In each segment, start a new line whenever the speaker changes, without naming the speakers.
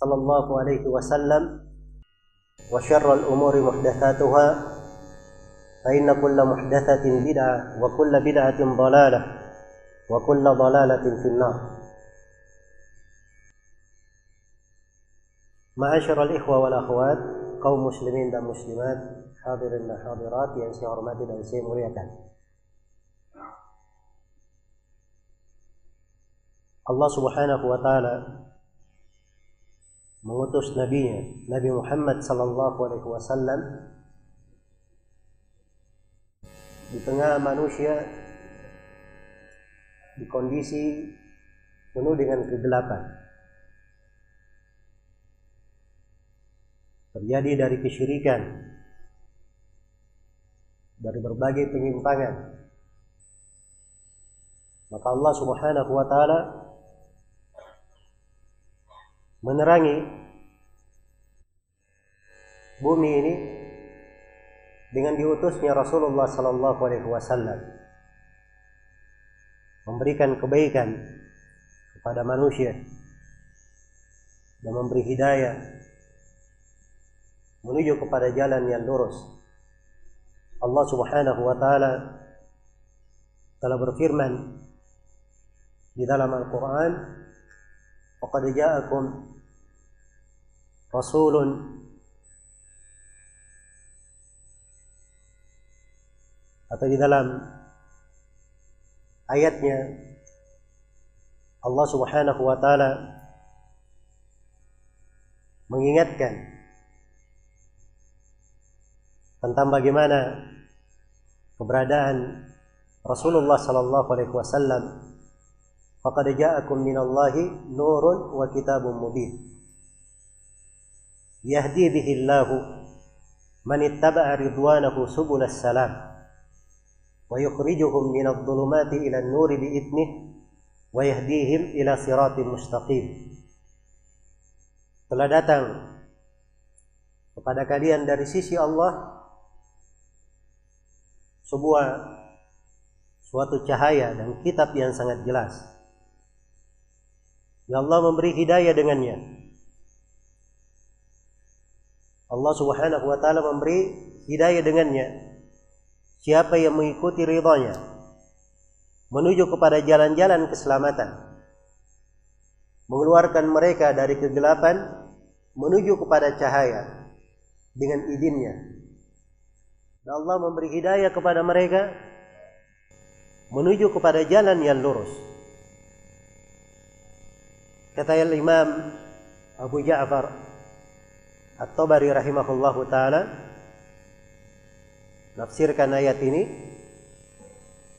صلى الله عليه وسلم وشر الأمور محدثاتها فإن كل محدثة بدعة وكل بدعة ضلالة وكل ضلالة في النار. معاشر الإخوة والأخوات قوم مسلمين دم مسلمات حاضرين حاضرات yang saya hormati dan الله سبحانه وتعالى mengutus nabinya, Nabi Muhammad sallallahu alaihi wasallam di tengah manusia di kondisi penuh dengan kegelapan. terjadi dari kesyirikan dari berbagai penyimpangan maka Allah Subhanahu wa taala menerangi bumi ini dengan diutusnya Rasulullah sallallahu alaihi wasallam memberikan kebaikan kepada manusia dan memberi hidayah menuju kepada jalan yang lurus. Allah Subhanahu wa taala telah berfirman di dalam Al-Qur'an, "Faqad ja'akum rasulun. Atau di dalam ayatnya Allah Subhanahu wa taala mengingatkan tentang bagaimana keberadaan Rasulullah sallallahu alaihi wasallam. Faqad ja'akum minallahi nurun wa kitabun mubin Allahu man ittaba'a ridwanahu subulas salam wa yukhrijuhum minadh dhulumati ila an-nuri bi'idnihi wa yahdihim ila siratin mustaqim telah datang kepada kalian dari sisi Allah sebuah suatu cahaya dan kitab yang sangat jelas. Ya Allah memberi hidayah dengannya. Allah Subhanahu wa taala memberi hidayah dengannya. Siapa yang mengikuti ridhonya menuju kepada jalan-jalan keselamatan. Mengeluarkan mereka dari kegelapan menuju kepada cahaya dengan izinnya. Dan Allah memberi hidayah kepada mereka menuju kepada jalan yang lurus. Kata Imam Abu Ja'far At-Tabari rahimahullahu taala nafsirkan ayat ini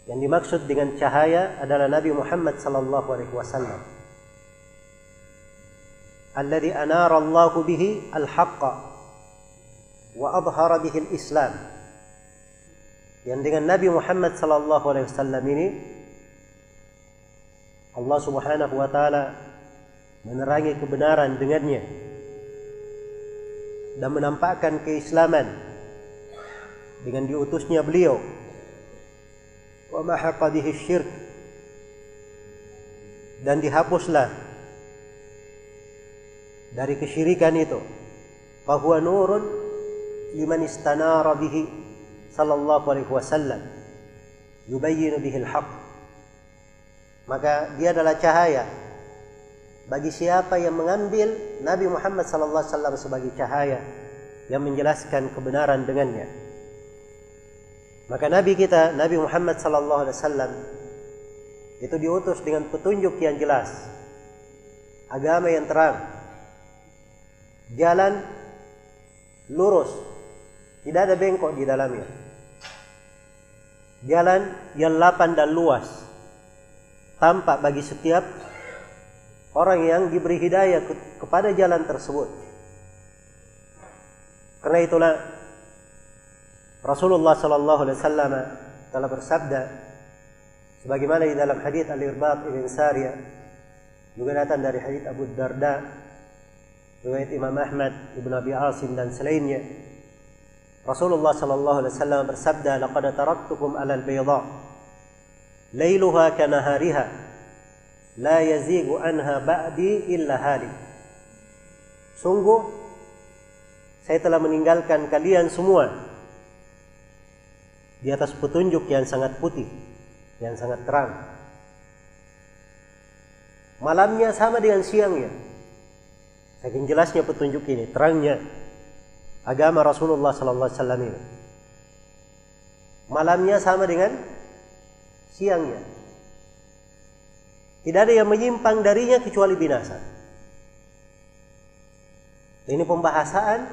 yang dimaksud dengan cahaya adalah Nabi Muhammad sallallahu alaihi wasallam. Alladhi anara Allah bihi al-haqqa wa adhara bihi al-Islam. Yang dengan Nabi Muhammad sallallahu alaihi wasallam ini Allah Subhanahu wa taala menerangi kebenaran dengannya dan menampakkan keislaman dengan diutusnya beliau. Wa mahaqa syirk. Dan dihapuslah dari kesyirikan itu. Bahwa nurun liman istanara bihi sallallahu alaihi wasallam. Yubayyin bihi al maka dia adalah cahaya bagi siapa yang mengambil Nabi Muhammad wasallam sebagai cahaya yang menjelaskan kebenaran dengannya. Maka Nabi kita Nabi Muhammad wasallam itu diutus dengan petunjuk yang jelas. Agama yang terang. Jalan lurus. Tidak ada bengkok di dalamnya. Jalan yang lapang dan luas. Tampak bagi setiap orang yang diberi hidayah ke kepada jalan tersebut. Karena itulah Rasulullah sallallahu alaihi wasallam telah bersabda sebagaimana di dalam hadis Al-Irbad ibn Sariyah juga datang dari hadis Abu Darda riwayat Imam Ahmad Ibn Abi Asim dan selainnya Rasulullah sallallahu alaihi wasallam bersabda laqad taraktukum 'alal bayda lailuha kanahariha la yazigu anha ba'di illa. Sungguh saya telah meninggalkan kalian semua di atas petunjuk yang sangat putih, yang sangat terang. Malamnya sama dengan siangnya. Saking jelasnya petunjuk ini, terangnya agama Rasulullah sallallahu alaihi wasallam ini. Malamnya sama dengan siangnya. Tidak ada yang menyimpang darinya kecuali binasa. Ini pembahasan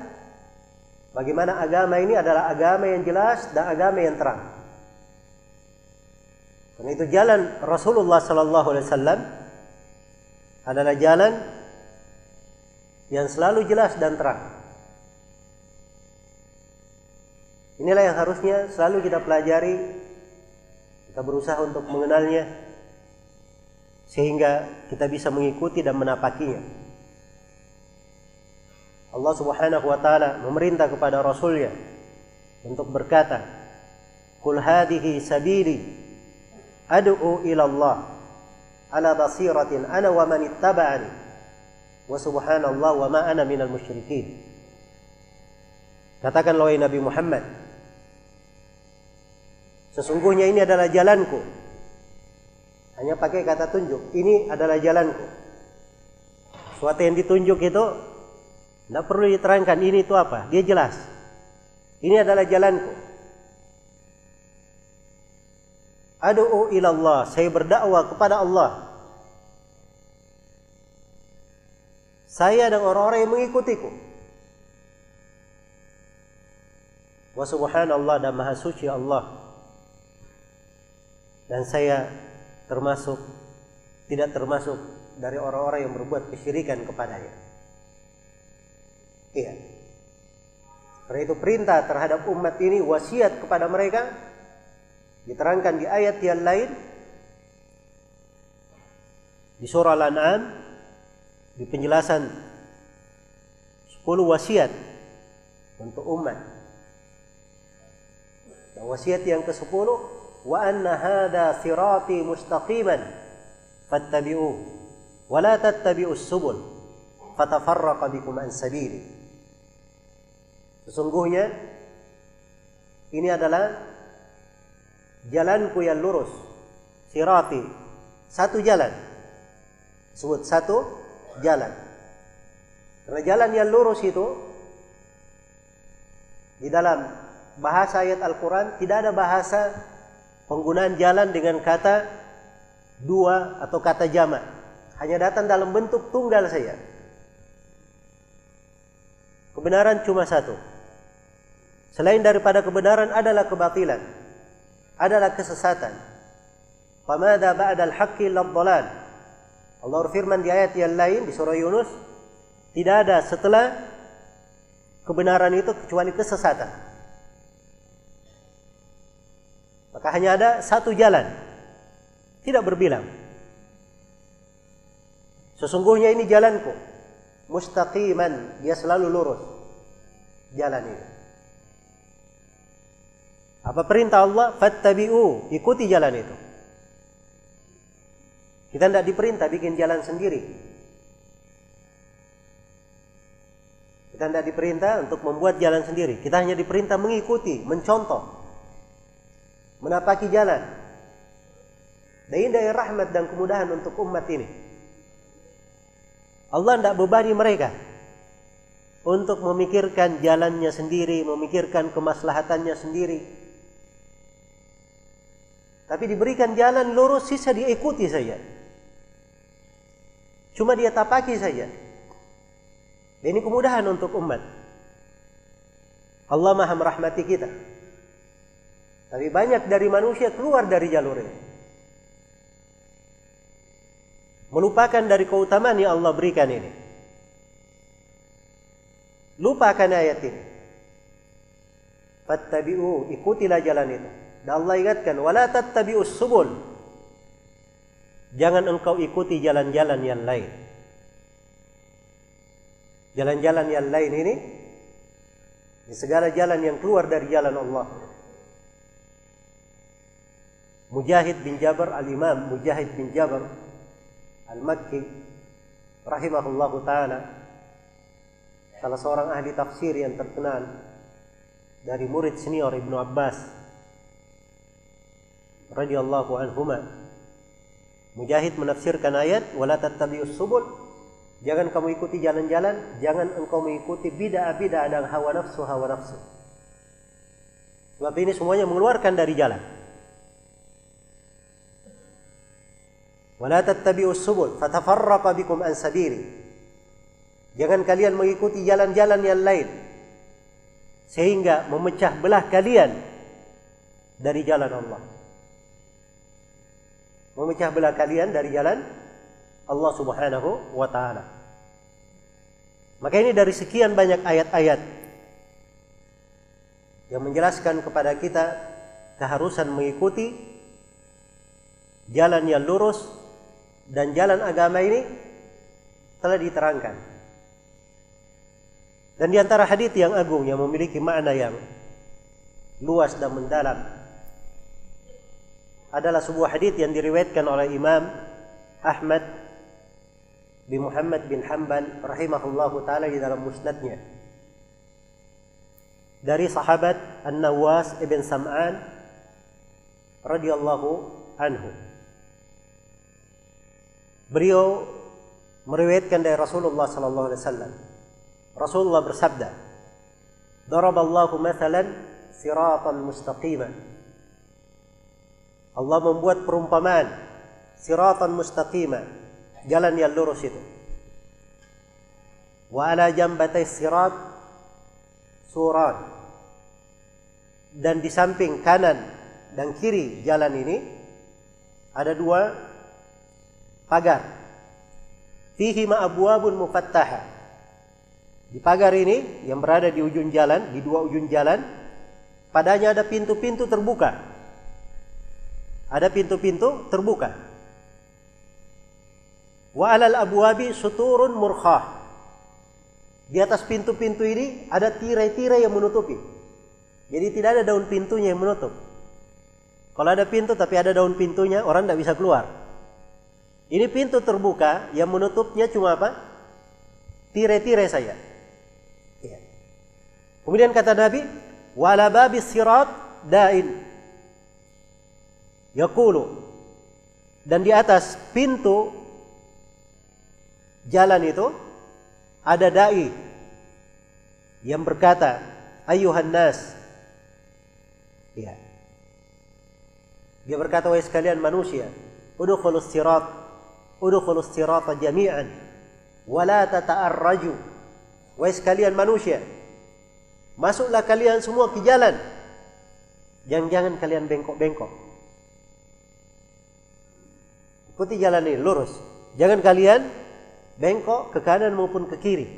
bagaimana agama ini adalah agama yang jelas dan agama yang terang. Karena itu jalan Rasulullah sallallahu alaihi wasallam adalah jalan yang selalu jelas dan terang. Inilah yang harusnya selalu kita pelajari, kita berusaha untuk mengenalnya, sehingga kita bisa mengikuti dan menapakinya. Allah Subhanahu wa taala memerintah kepada rasulnya untuk berkata, "Qul hadhihi sabili ad'u ila Allah ala basiratin ana wa man ittaba'ani wa subhanallah wa ma ana minal musyrikin." Katakanlah wahai Nabi Muhammad, sesungguhnya ini adalah jalanku hanya pakai kata tunjuk. Ini adalah jalanku. Suatu yang ditunjuk itu tidak perlu diterangkan ini itu apa. Dia jelas. Ini adalah jalanku. Adu'u ilallah. Saya berdakwah kepada Allah. Saya dan orang-orang yang mengikutiku. Wa subhanallah dan maha suci Allah. Dan saya termasuk tidak termasuk dari orang-orang yang berbuat kesyirikan kepadanya. Iya. Karena itu perintah terhadap umat ini wasiat kepada mereka diterangkan di ayat yang lain di surah Al-An'am di penjelasan 10 wasiat untuk umat. Dan wasiat yang ke-10 وأن هذا صراطي مستقيما فاتبعوه ولا تتبعوا السبل فتفرق بكم عن سبيلي Sesungguhnya ini adalah jalanku yang lurus. Sirati. Satu jalan. Sebut satu jalan. Karena jalan yang lurus itu di dalam bahasa ayat Al-Quran tidak ada bahasa penggunaan jalan dengan kata dua atau kata jamak hanya datang dalam bentuk tunggal saja. Kebenaran cuma satu. Selain daripada kebenaran adalah kebatilan adalah kesesatan. Pamada ba'dal haqqi ladhalal Allah berfirman di ayat yang lain di surah Yunus tidak ada setelah kebenaran itu kecuali kesesatan Maka hanya ada satu jalan. Tidak berbilang. Sesungguhnya ini jalanku. Mustaqiman. Dia selalu lurus. jalan ini. Apa perintah Allah? Fattabi'u, ikuti jalan itu. Kita tidak diperintah bikin jalan sendiri. Kita tidak diperintah untuk membuat jalan sendiri. Kita hanya diperintah mengikuti, mencontoh. Menapaki jalan. Dan ini dari rahmat dan kemudahan untuk umat ini. Allah tidak bebani mereka untuk memikirkan jalannya sendiri, memikirkan kemaslahatannya sendiri. Tapi diberikan jalan lurus sisa diikuti saja. Cuma dia tapaki saja. Ini kemudahan untuk umat. Allah maha merahmati kita. Tapi banyak dari manusia keluar dari jalur ini. melupakan dari keutamaan yang Allah berikan ini. Lupakan ayat ini. Fattabi'u, ikutilah jalan itu. Dan Allah ingatkan, wala tattabi'us subul. Jangan engkau ikuti jalan-jalan yang lain. Jalan-jalan yang lain ini, di segala jalan yang keluar dari jalan Allah. Mujahid bin Jabir al-Imam Mujahid bin Jabir Al-Makki rahimahullahu taala salah seorang ahli tafsir yang terkenal dari murid senior Ibnu Abbas radhiyallahu anhuma. Mujahid menafsirkan ayat wala tattabi'us subul. Jangan kamu ikuti jalan-jalan jangan engkau mengikuti bid'ah-bid'ah dan hawa nafsu hawa nafsu. Sebab ini semuanya mengeluarkan dari jalan Wala tattabi'us subul fatafarraqa bikum an. Jangan kalian mengikuti jalan-jalan yang lain sehingga memecah belah kalian dari jalan Allah. Memecah belah kalian dari jalan Allah Subhanahu wa taala. Maka ini dari sekian banyak ayat-ayat yang menjelaskan kepada kita keharusan mengikuti jalan yang lurus dan jalan agama ini telah diterangkan. Dan di antara hadis yang agung yang memiliki makna yang luas dan mendalam adalah sebuah hadis yang diriwayatkan oleh Imam Ahmad bin Muhammad bin Hanbal rahimahullahu taala di dalam musnadnya dari sahabat An-Nawas ibn Sam'an radhiyallahu anhu Beliau meriwayatkan dari Rasulullah sallallahu alaihi wasallam. Rasulullah bersabda, "Daraballahu mathalan siratan mustaqiman." Allah membuat perumpamaan siratan mustaqima, jalan yang lurus itu. Wa ala jambatai sirat suran. Dan di samping kanan dan kiri jalan ini ada dua pagar. Fihi abwabun mufattaha. Di pagar ini yang berada di ujung jalan, di dua ujung jalan, padanya ada pintu-pintu terbuka. Ada pintu-pintu terbuka. Wa alal abwabi suturun murkhah. Di atas pintu-pintu ini ada tirai-tirai yang menutupi. Jadi tidak ada daun pintunya yang menutup. Kalau ada pintu tapi ada daun pintunya, orang tidak bisa keluar. Ini pintu terbuka yang menutupnya cuma apa? Tirai-tirai saja. Ya. Kemudian kata Nabi, wala babi sirat dain. Yaqulu. Dan di atas pintu jalan itu ada dai yang berkata, ayuhan nas. Ya. Dia berkata, wahai sekalian manusia, udkhulus sirat udkhulus sirata jami'an wa la tata'arraju. Wahai sekalian manusia masuklah kalian semua ke jalan. Jangan-jangan kalian bengkok-bengkok. Ikuti jalan ini lurus. Jangan kalian bengkok ke kanan maupun ke kiri.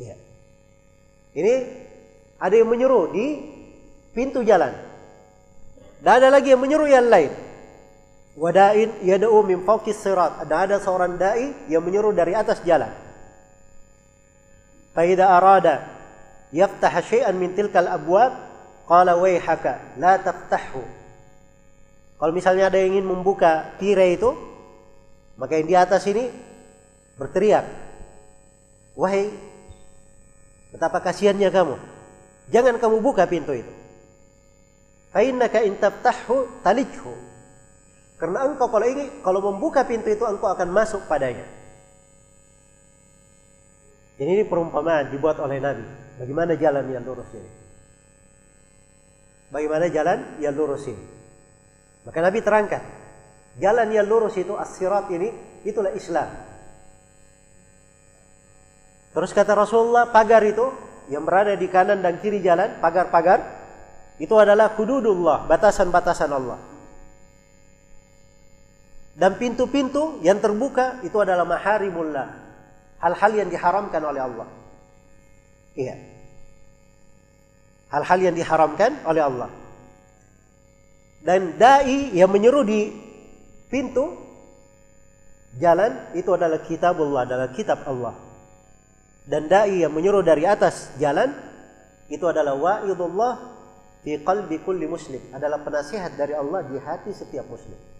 Ya. Ini ada yang menyuruh di pintu jalan. Dan ada lagi yang menyuruh yang lain Wadain yad'u min fawqis sirat. Ada ada seorang dai yang menyuruh dari atas jalan. Faida arada yaftah syai'an min tilkal abwab qala wayhaka la taftahu kalau misalnya ada yang ingin membuka tirai itu maka yang di atas ini berteriak wahai betapa kasihannya kamu jangan kamu buka pintu itu fa innaka in talijhu karena engkau kalau ini kalau membuka pintu itu engkau akan masuk padanya. Jadi ini perumpamaan dibuat oleh Nabi. Bagaimana jalan yang lurus ini? Bagaimana jalan yang lurus ini? Maka Nabi terangkan, jalan yang lurus itu as-sirat ini itulah Islam. Terus kata Rasulullah, pagar itu yang berada di kanan dan kiri jalan, pagar-pagar itu adalah hududullah, batasan-batasan Allah. Dan pintu-pintu yang terbuka itu adalah maharimullah. Hal-hal yang diharamkan oleh Allah. Iya. Hal-hal yang diharamkan oleh Allah. Dan dai yang menyeru di pintu jalan itu adalah kitabullah, adalah kitab Allah. Dan dai yang menyuruh dari atas jalan itu adalah wa'idullah fi qalbi kulli muslim, adalah penasihat dari Allah di hati setiap muslim.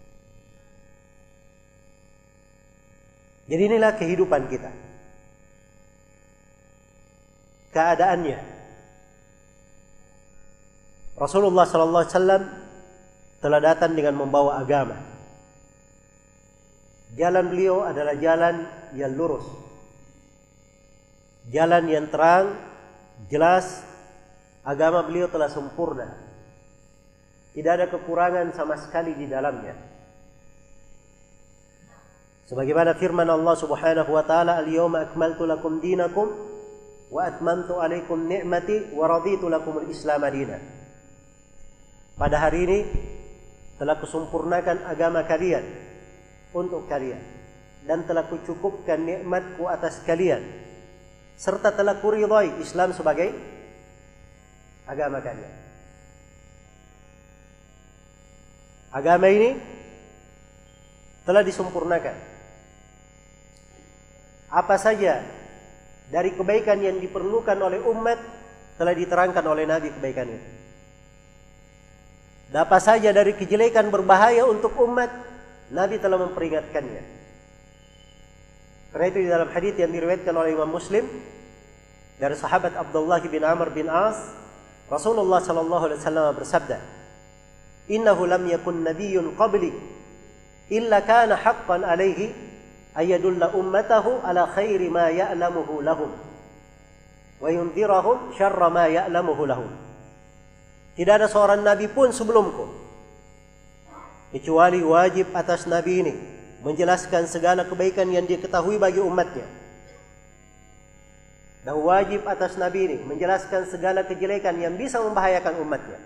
Jadi inilah kehidupan kita. Keadaannya. Rasulullah sallallahu alaihi wasallam telah datang dengan membawa agama. Jalan beliau adalah jalan yang lurus. Jalan yang terang, jelas, agama beliau telah sempurna. Tidak ada kekurangan sama sekali di dalamnya. Sebagaimana firman Allah Subhanahu wa taala, "Al-yawma akmaltu lakum dinakum wa atmamtu alaikum ni'mati wa raditu lakum al-Islam dinan." Pada hari ini telah kusempurnakan agama kalian untuk kalian dan telah kucukupkan nikmatku atas kalian serta telah kuridhai Islam sebagai agama kalian. Agama ini telah disempurnakan apa saja dari kebaikan yang diperlukan oleh umat telah diterangkan oleh Nabi kebaikan itu. Dan apa saja dari kejelekan berbahaya untuk umat, Nabi telah memperingatkannya. Karena itu di dalam hadis yang diriwayatkan oleh Imam Muslim dari sahabat Abdullah bin Amr bin As, Rasulullah sallallahu alaihi wasallam bersabda, "Innahu lam yakun nabiyyun qabli illa kana haqqan alaihi ayadulla ummatahu ala khairi ma ya'lamuhu lahum wa yundhirahum syarra ma ya'lamuhu lahum. Tidak ada seorang nabi pun sebelumku kecuali wajib atas nabi ini menjelaskan segala kebaikan yang dia ketahui bagi umatnya. Dan wajib atas nabi ini menjelaskan segala kejelekan yang bisa membahayakan umatnya.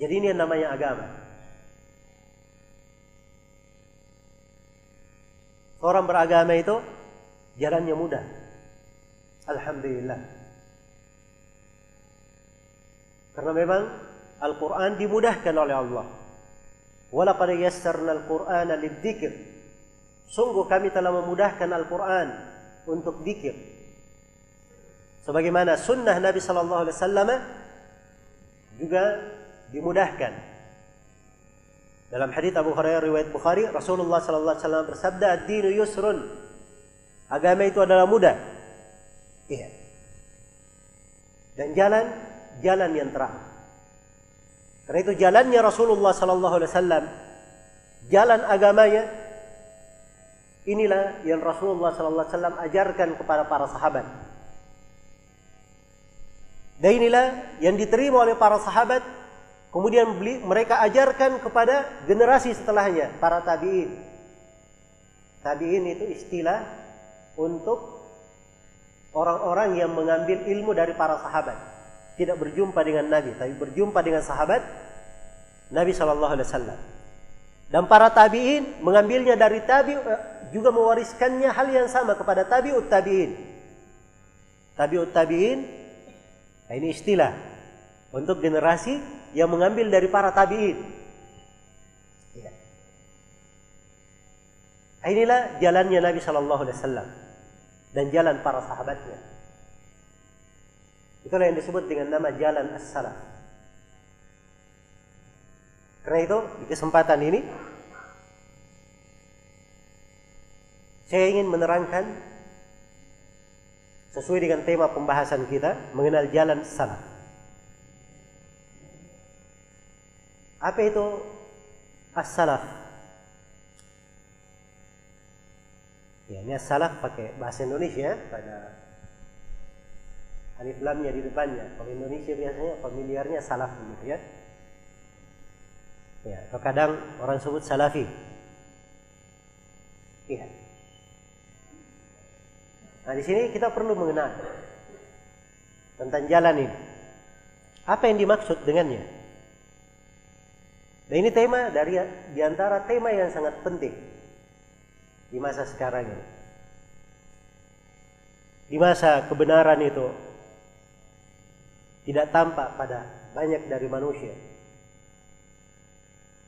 Jadi ini yang namanya agama. Orang beragama itu jalannya mudah. Alhamdulillah. Karena memang Al-Quran dimudahkan oleh Allah. Walaqad yassarna al-Qur'ana lidzikr. Sungguh kami telah memudahkan Al-Quran untuk dikir. Sebagaimana sunnah Nabi sallallahu alaihi wasallam juga dimudahkan dalam hadis Abu Hurairah riwayat Bukhari, Rasulullah sallallahu alaihi wasallam bersabda, "Ad-dinu yusrun." Agama itu adalah mudah. Iya. Dan jalan jalan yang terang. Karena itu jalannya Rasulullah sallallahu alaihi wasallam, jalan agamanya inilah yang Rasulullah sallallahu alaihi wasallam ajarkan kepada para sahabat. Dan inilah yang diterima oleh para sahabat Kemudian mereka ajarkan kepada generasi setelahnya, para tabi'in. Tabi'in itu istilah untuk orang-orang yang mengambil ilmu dari para sahabat. Tidak berjumpa dengan Nabi, tapi berjumpa dengan sahabat Nabi Shallallahu Alaihi Wasallam. Dan para tabi'in mengambilnya dari tabi eh, juga mewariskannya hal yang sama kepada tabi'ut tabi'in. Tabi'ut tabi'in, nah ini istilah untuk generasi yang mengambil dari para tabi'in. Ya. Inilah jalannya Nabi Shallallahu Alaihi Wasallam dan jalan para sahabatnya. Itulah yang disebut dengan nama jalan as-salaf. Karena itu di kesempatan ini saya ingin menerangkan sesuai dengan tema pembahasan kita mengenal jalan salaf. Apa itu as-salaf? Ya, ini as-salaf pakai bahasa Indonesia pada alif lamnya di depannya. Kalau Indonesia biasanya familiarnya salaf begitu ya. Ya, terkadang orang sebut salafi. Iya. Nah, di sini kita perlu mengenal tentang jalan ini. Apa yang dimaksud dengannya? Dan ini tema dari di antara tema yang sangat penting di masa sekarang ini. Di masa kebenaran itu tidak tampak pada banyak dari manusia.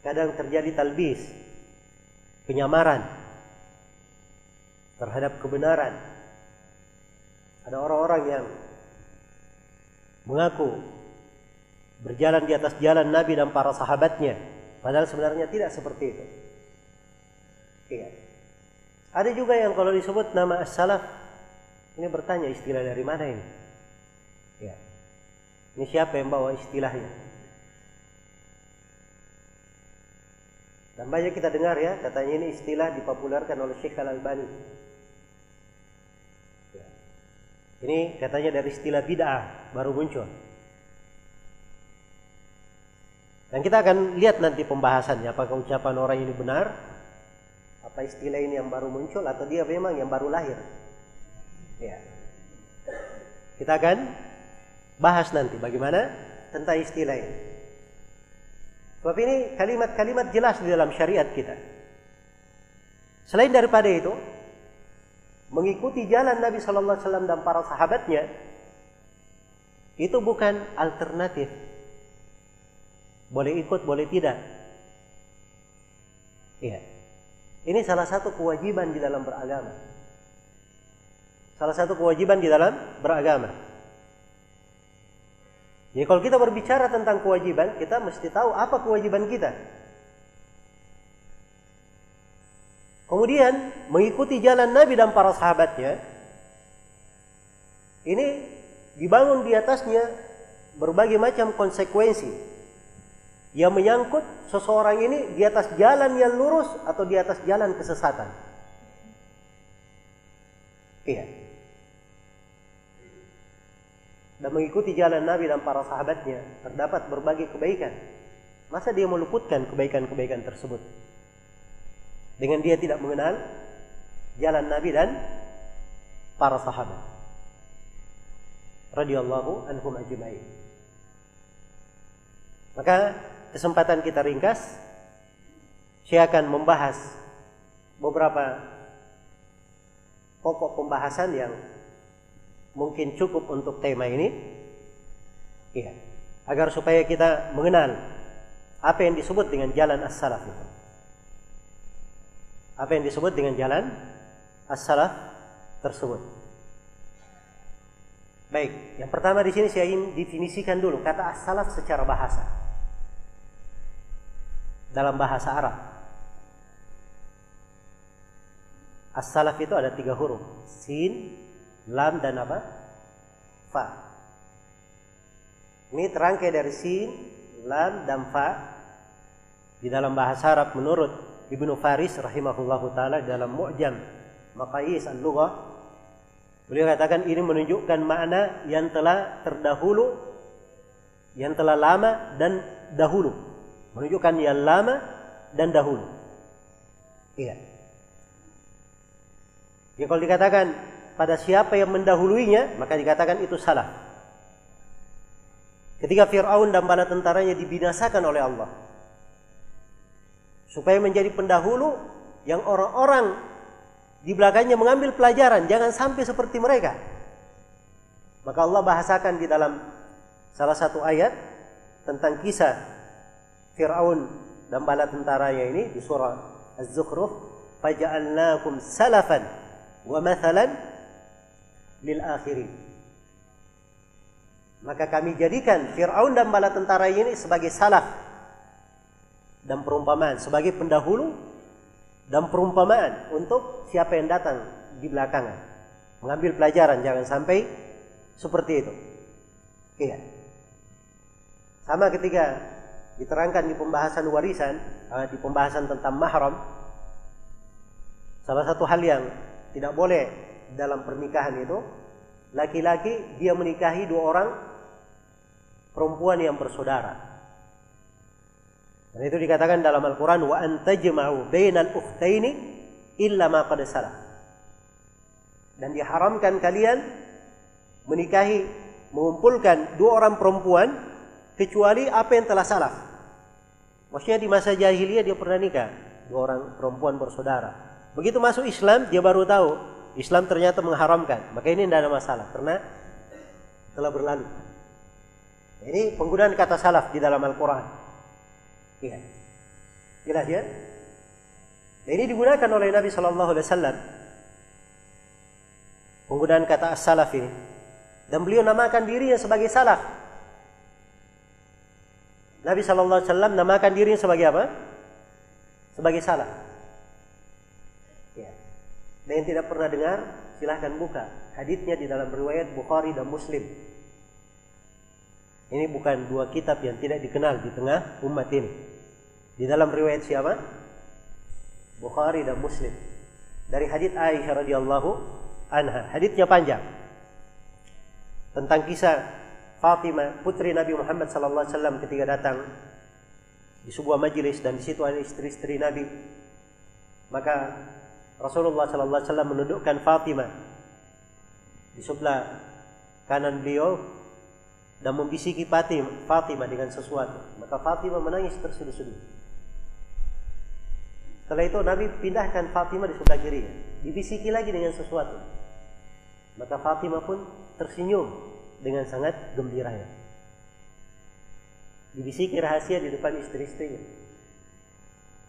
Kadang terjadi talbis, penyamaran terhadap kebenaran. Ada orang-orang yang mengaku berjalan di atas jalan Nabi dan para sahabatnya, padahal sebenarnya tidak seperti itu. Iya. Ada juga yang kalau disebut nama as-salaf, ini bertanya istilah dari mana ini? Ya. Ini siapa yang bawa istilahnya? Dan banyak kita dengar ya, katanya ini istilah dipopulerkan oleh Syekh Al-Albani. Ya. Ini katanya dari istilah bid'ah baru muncul. Dan kita akan lihat nanti pembahasannya apakah ucapan orang ini benar, apa istilah ini yang baru muncul atau dia memang yang baru lahir. Ya. Kita akan bahas nanti bagaimana tentang istilah ini. Sebab ini kalimat-kalimat jelas di dalam syariat kita. Selain daripada itu, mengikuti jalan Nabi Shallallahu Alaihi Wasallam dan para sahabatnya itu bukan alternatif. Boleh ikut, boleh tidak. Iya. Ini salah satu kewajiban di dalam beragama. Salah satu kewajiban di dalam beragama. Jadi kalau kita berbicara tentang kewajiban, kita mesti tahu apa kewajiban kita. Kemudian mengikuti jalan Nabi dan para sahabatnya, ini dibangun di atasnya berbagai macam konsekuensi yang menyangkut seseorang ini di atas jalan yang lurus atau di atas jalan kesesatan. Iya dan mengikuti jalan Nabi dan para sahabatnya terdapat berbagai kebaikan. Masa dia meluputkan kebaikan-kebaikan tersebut? Dengan dia tidak mengenal jalan Nabi dan para sahabat. Radiyallahu anhum ajma'in. Maka kesempatan kita ringkas. Saya akan membahas beberapa pokok pembahasan yang mungkin cukup untuk tema ini. Iya. Agar supaya kita mengenal apa yang disebut dengan jalan as-salaf. Apa yang disebut dengan jalan as-salaf tersebut. Baik, yang pertama di sini saya ingin definisikan dulu kata as-salaf secara bahasa. Dalam bahasa Arab. As-salaf itu ada tiga huruf. Sin, lam dan apa? Fa. Ini terangkai dari sin, lam dan fa di dalam bahasa Arab menurut Ibnu Faris rahimahullahu taala dalam Mu'jam Maqayis al-Lughah beliau katakan ini menunjukkan makna yang telah terdahulu yang telah lama dan dahulu menunjukkan yang lama dan dahulu iya ya kalau dikatakan pada siapa yang mendahuluinya, maka dikatakan itu salah. Ketika Fir'aun dan bala tentaranya dibinasakan oleh Allah. Supaya menjadi pendahulu yang orang-orang di belakangnya mengambil pelajaran. Jangan sampai seperti mereka. Maka Allah bahasakan di dalam salah satu ayat tentang kisah Fir'aun dan bala tentaranya ini di surah Az-Zukhruf. Faja'alnakum salafan wa mathalan lil akhirin. Maka kami jadikan Fir'aun dan bala tentara ini sebagai salaf dan perumpamaan, sebagai pendahulu dan perumpamaan untuk siapa yang datang di belakangan. Mengambil pelajaran, jangan sampai seperti itu. Iya. Sama ketika diterangkan di pembahasan warisan, eh, di pembahasan tentang mahram, salah satu hal yang tidak boleh dalam pernikahan itu, laki-laki dia menikahi dua orang perempuan yang bersaudara. Dan itu dikatakan dalam Al-Quran wa antajma'u bainal ukhtaini illa ma qad salah. Dan diharamkan kalian menikahi mengumpulkan dua orang perempuan kecuali apa yang telah salah. Maksudnya di masa jahiliyah dia pernah nikah dua orang perempuan bersaudara. Begitu masuk Islam dia baru tahu Islam ternyata mengharamkan. Maka ini tidak ada masalah karena telah berlalu. Ini penggunaan kata salaf di dalam Al-Quran. Iya. Jelas ya? Nah, ini digunakan oleh Nabi Shallallahu Alaihi Wasallam. Penggunaan kata as-salaf ini. Dan beliau namakan dirinya sebagai salaf. Nabi Shallallahu Alaihi Wasallam namakan dirinya sebagai apa? Sebagai salaf. Ya. Dan yang tidak pernah dengar, silahkan buka. Haditsnya di dalam riwayat Bukhari dan Muslim. Ini bukan dua kitab yang tidak dikenal di tengah umat ini. Di dalam riwayat siapa? Bukhari dan Muslim. Dari hadits Aisyah radhiyallahu anha. Haditsnya panjang. Tentang kisah Fatimah putri Nabi Muhammad sallallahu alaihi wasallam ketika datang di sebuah majelis dan di situ ada istri-istri Nabi. Maka Rasulullah sallallahu alaihi wasallam menundukkan Fatimah di sebelah kanan beliau dan membisiki Fatimah dengan sesuatu. Maka Fatimah menangis terseduh-seduh. Setelah itu Nabi pindahkan Fatimah di sebelah kirinya. Dibisiki lagi dengan sesuatu. Maka Fatimah pun tersenyum dengan sangat gembiranya. Dibisiki rahasia di depan istri-istrinya.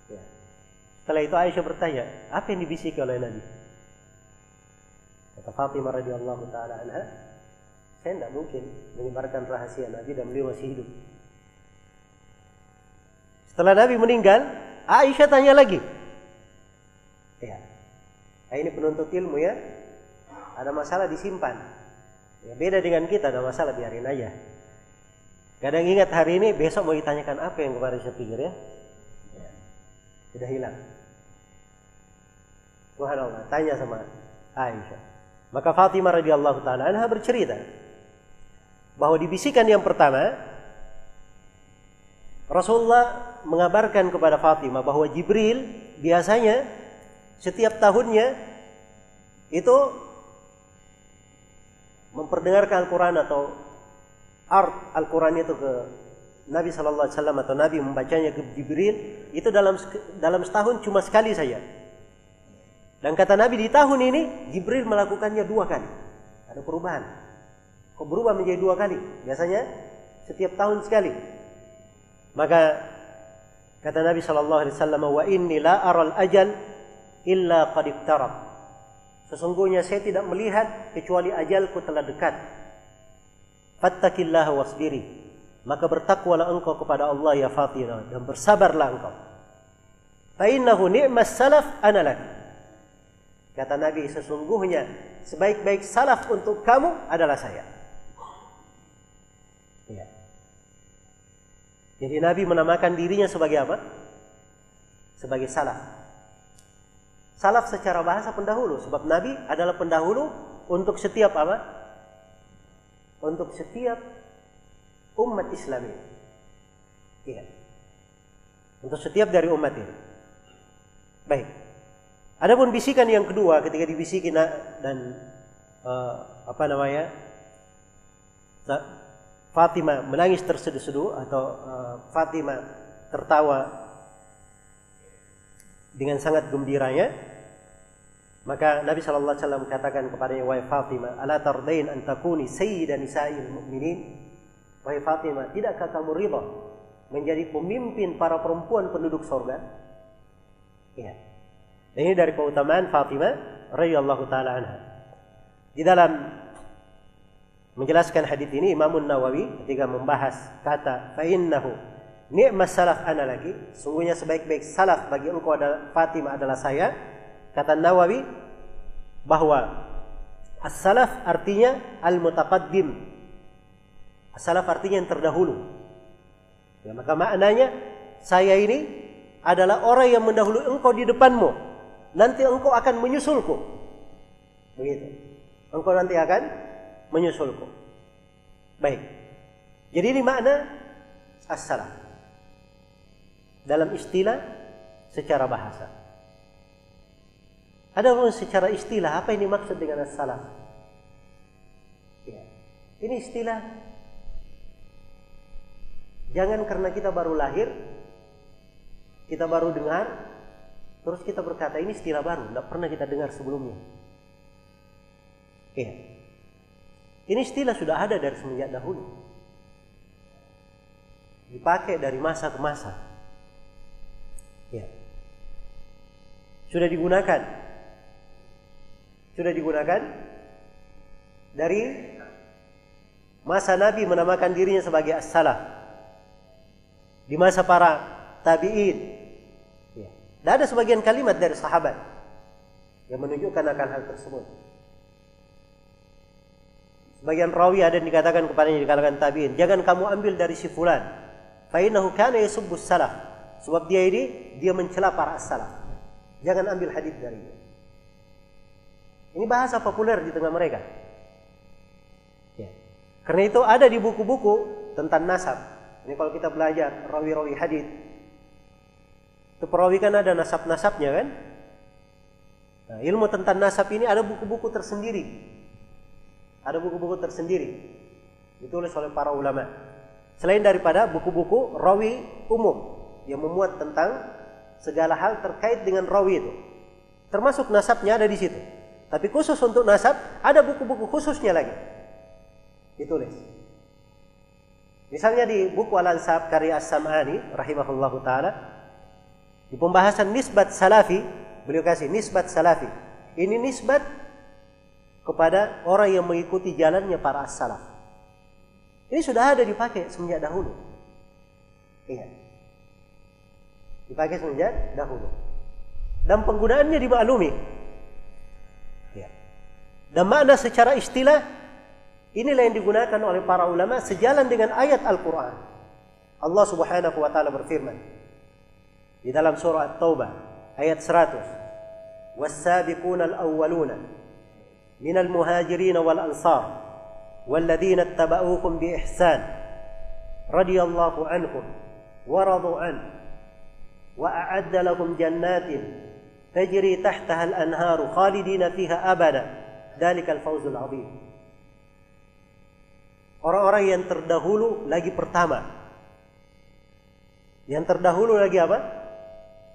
Ya. Setelah itu Aisyah bertanya, apa yang dibisiki oleh Nabi? Kata Fatimah radhiyallahu taala anha, saya tidak mungkin menyebarkan rahasia Nabi dan beliau masih hidup. Setelah Nabi meninggal, Aisyah tanya lagi. Ya. Nah, ini penuntut ilmu ya. Ada masalah disimpan. Ya, beda dengan kita, ada masalah biarin aja. Kadang ingat hari ini, besok mau ditanyakan apa yang kemarin saya pikir ya. ya. Sudah hilang. Tuhan Allah tanya sama Aisyah. Maka Fatimah radhiyallahu taala anha bercerita bahwa dibisikkan yang pertama Rasulullah mengabarkan kepada Fatimah bahwa Jibril biasanya setiap tahunnya itu memperdengarkan Al-Quran atau art Al-Quran itu ke Nabi Shallallahu Alaihi Wasallam atau Nabi membacanya ke Jibril itu dalam dalam setahun cuma sekali saja. Dan kata Nabi di tahun ini Jibril melakukannya dua kali. Ada perubahan. Kok berubah menjadi dua kali? Biasanya setiap tahun sekali. Maka kata Nabi Shallallahu Alaihi Wasallam, wa inni la aral ajal illa qad Sesungguhnya saya tidak melihat kecuali ajalku telah dekat. Fattakillah wasbiri. Maka bertakwalah engkau kepada Allah ya Fatimah dan bersabarlah engkau. Fa innahu ni'mas salaf analak. Kata Nabi sesungguhnya sebaik-baik salaf untuk kamu adalah saya. Ya. Jadi Nabi menamakan dirinya sebagai apa? Sebagai salaf. Salaf secara bahasa pendahulu sebab Nabi adalah pendahulu untuk setiap apa? Untuk setiap umat Islam ini. Iya. Untuk setiap dari umat ini. Baik. Adapun bisikan yang kedua ketika dibisiki dan uh, apa namanya? Fatimah menangis terseduh-seduh atau uh, Fatimah tertawa dengan sangat gembiranya maka Nabi Shallallahu Alaihi Wasallam katakan kepadanya wahai Fatimah ala tardain an takuni sayyidan nisa'il mu'minin? Wahai Fatimah tidakkah kamu ridha menjadi pemimpin para perempuan penduduk sorga? Ya ini dari keutamaan Fatimah radhiyallahu taala anha. Di dalam menjelaskan hadis ini Imam Nawawi ketika membahas kata fa innahu ni'mas salaf ana lagi. Sungguhnya sebaik-baik salaf bagi engkau adalah Fatimah adalah saya. Kata Nawawi bahwa as-salaf artinya al-mutaqaddim. As-salaf artinya yang terdahulu. Ya maka maknanya saya ini adalah orang yang mendahului engkau di depanmu. Nanti engkau akan menyusulku. Begitu. Engkau nanti akan menyusulku. Baik. Jadi ini makna as-salaf dalam istilah secara bahasa. Ada pun secara istilah apa ini maksud dengan as-salaf? Ya. Ini istilah Jangan karena kita baru lahir, kita baru dengar, terus kita berkata ini istilah baru, tidak pernah kita dengar sebelumnya. Ya. Ini istilah sudah ada dari semenjak dahulu. Dipakai dari masa ke masa. Sudah digunakan. Sudah digunakan dari masa Nabi menamakan dirinya sebagai as-salaf. Di masa para tabi'in. Ya. Dan ada sebagian kalimat dari sahabat yang menunjukkan akan hal tersebut. Sebagian rawi ada yang dikatakan kepadanya di kalangan tabi'in, jangan kamu ambil dari si fulan. Fa innahu kana yasubbus salaf. Sebab dia ini dia mencela para as-salaf. Jangan ambil hadis darinya. Ini bahasa populer di tengah mereka. Ya. Karena itu ada di buku-buku tentang nasab. Ini kalau kita belajar rawi-rawi hadis. Itu perawi kan ada nasab-nasabnya kan? Nah, ilmu tentang nasab ini ada buku-buku tersendiri. Ada buku-buku tersendiri. Ditulis oleh para ulama. Selain daripada buku-buku rawi umum yang memuat tentang segala hal terkait dengan rawi itu. Termasuk nasabnya ada di situ. Tapi khusus untuk nasab ada buku-buku khususnya lagi. Ditulis. Misalnya di buku Al-Ansab karya As-Sam'ani rahimahullahu taala di pembahasan nisbat salafi, beliau kasih nisbat salafi. Ini nisbat kepada orang yang mengikuti jalannya para as-salaf. Ini sudah ada dipakai semenjak dahulu. Iya. Dipakai semenjak dahulu. Dan penggunaannya dimaklumi. Ya. Dan makna secara istilah inilah yang digunakan oleh para ulama sejalan dengan ayat Al-Qur'an. Allah Subhanahu wa taala berfirman di dalam surah At-Taubah ayat 100. Was-sabiquna al-awwaluna minal muhajirin wal ansar والذين اتبعوكم بإحسان رضي الله عنهم ورضوا عنه وأعد a'adda جنات تجري تحتها الأنهار خالدين فيها أبدا fiha الفوز العظيم orang-orang yang terdahulu lagi pertama. Yang terdahulu lagi apa?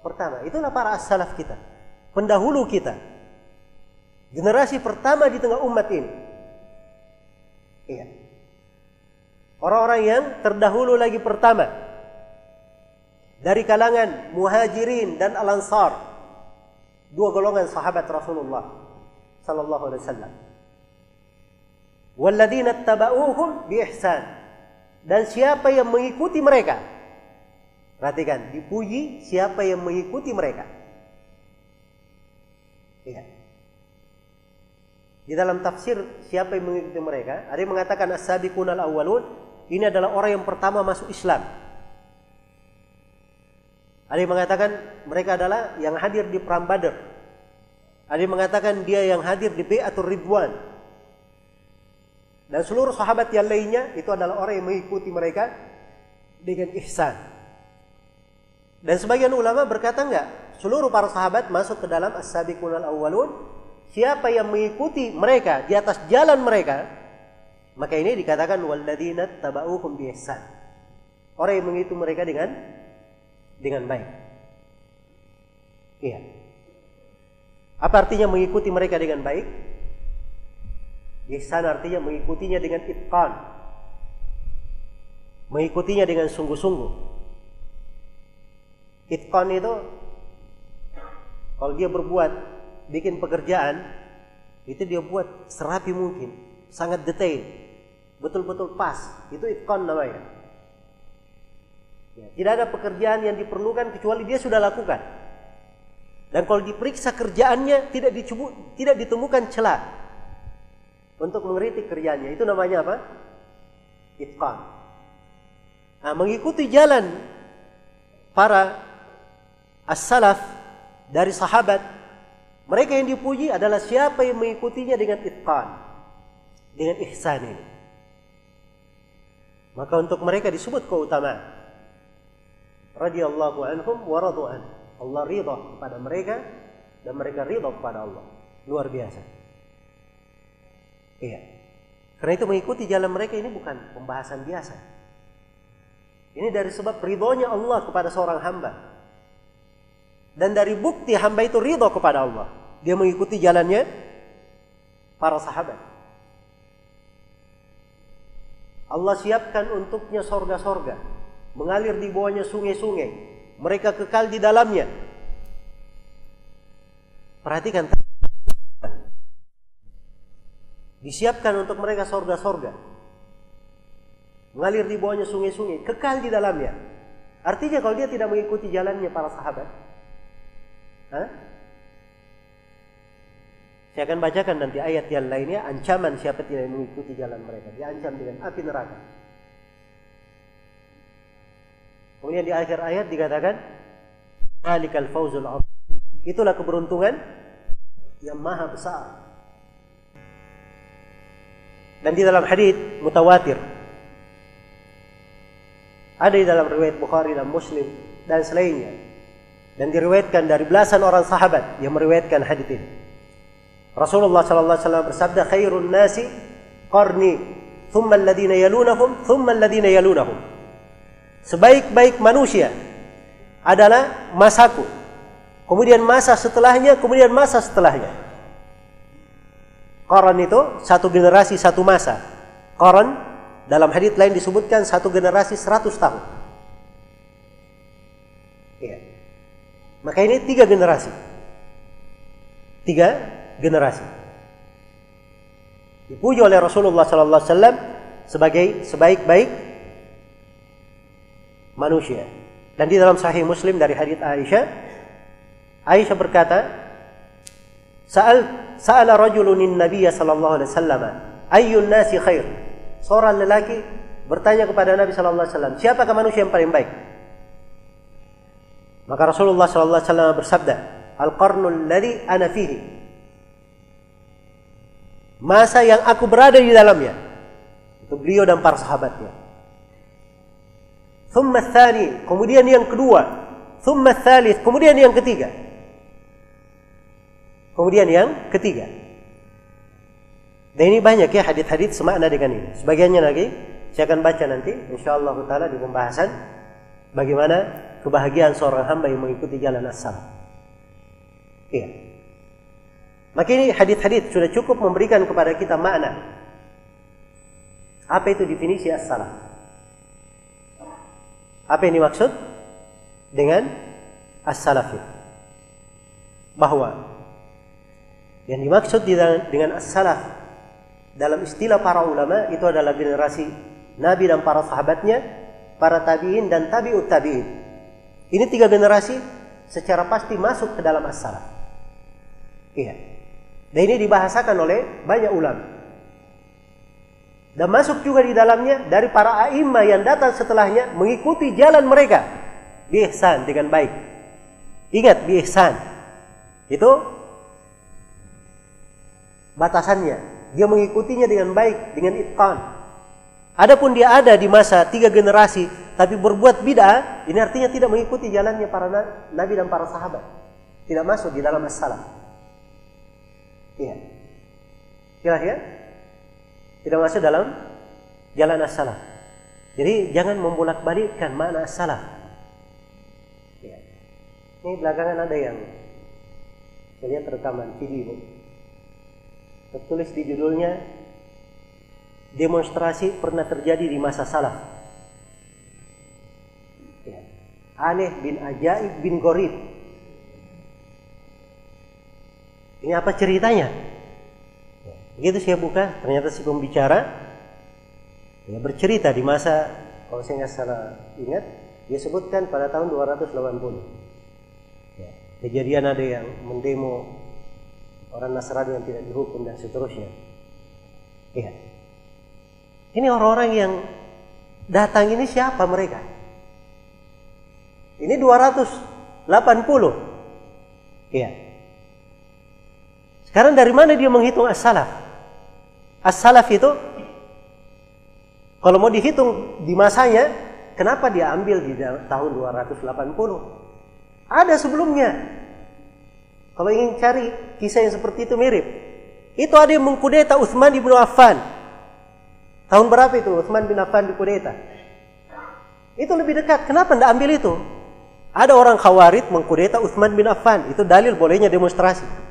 Pertama. Itulah para as-salaf kita. Pendahulu kita. Generasi pertama di tengah umat ini. Iya. Orang-orang yang terdahulu lagi pertama dari kalangan muhajirin dan al-ansar. Dua golongan sahabat Rasulullah sallallahu alaihi wasallam. Walladzina tabauhum bi ihsan dan siapa yang mengikuti mereka? Perhatikan dipuji siapa yang mengikuti mereka. Iya. Di dalam tafsir siapa yang mengikuti mereka, ada yang mengatakan as-sabiqun al-awwalun ini adalah orang yang pertama masuk Islam. Ada yang mengatakan mereka adalah yang hadir di perang Badar. Ada yang mengatakan dia yang hadir di Bai'atul Ridwan. Dan seluruh sahabat yang lainnya itu adalah orang yang mengikuti mereka dengan ihsan. Dan sebagian ulama berkata enggak, seluruh para sahabat masuk ke dalam as-sabiqun al-awwalun. Siapa yang mengikuti mereka di atas jalan mereka, maka ini dikatakan walladzina tabauhum bi ihsan. Orang yang mengikuti mereka dengan dengan baik. Iya. Apa artinya mengikuti mereka dengan baik? Ihsan artinya mengikutinya dengan itqan. Mengikutinya dengan sungguh-sungguh. Itqan itu kalau dia berbuat bikin pekerjaan itu dia buat serapi mungkin, sangat detail. betul-betul pas. Itu itqan namanya. Ya, tidak ada pekerjaan yang diperlukan kecuali dia sudah lakukan. Dan kalau diperiksa kerjaannya tidak dicubu, tidak ditemukan celah untuk mengkritik kerjaannya. Itu namanya apa? Itqan. Nah, mengikuti jalan para as-salaf dari sahabat, mereka yang dipuji adalah siapa yang mengikutinya dengan itqan, dengan ihsan ini. Maka untuk mereka disebut keutamaan. Radiyallahu anhum wa radu'an. Allah ridha kepada mereka dan mereka ridha kepada Allah. Luar biasa. Iya. Karena itu mengikuti jalan mereka ini bukan pembahasan biasa. Ini dari sebab ridhonya Allah kepada seorang hamba. Dan dari bukti hamba itu ridho kepada Allah. Dia mengikuti jalannya para sahabat. Allah siapkan untuknya sorga-sorga. Mengalir di bawahnya sungai-sungai mereka kekal di dalamnya. Perhatikan. Disiapkan untuk mereka sorga-sorga. Mengalir di bawahnya sungai-sungai. Kekal di dalamnya. Artinya kalau dia tidak mengikuti jalannya para sahabat. Hah? Saya akan bacakan nanti ayat yang lainnya. Ancaman siapa tidak mengikuti jalan mereka. Diancam dengan api neraka. Kemudian di akhir ayat dikatakan Alikal fauzul Itulah keberuntungan yang maha besar. Dan di dalam hadis mutawatir ada di dalam riwayat Bukhari dan Muslim dan selainnya dan diriwayatkan dari belasan orang sahabat yang meriwayatkan hadis ini. Rasulullah sallallahu alaihi wasallam bersabda khairun nasi qarni thumma alladhina yalunahum thumma alladhina yalunahum sebaik-baik manusia adalah masaku. Kemudian masa setelahnya, kemudian masa setelahnya. Koran itu satu generasi satu masa. Koran dalam hadits lain disebutkan satu generasi seratus tahun. Iya. Maka ini tiga generasi. Tiga generasi. Dipuji oleh Rasulullah Sallallahu Alaihi Wasallam sebagai sebaik-baik manusia. Dan di dalam Sahih Muslim dari hadits Aisyah, Aisyah berkata, "Sa'al sa'ala rajulun Nabi sallallahu alaihi wasallam, ayyun nasi khair?" Seorang lelaki bertanya kepada Nabi sallallahu alaihi wasallam, "Siapakah manusia yang paling baik?" Maka Rasulullah sallallahu alaihi wasallam bersabda, "Al-qarnul ladzi ana fihi." Masa yang aku berada di dalamnya. Itu beliau dan para sahabatnya. Thumma thani, kemudian yang kedua. Thumma thalith, kemudian yang ketiga. Kemudian yang ketiga. Dan ini banyak ya hadit-hadit semakna dengan ini. Sebagiannya lagi saya akan baca nanti insyaallah taala di pembahasan bagaimana kebahagiaan seorang hamba yang mengikuti jalan as Iya. Maka ini hadit-hadit sudah cukup memberikan kepada kita makna. Apa itu definisi as-salah? Apa yang dimaksud dengan as-salafi? Bahwa yang dimaksud dengan as-salaf dalam istilah para ulama itu adalah generasi Nabi dan para sahabatnya, para tabi'in dan tabi'ut tabi'in. Ini tiga generasi secara pasti masuk ke dalam as-salaf. Iya. Dan ini dibahasakan oleh banyak ulama. Dan masuk juga di dalamnya dari para a'imah yang datang setelahnya mengikuti jalan mereka. Bihsan dengan baik. Ingat bihsan. Itu batasannya. Dia mengikutinya dengan baik, dengan itqan. Adapun dia ada di masa tiga generasi tapi berbuat bid'ah, ini artinya tidak mengikuti jalannya para nabi dan para sahabat. Tidak masuk di dalam masalah. Iya. Jelas ya? Tidak masuk dalam jalan as-salaf. Jadi jangan membolak-balikkan makna as-salaf. Ya. Ini belakangan ada yang saya lihat rekaman video tertulis di judulnya demonstrasi pernah terjadi di masa salaf. Ya. Aneh bin ajaib bin gorib. Ini apa ceritanya? Begitu saya buka, ternyata si pembicara Ya, bercerita di masa kalau saya nggak salah ingat dia sebutkan pada tahun 280. Ya, kejadian ada yang mendemo orang Nasrani yang tidak dihukum dan seterusnya. Iya. Ini orang-orang yang datang ini siapa mereka? Ini 280. Iya. Sekarang dari mana dia menghitung as-salaf? As-salaf itu kalau mau dihitung di masanya, kenapa dia ambil di tahun 280? Ada sebelumnya. Kalau ingin cari kisah yang seperti itu mirip. Itu ada yang mengkudeta Utsman bin Affan. Tahun berapa itu Utsman bin Affan dikudeta? Itu lebih dekat. Kenapa tidak ambil itu? Ada orang khawarid mengkudeta Utsman bin Affan. Itu dalil bolehnya demonstrasi.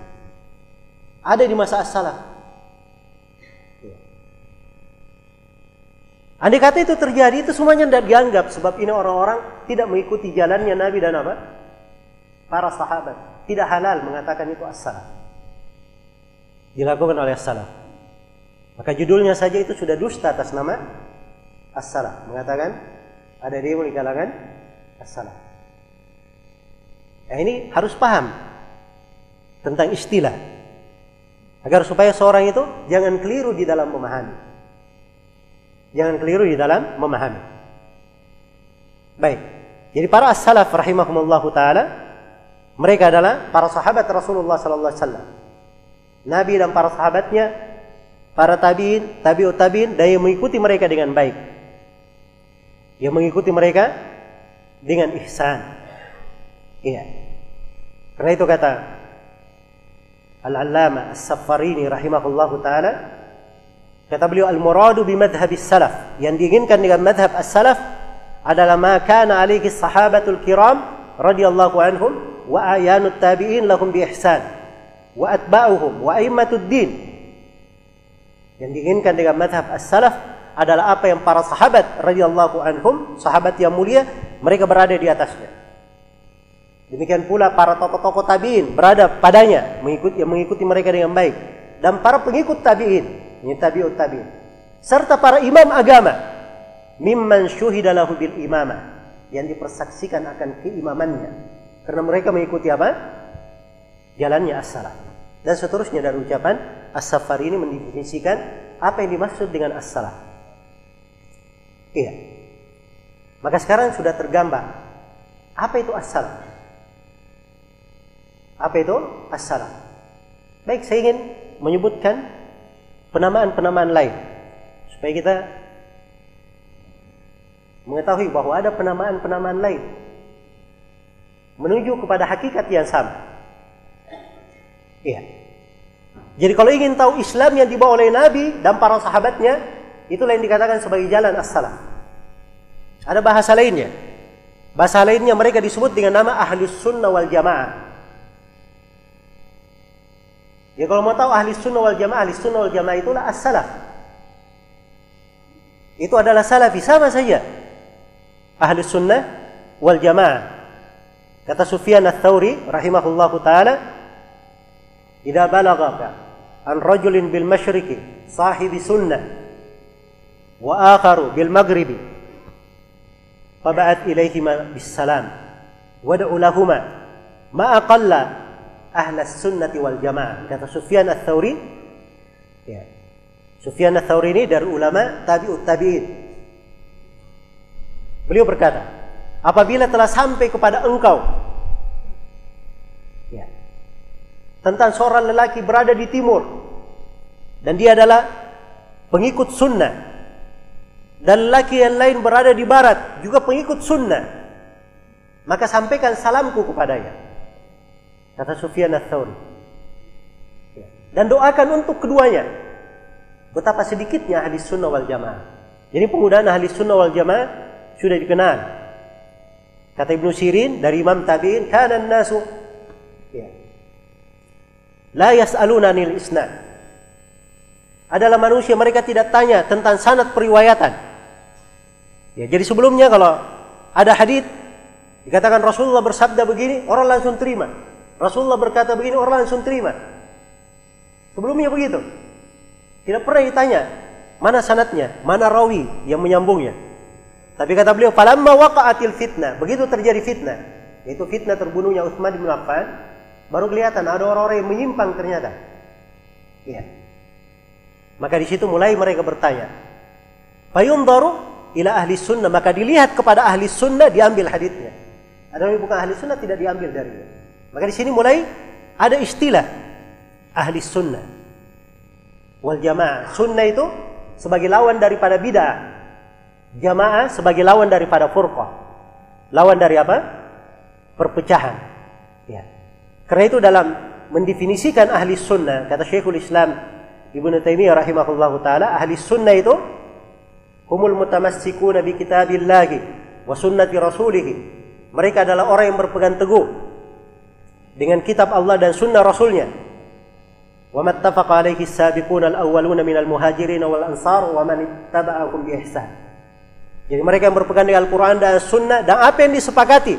Ada di masa as-salaf. Andai kata itu terjadi, itu semuanya tidak dianggap. Sebab ini orang-orang tidak mengikuti jalannya Nabi dan apa? Para sahabat. Tidak halal mengatakan itu as-salaf. Dilakukan oleh as-salaf. Maka judulnya saja itu sudah dusta atas nama as-salaf. Mengatakan ada demo di kalangan as-salaf. Nah, ini harus paham tentang istilah. Agar supaya seorang itu jangan keliru di dalam memahami. Jangan keliru di dalam memahami. Baik. Jadi para as-salaf rahimahumullah taala mereka adalah para sahabat Rasulullah sallallahu alaihi wasallam. Nabi dan para sahabatnya, para tabiin, tabiut tabiin dan yang mengikuti mereka dengan baik. Yang mengikuti mereka dengan ihsan. Iya. Karena itu kata Al-Allama As-Saffarini rahimahullahu taala Kata beliau al-muradu bi madhhab salaf. Yang diinginkan dengan madhab as-salaf adalah ma kana alaihi sahabatul kiram radhiyallahu anhum wa ayanut tabi'in lahum bi ihsan wa atba'uhum wa aimmatud din. Yang diinginkan dengan madhab as-salaf adalah apa yang para sahabat radhiyallahu anhum, sahabat yang mulia, mereka berada di atasnya. Demikian pula para tokoh-tokoh tabi'in berada padanya, mengikuti mengikuti mereka dengan baik. Dan para pengikut tabi'in ini tabi'ut tabi'in. Serta para imam agama. Mimman syuhida lahu bil imamah. Yang dipersaksikan akan keimamannya. Karena mereka mengikuti apa? Jalannya as-salaf. Dan seterusnya dari ucapan as-safar ini mendefinisikan apa yang dimaksud dengan as-salaf. Iya. Maka sekarang sudah tergambar. Apa itu as-salaf? Apa itu as-salaf? Baik, saya ingin menyebutkan penamaan-penamaan lain supaya kita mengetahui bahwa ada penamaan-penamaan lain menuju kepada hakikat yang sama. Iya. Jadi kalau ingin tahu Islam yang dibawa oleh Nabi dan para sahabatnya, itulah yang dikatakan sebagai jalan as-salaf. Ada bahasa lainnya. Bahasa lainnya mereka disebut dengan nama ahlus sunnah wal jamaah. Ya kalau mau tahu ahli sunnah wal jamaah, ahli sunnah wal jamaah itulah as-salaf. Itu adalah salafi sama saja. Ahli sunnah wal jamaah. Kata Sufyan ats-Tsauri rahimahullahu taala, "Idza balagaka an rajulin bil masyriqi sahibi sunnah wa akharu bil maghribi fab'at ilaihima bis salam wad'u lahumā ma aqalla ahlas sunnati wal jamaah. Kata Sufyan ats-Tsauri, ya. Sufyan ats-Tsauri ini dari ulama tabi'ut tabi'in. Beliau berkata, apabila telah sampai kepada engkau ya, tentang seorang lelaki berada di timur dan dia adalah pengikut sunnah dan lelaki yang lain berada di barat juga pengikut sunnah maka sampaikan salamku kepadanya Kata Sufyan ats-Tsauri. Ya. Dan doakan untuk keduanya. Betapa sedikitnya ahli sunnah wal jamaah. Jadi penggunaan ahli sunnah wal jamaah sudah dikenal. Kata Ibnu Sirin dari Imam Tabi'in, kana nasu ya. La yas'aluna nil isnad. Adalah manusia mereka tidak tanya tentang sanad periwayatan. Ya, jadi sebelumnya kalau ada hadis dikatakan Rasulullah bersabda begini, orang langsung terima. Rasulullah berkata begini, orang langsung terima. Sebelumnya begitu. Tidak pernah ditanya mana sanatnya, mana rawi yang menyambungnya. Tapi kata beliau, "Falamma waqa'atil fitnah." Begitu terjadi fitnah, yaitu fitnah terbunuhnya Utsman bin Affan, baru kelihatan ada orang-orang yang menyimpang ternyata. Iya. Maka di situ mulai mereka bertanya. Fayundaru ila ahli sunnah, maka dilihat kepada ahli sunnah diambil hadisnya. Ada yang bukan ahli sunnah tidak diambil darinya. Maka di sini mulai ada istilah ahli sunnah wal jamaah. Sunnah itu sebagai lawan daripada bid'ah. Jamaah sebagai lawan daripada furqah. Lawan dari apa? Perpecahan. Ya. Karena itu dalam mendefinisikan ahli sunnah, kata Syekhul Islam Ibnu Taimiyah rahimahullahu taala, ahli sunnah itu humul mutamassikuna bi kitabillahi wa sunnati rasulih. Mereka adalah orang yang berpegang teguh dengan kitab Allah dan sunnah Rasulnya. Wa mattafaqa alaihi as-sabiquna al-awwaluna minal muhajirin wal ansar wa man ittaba'ahum bi ihsan. Jadi mereka yang berpegang dengan Al-Quran dan Sunnah dan apa yang disepakati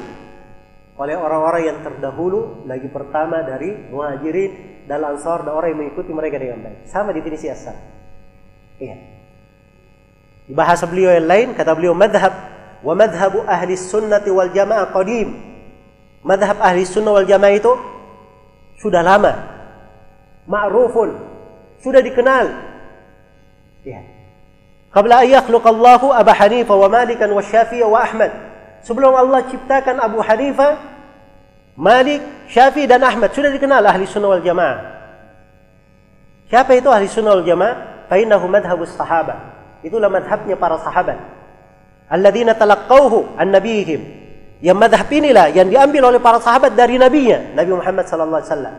oleh orang-orang yang terdahulu lagi pertama dari muhajirin dan ansar dan orang yang mengikuti mereka dengan baik. Sama definisi asal. Iya. Di bahasa beliau yang lain kata beliau madhab wa madhabu ahli sunnati wal jamaah qadim. Madhab ahli sunnah wal jamaah itu sudah lama. Ma'rufun. Sudah dikenal. Ya. Qabla an yakhluqallahu Abu Hanifah wa Malikan wa Syafi'i wa Ahmad. Sebelum Allah ciptakan Abu Hanifah, Malik, Syafi'i dan Ahmad sudah dikenal ahli sunnah wal jamaah. Siapa itu ahli sunnah wal jamaah? Fainahu madhabus sahabat. Itulah madhabnya para sahabat. Alladzina talaqqauhu an nabihim. Yang madhab inilah yang diambil oleh para sahabat dari nabinya, Nabi Muhammad sallallahu alaihi wasallam.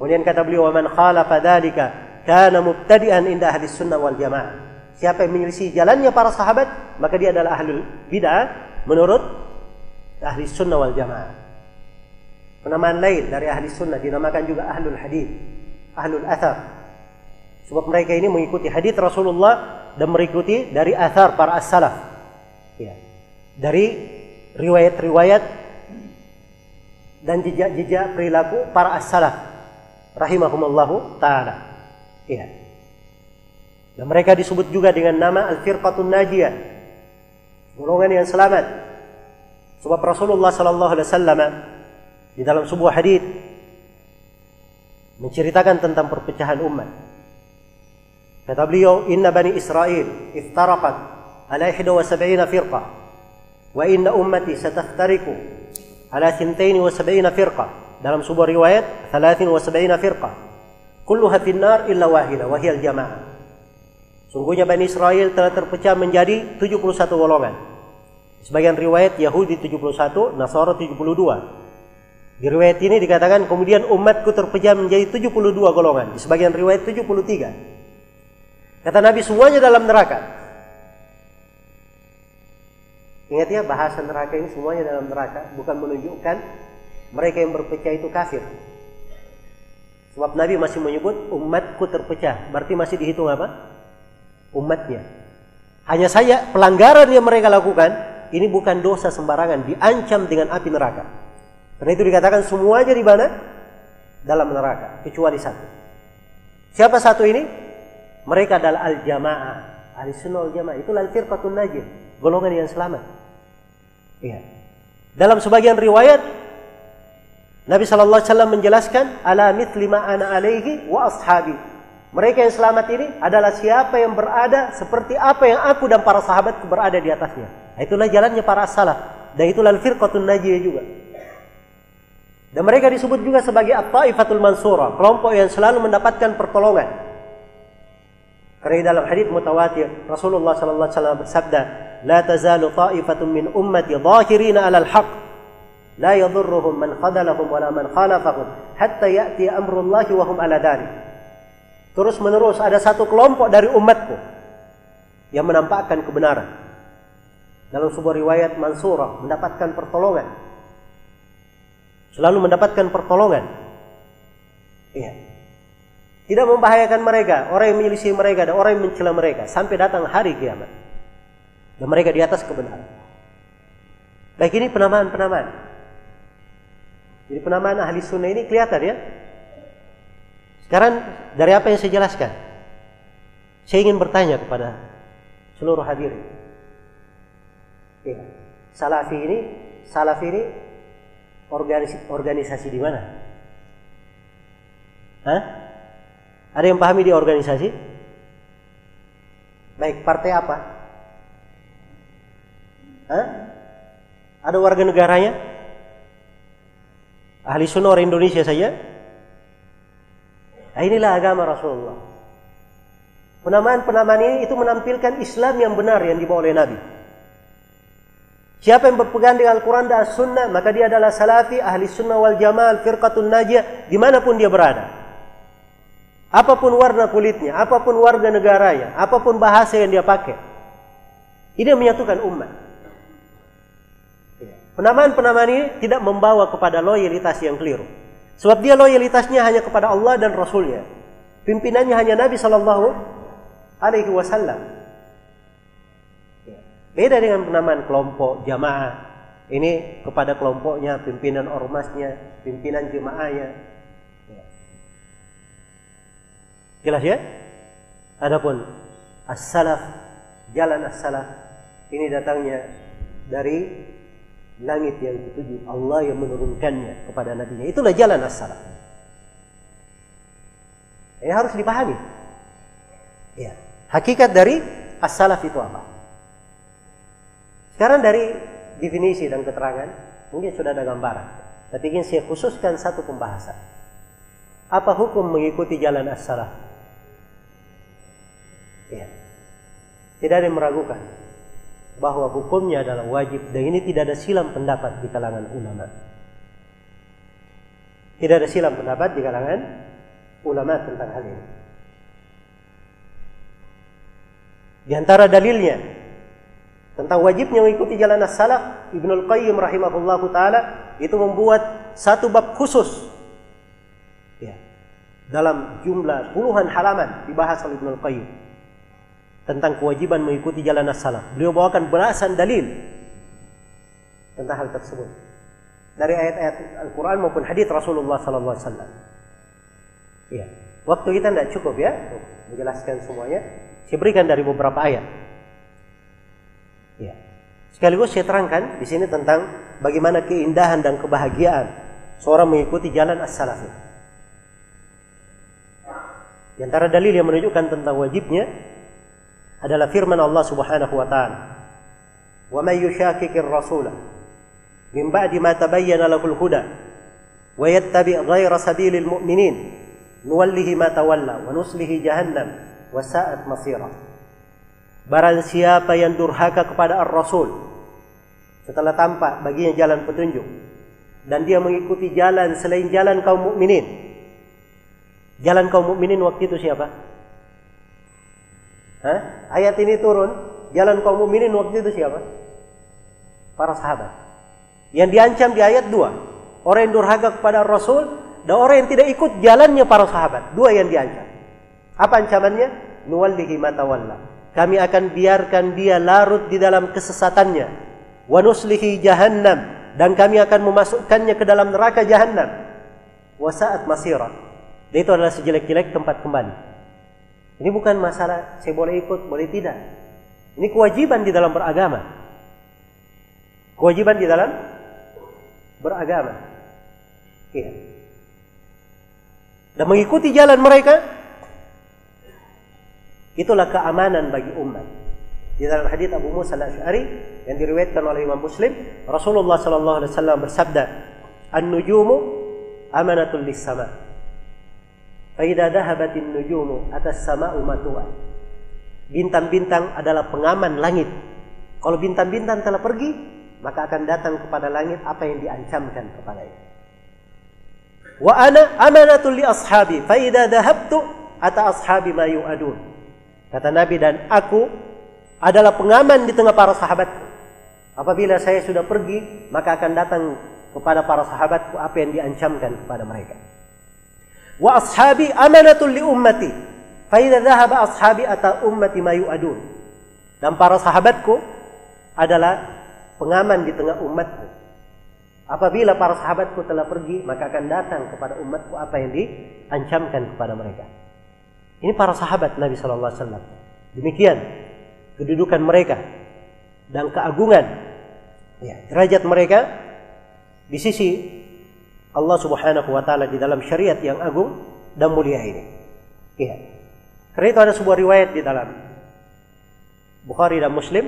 Kemudian kata beliau, "Wa man khalafa dzalika kana mubtadi'an inda ahli sunnah wal jamaah." Siapa yang menyelisih jalannya para sahabat, maka dia adalah ahli bid'ah menurut ahli sunnah wal jamaah. Penamaan lain dari ahli sunnah dinamakan juga ahlul hadis, ahlul athar. Sebab mereka ini mengikuti hadis Rasulullah dan mengikuti dari athar para as-salaf. Ya. Dari riwayat-riwayat dan jejak-jejak perilaku para as-salaf rahimahumallahu taala. Iya. Dan mereka disebut juga dengan nama Al-Firqatun Najiyah. Golongan yang selamat. Sebab Rasulullah sallallahu alaihi wasallam di dalam sebuah hadis menceritakan tentang perpecahan umat. Kata beliau, "Inna bani Israel iftaraqat ala 71 firqah inna ummati sataftariku ala 72 firqah." Dalam sebuah riwayat, 73 firqah. Kulluha finnar illa wahida wa hiya al-jamaah. Sungguhnya Bani Israel telah terpecah menjadi 71 golongan. Sebagian riwayat Yahudi 71, Nasara 72. Di riwayat ini dikatakan kemudian umatku terpecah menjadi 72 golongan. Di sebagian riwayat 73. Kata Nabi semuanya dalam neraka. Ingat ya bahasa neraka ini semuanya dalam neraka bukan menunjukkan mereka yang berpecah itu kafir. Sebab Nabi masih menyebut umatku terpecah, berarti masih dihitung apa? Umatnya. Hanya saya pelanggaran yang mereka lakukan ini bukan dosa sembarangan, diancam dengan api neraka. Karena itu dikatakan semuanya di mana? Dalam neraka, kecuali satu. Siapa satu ini? Mereka adalah al-jamaah, ahli sunnah al-jamaah. Itulah al-firqatun najih, golongan yang selamat. Iya. Dalam sebagian riwayat Nabi sallallahu alaihi wasallam menjelaskan ala mithli ma ana alaihi wa ashabi. Mereka yang selamat ini adalah siapa yang berada seperti apa yang aku dan para sahabatku berada di atasnya. Itulah jalannya para salaf dan itulah firqatun najiyah juga. Dan mereka disebut juga sebagai at-taifatul mansura, kelompok yang selalu mendapatkan pertolongan. Karena dalam hadis mutawatir Rasulullah sallallahu alaihi wasallam bersabda, "La tazalu ta'ifatun min ummati dhahirina 'alal haqq la yadhurruhum man khadalahum wala man khalafahum hatta ya'ti amrullahi wa hum 'ala dhalik." Terus menerus ada satu kelompok dari umatku yang menampakkan kebenaran. Dalam sebuah riwayat Mansurah mendapatkan pertolongan. Selalu mendapatkan pertolongan. Iya. Tidak membahayakan mereka, orang yang menyelisih mereka dan orang yang mencela mereka sampai datang hari kiamat. Dan mereka di atas kebenaran. Baik ini penamaan-penamaan. Jadi penamaan ahli sunnah ini kelihatan ya. Sekarang dari apa yang saya jelaskan? Saya ingin bertanya kepada seluruh hadirin. Ya. Salafi ini, Salafi ini organisasi, organisasi di mana? Hah? Ada yang pahami di organisasi? Baik, partai apa? Hah? Ada warga negaranya? Ahli sunnah orang Indonesia saja? Nah, inilah agama Rasulullah. Penamaan-penamaan ini itu menampilkan Islam yang benar yang dibawa oleh Nabi. Siapa yang berpegang dengan Al-Quran dan As-Sunnah, maka dia adalah salafi, ahli sunnah wal jamal, firqatun najiyah, di mana pun dia berada. Apa pun warna kulitnya, apa pun warga negaranya, apa pun bahasa yang dia pakai. Ini menyatukan umat. Penamaan-penamaan ini tidak membawa kepada loyalitas yang keliru. Sebab dia loyalitasnya hanya kepada Allah dan Rasulnya. Pimpinannya hanya Nabi Shallallahu Alaihi Wasallam. Beda dengan penamaan kelompok jamaah. Ini kepada kelompoknya, pimpinan ormasnya, pimpinan jemaahnya. Jelas ya? Adapun as-salaf, jalan as-salaf ini datangnya dari langit yang dituju Allah yang menurunkannya kepada nabinya. Itulah jalan as-salaf. Ini harus dipahami. Ya. Hakikat dari as-salaf itu apa? Sekarang dari definisi dan keterangan, mungkin sudah ada gambaran. Tapi ingin saya khususkan satu pembahasan. Apa hukum mengikuti jalan as-salaf? Tidak ada yang meragukan bahwa hukumnya adalah wajib dan ini tidak ada silam pendapat di kalangan ulama. Tidak ada silam pendapat di kalangan ulama tentang hal ini. Di antara dalilnya tentang wajibnya mengikuti jalan as-salaf Ibnu Al-Qayyim rahimahullahu taala itu membuat satu bab khusus ya dalam jumlah puluhan halaman dibahas oleh Ibnu Al-Qayyim tentang kewajiban mengikuti jalan as-salaf. Beliau bawakan belasan dalil tentang hal tersebut dari ayat-ayat Al-Quran maupun hadis Rasulullah Sallallahu Alaihi Wasallam. Ya, waktu kita tidak cukup ya menjelaskan semuanya. Saya berikan dari beberapa ayat. Ya. Sekaligus saya terangkan di sini tentang bagaimana keindahan dan kebahagiaan seorang mengikuti jalan as-salaf. Di antara dalil yang menunjukkan tentang wajibnya adalah firman Allah Subhanahu wa taala. "Wa may yushakkikir rasula min ba'di ma tabayyana lahul huda wa yattabi' ghayra sabilil mu'minin nuwallihi ma tawalla wa nuslihi jahannam wa sa'at masira." Barang siapa yang durhaka kepada Ar-Rasul setelah tampak baginya jalan petunjuk dan dia mengikuti jalan selain jalan kaum mukminin. Jalan kaum mukminin waktu itu siapa? Hah? Ayat ini turun, jalan kaum mukminin waktu itu siapa? Para sahabat. Yang diancam di ayat 2. Orang yang durhaka kepada Rasul dan orang yang tidak ikut jalannya para sahabat. Dua yang diancam. Apa ancamannya? Nuwallihi matawalla kami akan biarkan dia larut di dalam kesesatannya wa nuslihi jahannam dan kami akan memasukkannya ke dalam neraka jahannam wa sa'at masira dan itu adalah sejelek-jelek tempat kembali ini bukan masalah saya boleh ikut boleh tidak ini kewajiban di dalam beragama kewajiban di dalam beragama iya dan mengikuti jalan mereka Itulah keamanan bagi umat. Di dalam hadis Abu Musa al-Asy'ari yang diriwayatkan oleh Imam Muslim, Rasulullah sallallahu alaihi wasallam bersabda, "An-nujumu amanatul lis-sama." Fa idza dhahabatin nujumu atas sama'u matu'a. Bintang-bintang adalah pengaman langit. Kalau bintang-bintang telah pergi, maka akan datang kepada langit apa yang diancamkan kepadanya. Wa ana amanatul li ashabi, fa idza dhahabtu ata ashabi ma. Kata Nabi dan aku adalah pengaman di tengah para sahabatku. Apabila saya sudah pergi, maka akan datang kepada para sahabatku apa yang diancamkan kepada mereka. Wa ashabi amanatul li ummati. Fa idza dhahaba ashabi ata ummati ma yu'adun. Dan para sahabatku adalah pengaman di tengah umatku. Apabila para sahabatku telah pergi, maka akan datang kepada umatku apa yang diancamkan kepada mereka. Ini para sahabat Nabi Shallallahu Alaihi Wasallam. Demikian kedudukan mereka dan keagungan ya, derajat mereka di sisi Allah Subhanahu wa taala di dalam syariat yang agung dan mulia ini. Iya. Karena itu ada sebuah riwayat di dalam Bukhari dan Muslim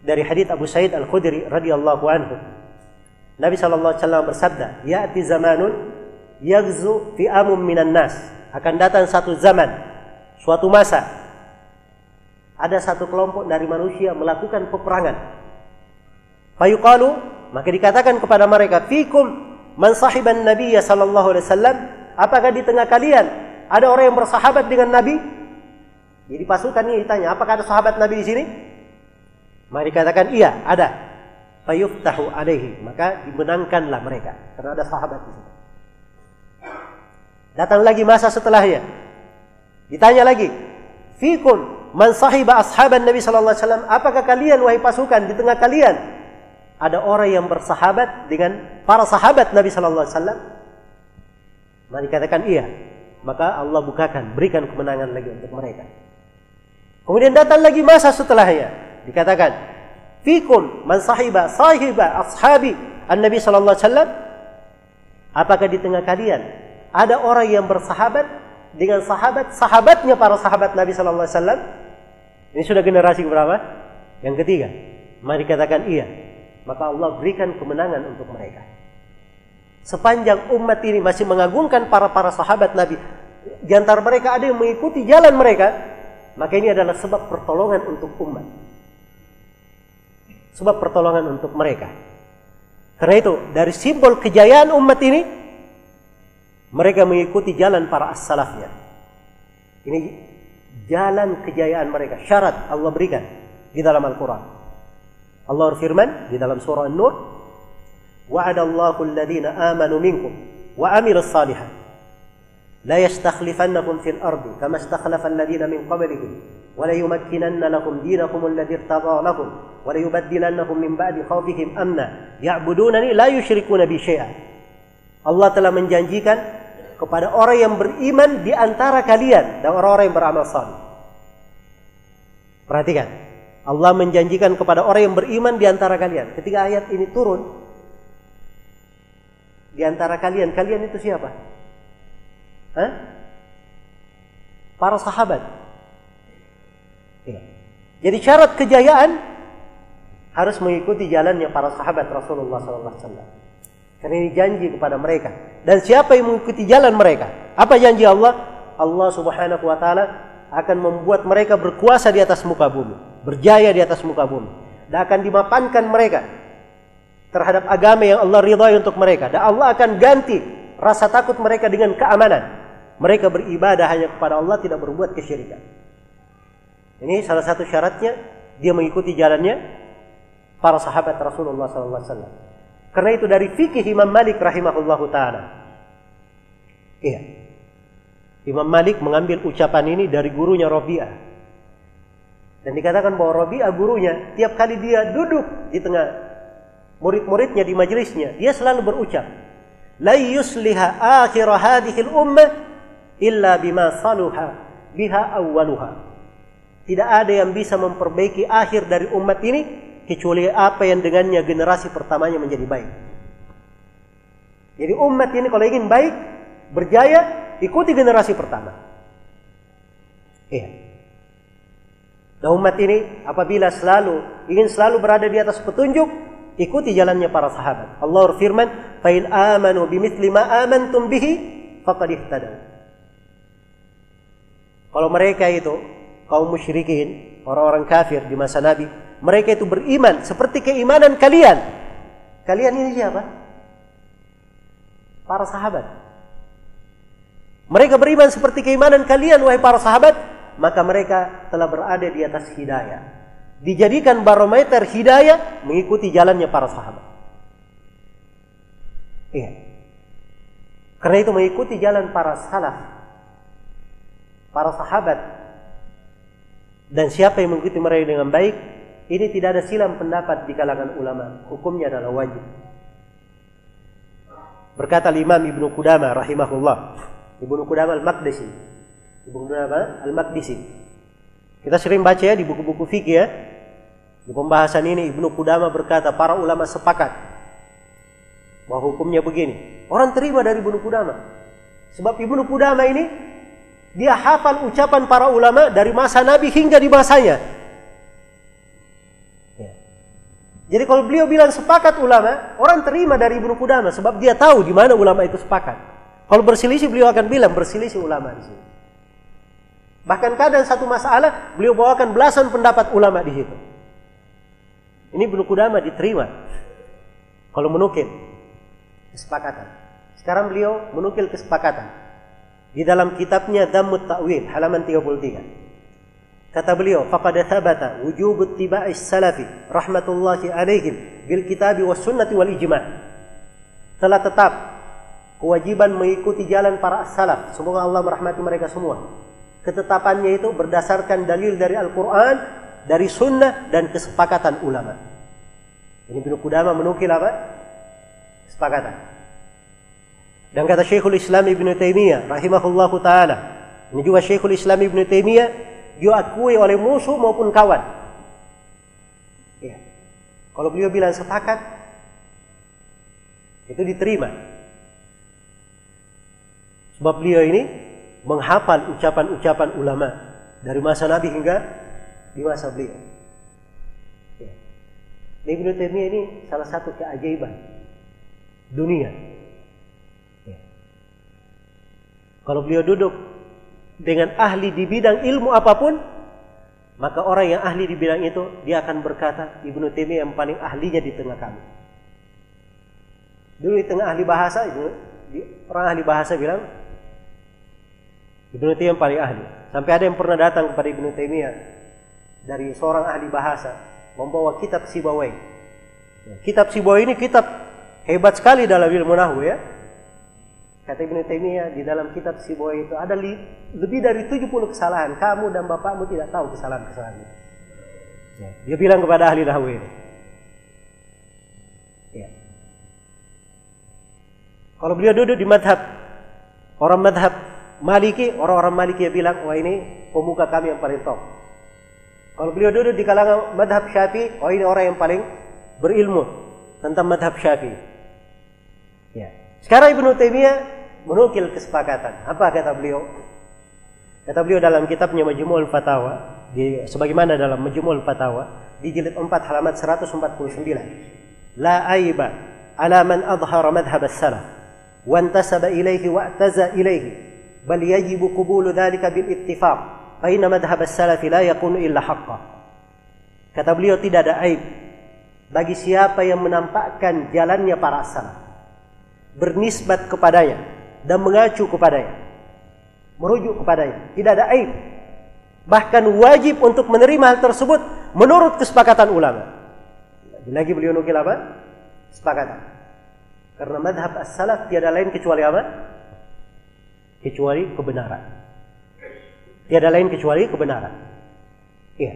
dari hadits Abu Sa'id Al-Khudri radhiyallahu anhu. Nabi sallallahu alaihi wasallam bersabda, "Ya'ti zamanun yaghzu fi amum minan nas." Akan datang satu zaman, suatu masa ada satu kelompok dari manusia melakukan peperangan. Fayuqalu, maka dikatakan kepada mereka, "Fikum Man sahiban Nabi sallallahu alaihi wasallam, apakah di tengah kalian ada orang yang bersahabat dengan Nabi? Jadi pasukan ini ditanya, apakah ada sahabat Nabi di sini? Maka dikatakan iya, ada. Fayuftahu alaihi, maka dimenangkanlah mereka karena ada sahabat di sini. Datang lagi masa setelahnya. Ditanya lagi, "Fikum man sahiba ashaban Nabi sallallahu alaihi wasallam, apakah kalian wahai pasukan di tengah kalian ada orang yang bersahabat dengan para sahabat Nabi Shallallahu Alaihi Wasallam? Maka dikatakan iya. Maka Allah bukakan, berikan kemenangan lagi untuk mereka. Kemudian datang lagi masa setelahnya. Dikatakan, Fikum man sahiba sahiba ashabi an Nabi Shallallahu Alaihi Wasallam. Apakah di tengah kalian ada orang yang bersahabat dengan sahabat sahabatnya para sahabat Nabi Shallallahu Alaihi Wasallam? Ini sudah generasi berapa? Yang ketiga. Mari katakan iya maka Allah berikan kemenangan untuk mereka. Sepanjang umat ini masih mengagungkan para-para sahabat Nabi, di antara mereka ada yang mengikuti jalan mereka, maka ini adalah sebab pertolongan untuk umat. Sebab pertolongan untuk mereka. Karena itu, dari simbol kejayaan umat ini, mereka mengikuti jalan para as-salafnya. Ini jalan kejayaan mereka, syarat Allah berikan di dalam Al-Quran. Allah berfirman di dalam surah An-Nur, "Wa'adallahu alladhina amanu minkum wa amilus salihat la yastakhlifannakum fil ardi kama istakhlafa alladhina min qablihim wa la yumakkinanna lakum dinakum alladhi irtada lakum wa la yubaddilannahum min ba'di khawfihim amna ya'budunani la yusyrikuna bi syai'a." Allah telah menjanjikan kepada orang yang beriman di antara kalian dan orang-orang yang beramal saleh. Perhatikan, Allah menjanjikan kepada orang yang beriman di antara kalian. Ketika ayat ini turun, di antara kalian, kalian itu siapa? Hah? Para sahabat. Jadi syarat kejayaan harus mengikuti jalannya para sahabat Rasulullah SAW. Karena ini janji kepada mereka. Dan siapa yang mengikuti jalan mereka? Apa janji Allah? Allah Subhanahu wa taala akan membuat mereka berkuasa di atas muka bumi berjaya di atas muka bumi. Dan akan dimapankan mereka terhadap agama yang Allah ridhai untuk mereka. Dan Allah akan ganti rasa takut mereka dengan keamanan. Mereka beribadah hanya kepada Allah tidak berbuat kesyirikan. Ini salah satu syaratnya. Dia mengikuti jalannya para sahabat Rasulullah SAW karena itu dari fikih Imam Malik rahimahullahu taala. Iya. Imam Malik mengambil ucapan ini dari gurunya Rabi'ah dan dikatakan bahwa Rabi'ah gurunya, tiap kali dia duduk di tengah murid-muridnya di majelisnya, dia selalu berucap, "La yusliha akhir hadhihi al-ummah illa bima saluha biha awwaluha." Tidak ada yang bisa memperbaiki akhir dari umat ini kecuali apa yang dengannya generasi pertamanya menjadi baik. Jadi umat ini kalau ingin baik, berjaya, ikuti generasi pertama. Iya. Dan umat ini apabila selalu ingin selalu berada di atas petunjuk, ikuti jalannya para sahabat. Allah berfirman, "Fa in amanu bimithli ma amantum bihi faqad ihtadaw." Kalau mereka itu kaum musyrikin, orang-orang kafir di masa Nabi, mereka itu beriman seperti keimanan kalian. Kalian ini siapa? Para sahabat. Mereka beriman seperti keimanan kalian wahai para sahabat, maka mereka telah berada di atas hidayah. Dijadikan barometer hidayah mengikuti jalannya para sahabat. Iya. Karena itu mengikuti jalan para salaf, para sahabat, dan siapa yang mengikuti mereka dengan baik, ini tidak ada silam pendapat di kalangan ulama. Hukumnya adalah wajib. Berkata Imam Ibnu Qudamah rahimahullah, Ibnu Qudamah al-Maqdisi, Ibnu Qudamah Al-Maqdisi. Kita sering baca ya di buku-buku fikih ya. Di pembahasan ini Ibnu Qudamah berkata para ulama sepakat bahwa hukumnya begini. Orang terima dari Ibnu Qudamah. Sebab Ibnu Qudamah ini dia hafal ucapan para ulama dari masa Nabi hingga di masanya. Ya. Jadi kalau beliau bilang sepakat ulama, orang terima dari Ibnu Qudamah sebab dia tahu di mana ulama itu sepakat. Kalau berselisih beliau akan bilang berselisih ulama di sini. Bahkan kadang satu masalah beliau bawakan belasan pendapat ulama di situ. Ini Ibnu Qudamah diterima. Kalau menukil kesepakatan. Sekarang beliau menukil kesepakatan di dalam kitabnya Dhammut Ta'wil halaman 33. Kata beliau, "Faqad thabata wujub ittiba'i salafi rahmatullahi alaihim bil kitabi was sunnati wal ijma'." Telah tetap kewajiban mengikuti jalan para salaf. Semoga Allah merahmati mereka semua. Ketetapannya itu berdasarkan dalil dari Al-Quran, dari sunnah dan kesepakatan ulama. Ini Ibnu Qudamah menukil apa? Kesepakatan. Dan kata Syekhul Islam Ibn Taimiyah rahimahullahu taala, ini juga Syekhul Islam Ibn Taimiyah diakui oleh musuh maupun kawan. Ya. Kalau beliau bilang sepakat, itu diterima. Sebab beliau ini menghafal ucapan-ucapan ulama dari masa Nabi hingga di masa beliau. Ya. Ibnu Taimiyah ini salah satu keajaiban dunia. Ya. Kalau beliau duduk dengan ahli di bidang ilmu apa pun, maka orang yang ahli di bidang itu dia akan berkata Ibnu Taimiyah yang paling ahlinya di tengah kami. Dulu di tengah ahli bahasa itu orang ahli bahasa bilang Ibnu Taimiyah yang paling ahli. Sampai ada yang pernah datang kepada Ibnu Taimiyah dari seorang ahli bahasa membawa kitab Sibawai. Ya, kitab Sibawai ini kitab hebat sekali dalam ilmu nahwu ya. Kata Ibnu Taimiyah di dalam kitab Sibawai itu ada lebih dari 70 kesalahan. Kamu dan bapakmu tidak tahu kesalahan-kesalahan itu. Ya, dia bilang kepada ahli nahwu ini. Ya. Kalau beliau duduk di madhab orang madhab Maliki, orang-orang Maliki yang bilang, wah ini pemuka kami yang paling top. Kalau beliau duduk di kalangan madhab syafi'i, oh ini orang yang paling berilmu tentang madhab syafi'i. Ya. Sekarang Ibnu Taimiyah menukil kesepakatan. Apa kata beliau? Kata beliau dalam kitabnya Majmu'ul Fatawa, di, sebagaimana dalam Majmu'ul Fatawa, di jilid 4 halaman 149. La aiba ala man adhara madhab as-salaf wa intasaba ilayhi wa i'taza ilayhi بل يجب قبول ذلك بالاتفاق فإن مذهب السلف لا يكون إلا حقا kata beliau tidak ada aib bagi siapa yang menampakkan jalannya para salaf bernisbat kepadanya dan mengacu kepadanya merujuk kepadanya tidak ada aib bahkan wajib untuk menerima hal tersebut menurut kesepakatan ulama lagi beliau nukil apa kesepakatan karena madhab as-salaf tiada lain kecuali apa Kecuali kebenaran. Tiada lain kecuali kebenaran. Iya.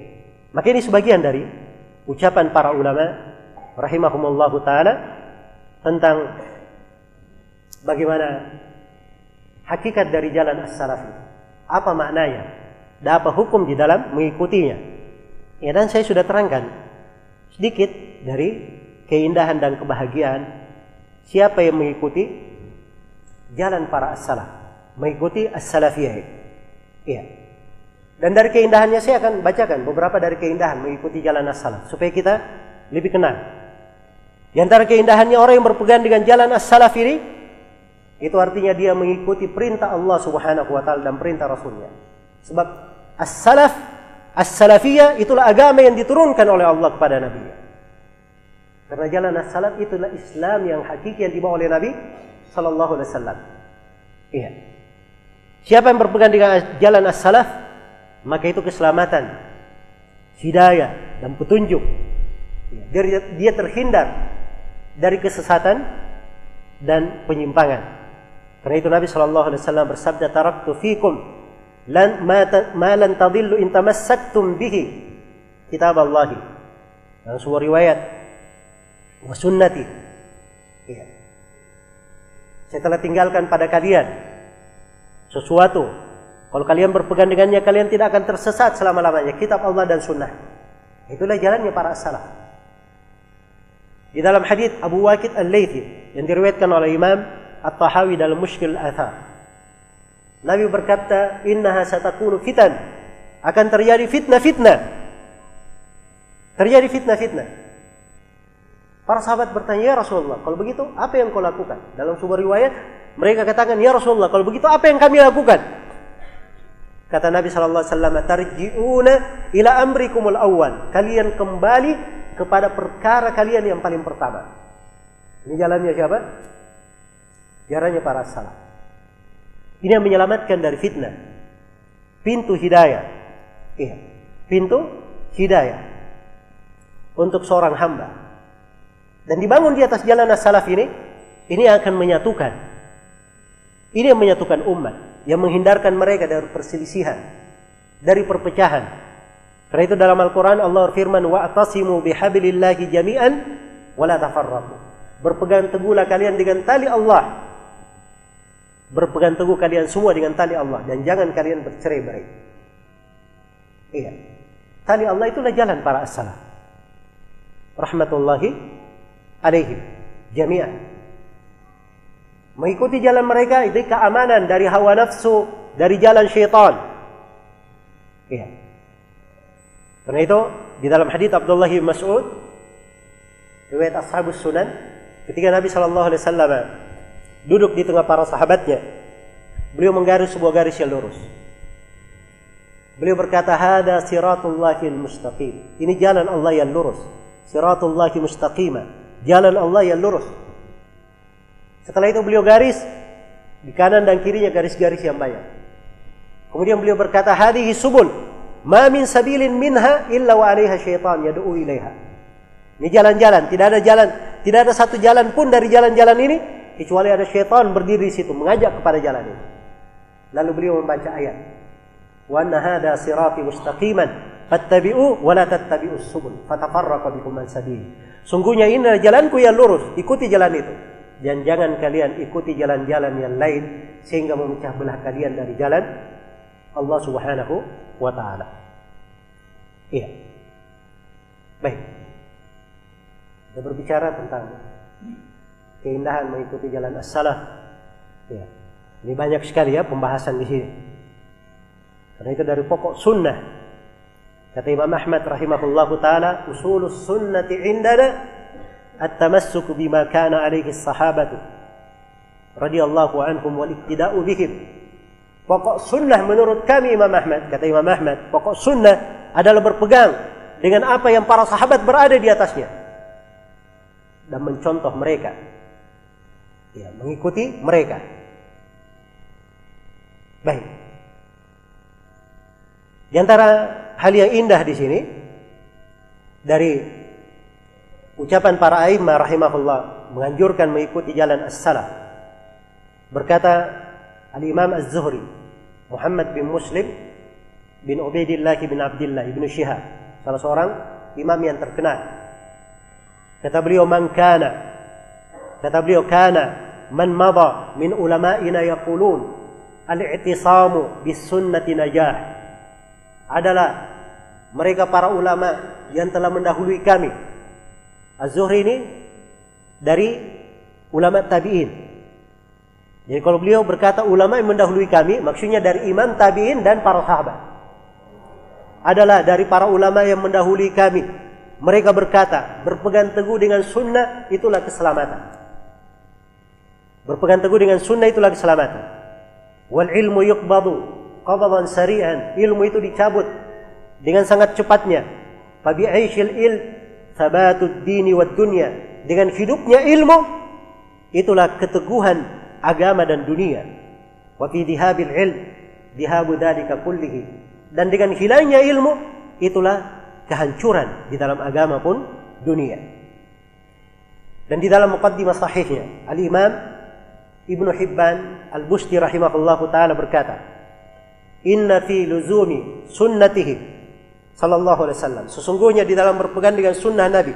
Maka ini sebagian dari ucapan para ulama rahimahumullahu taala tentang bagaimana hakikat dari jalan as-salaf Apa maknanya? Dan apa hukum di dalam mengikutinya? Ya dan saya sudah terangkan sedikit dari keindahan dan kebahagiaan siapa yang mengikuti jalan para as-salaf mengikuti as-salafiyah. Iya. Dan dari keindahannya saya akan bacakan beberapa dari keindahan mengikuti jalan as-salaf supaya kita lebih kenal. Di antara keindahannya orang yang berpegang dengan jalan as-salaf ini itu artinya dia mengikuti perintah Allah Subhanahu wa taala dan perintah Rasulnya. Sebab as-salaf as-salafiyah itulah agama yang diturunkan oleh Allah kepada Nabi. Karena jalan as-salaf itulah Islam yang hakiki yang dibawa oleh Nabi sallallahu alaihi wasallam. Iya. Siapa yang berpegang dengan jalan as-salaf, maka itu keselamatan, hidayah dan petunjuk. Dia, dia terhindar dari kesesatan dan penyimpangan. Karena itu Nabi Shallallahu Alaihi Wasallam bersabda, "Taraktu fikum lan ma lan tadillu in bihi kitab Allah." Dalam sebuah riwayat, wa sunnati. Ya. Saya telah tinggalkan pada kalian sesuatu Kalau kalian berpegang dengannya, kalian tidak akan tersesat selama-lamanya. Kitab Allah dan sunnah. Itulah jalannya para salaf. Di dalam hadis Abu Waqid Al-Laythi yang diriwayatkan oleh Imam At-Tahawi dalam Mushkil Al-Athar. Nabi berkata, "Innaha satakunu fitan." Akan terjadi fitnah-fitnah. Terjadi fitnah-fitnah. Para sahabat bertanya, "Ya Rasulullah, kalau begitu apa yang kau lakukan?" Dalam sebuah riwayat, mereka katakan, "Ya Rasulullah, kalau begitu apa yang kami lakukan?" Kata Nabi sallallahu alaihi wasallam, "Tarji'una ila awwal." Kalian kembali kepada perkara kalian yang paling pertama. Ini jalannya siapa? Jalannya para salaf. Ini yang menyelamatkan dari fitnah. Pintu hidayah. Iya. Pintu hidayah. Untuk seorang hamba. Dan dibangun di atas jalan as-salaf ini, ini akan menyatukan. Ini yang menyatukan umat. Yang menghindarkan mereka dari perselisihan. Dari perpecahan. Karena itu dalam Al-Quran Allah berfirman, وَأَتَصِمُوا بِحَبِلِ اللَّهِ جَمِيعًا وَلَا تَفَرَّقُوا Berpegang teguhlah kalian dengan tali Allah berpegang teguh kalian semua dengan tali Allah dan jangan kalian bercerai-berai. Iya. Tali Allah itulah jalan para as-salaf. Rahmatullahi alaihim jami'an. Mengikuti jalan mereka itu keamanan dari hawa nafsu, dari jalan syaitan. Iya. Karena itu di dalam hadis Abdullah bin Mas'ud riwayat Ashabus Sunan ketika Nabi sallallahu alaihi wasallam duduk di tengah para sahabatnya. Beliau menggaris sebuah garis yang lurus. Beliau berkata, "Hada siratullahil mustaqim." Ini jalan Allah yang lurus. Siratullahi mustaqima. Jalan Allah yang lurus. Setelah itu beliau garis di kanan dan kirinya garis-garis yang banyak. Kemudian beliau berkata, "Hadhihi subul, ma min sabilin minha illa wa 'alaiha syaitan yad'u ilaiha." Ini jalan-jalan, tidak ada jalan, tidak ada satu jalan pun dari jalan-jalan ini kecuali ada syaitan berdiri di situ mengajak kepada jalan ini. Lalu beliau membaca ayat. Wa anna hada sirati mustaqiman fattabi'u wa la tattabi'us subul fatafarraqa bikum an sabili. Sungguhnya ini adalah jalanku yang lurus, ikuti jalan itu. Dan jangan kalian ikuti jalan-jalan yang lain sehingga memecah belah kalian dari jalan Allah Subhanahu wa taala. Iya. Baik. Kita berbicara tentang keindahan mengikuti jalan as-salaf. Ya. Ini banyak sekali ya pembahasan di sini. Karena itu dari pokok sunnah. Kata Imam Ahmad rahimahullah taala, usulus sunnati indana at-tamassuk bima kana alaihi sahabatu radhiyallahu anhum wal iktida'u bihim. Pokok sunnah menurut kami Imam Ahmad, kata Imam Ahmad, pokok sunnah adalah berpegang dengan apa yang para sahabat berada di atasnya dan mencontoh mereka ya, mengikuti mereka. Baik. Di antara hal yang indah di sini dari ucapan para a'immah rahimahullah menganjurkan mengikuti jalan as-salaf. Berkata Al-Imam Az-Zuhri Muhammad bin Muslim bin Ubaidillah bin Abdullah bin Syihab salah seorang imam yang terkenal. Kata beliau man kana Kata beliau, "Kana man madha min ulama'ina yaqulun al-i'tisamu bis sunnati najah." Adalah mereka para ulama yang telah mendahului kami. Az-Zuhri ini dari ulama tabi'in. Jadi kalau beliau berkata ulama yang mendahului kami, maksudnya dari imam tabi'in dan para sahabat. Adalah dari para ulama yang mendahului kami. Mereka berkata, berpegang teguh dengan sunnah itulah keselamatan. Berpegang teguh dengan sunnah itulah keselamatan. Wal ilmu yuqbadu qabdan sari'an. Ilmu itu dicabut dengan sangat cepatnya. Fabi aishil il thabatud dini wad dunya. Dengan hidupnya ilmu itulah keteguhan agama dan dunia. Wa fi dihabil ilm dihabu dalika kullihi. Dan dengan hilangnya ilmu itulah kehancuran di dalam agama pun dunia. Dan di dalam muqaddimah sahihnya Al-Imam Ibnu Hibban Al-Busti rahimahullah taala berkata, "Inna fi luzumi sunnatihi sallallahu alaihi wasallam." Sesungguhnya di dalam berpegang dengan sunnah Nabi.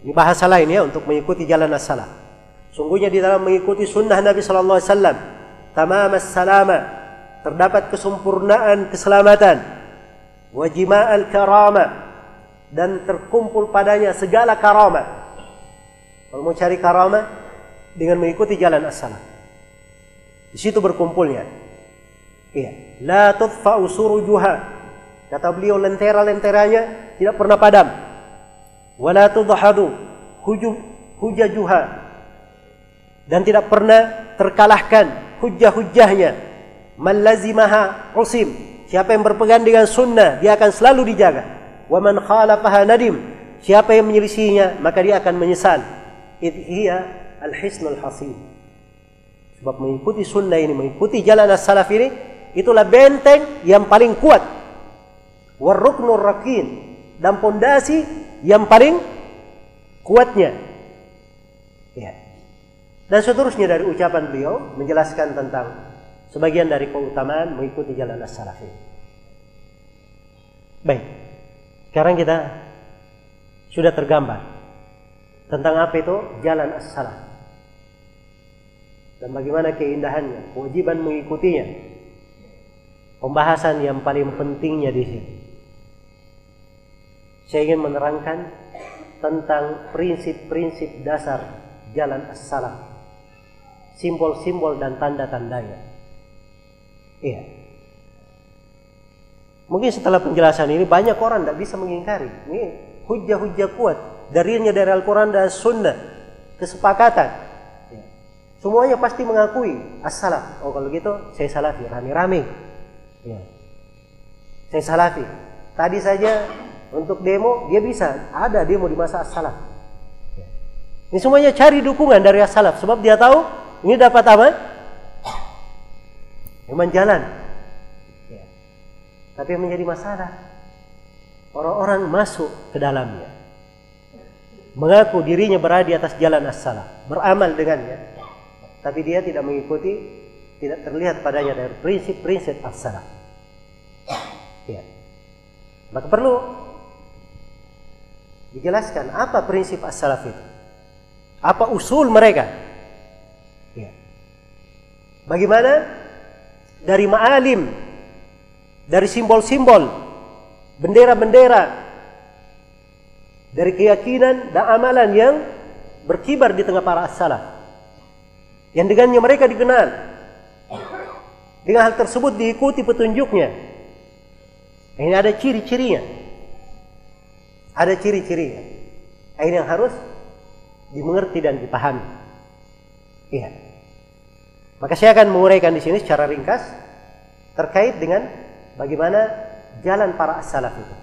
Ini bahasa lain ya untuk mengikuti jalan as-salaf. Sungguhnya di dalam mengikuti sunnah Nabi sallallahu alaihi wasallam, tamam as-salama terdapat kesempurnaan keselamatan wajima'al karama dan terkumpul padanya segala karama kalau mau cari karama dengan mengikuti jalan as-salaf di situ berkumpulnya iya la tudfa'u surujuha kata beliau lentera-lenteranya tidak pernah padam. Wala tudhadu hujajuha. Dan tidak pernah terkalahkan hujah-hujahnya. Man lazimaha usim. Siapa yang berpegang dengan sunnah dia akan selalu dijaga. Wa man khalafaha nadim. Siapa yang menyelisihinya maka dia akan menyesal. Id hiya al hisnul hasin sebab mengikuti sunnah ini mengikuti jalan as-salaf ini itulah benteng yang paling kuat warruknur rakin dan pondasi yang paling kuatnya ya dan seterusnya dari ucapan beliau menjelaskan tentang sebagian dari keutamaan mengikuti jalan as-salaf Baik. Sekarang kita sudah tergambar tentang apa itu jalan as-salaf. Dan bagaimana keindahannya, kewajiban mengikutinya. Pembahasan yang paling pentingnya di sini. Saya ingin menerangkan tentang prinsip-prinsip dasar jalan as-salaf simbol-simbol dan tanda-tandanya. Iya. Mungkin setelah penjelasan ini banyak orang tidak bisa mengingkari. Ini hujah-hujah kuat. Darinya dari Al-Quran dan Sunnah. Kesepakatan. Ya. Semuanya pasti mengakui as-salaf. Oh kalau gitu saya salafi. Rame-rame. Ya. Saya salafi. Tadi saja untuk demo dia bisa. Ada demo di masa as-salaf. Ini semuanya cari dukungan dari as-salaf. Sebab dia tahu ini dapat apa? Memang jalan. Ya. Tapi yang menjadi masalah, orang-orang masuk ke dalamnya. Mengaku dirinya berada di atas jalan as-salah. Beramal dengannya. Tapi dia tidak mengikuti, tidak terlihat padanya dari prinsip-prinsip as-salah. Ya. Maka perlu dijelaskan apa prinsip as-salaf itu. Apa usul mereka? Bagaimana? Dari ma'alim, dari simbol-simbol, bendera-bendera, dari keyakinan dan amalan yang berkibar di tengah para as-salaf. Yang dengannya mereka dikenal. Dengan hal tersebut diikuti petunjuknya. Ini ada ciri-cirinya. Ada ciri-cirinya. Ini yang harus dimengerti dan dipahami. Iya. Maka saya akan menguraikan di sini secara ringkas terkait dengan bagaimana jalan para as-salaf itu.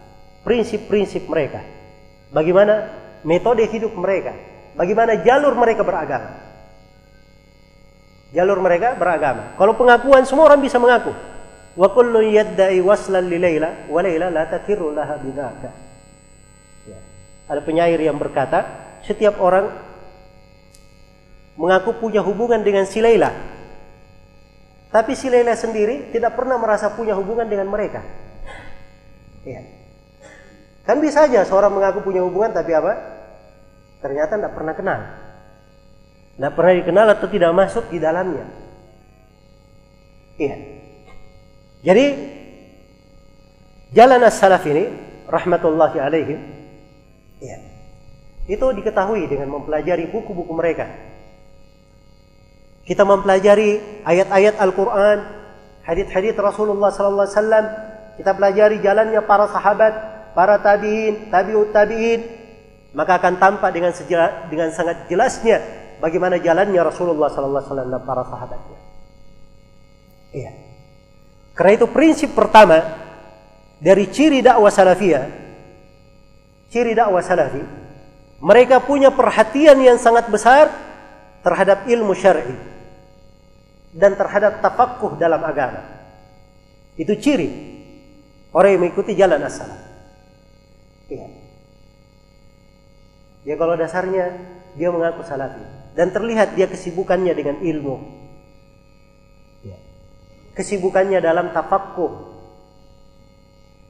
Prinsip-prinsip mereka. Bagaimana metode hidup mereka. Bagaimana jalur mereka beragama. Jalur mereka beragama. Kalau pengakuan semua orang bisa mengaku. Wa kullu yadda'i waslan li Laila wa Laila la takirru laha bidaka. Ada penyair yang berkata, setiap orang mengaku punya hubungan dengan si Laila, tapi si Laila sendiri tidak pernah merasa punya hubungan dengan mereka. Ya. Kan bisa aja seorang mengaku punya hubungan tapi apa? Ternyata tidak pernah kenal. Tidak pernah dikenal atau tidak masuk di dalamnya. Iya. Jadi jalan as-salaf ini rahmatullahi alaihim ya, itu diketahui dengan mempelajari buku-buku mereka kita mempelajari ayat-ayat Al-Quran, hadith-hadith Rasulullah Wasallam, kita pelajari jalannya para sahabat, para tabiin, tabiut tabiin, maka akan tampak dengan sejela, dengan sangat jelasnya bagaimana jalannya Rasulullah Wasallam dan para sahabatnya. Iya. Karena itu prinsip pertama dari ciri dakwah salafiyah, ciri dakwah salafi, mereka punya perhatian yang sangat besar terhadap ilmu syar'i dan terhadap tafakuh dalam agama. Itu ciri orang yang mengikuti jalan asal. Iya. Ya kalau dasarnya dia mengaku salafi dan terlihat dia kesibukannya dengan ilmu. Ya. Kesibukannya dalam tafakuh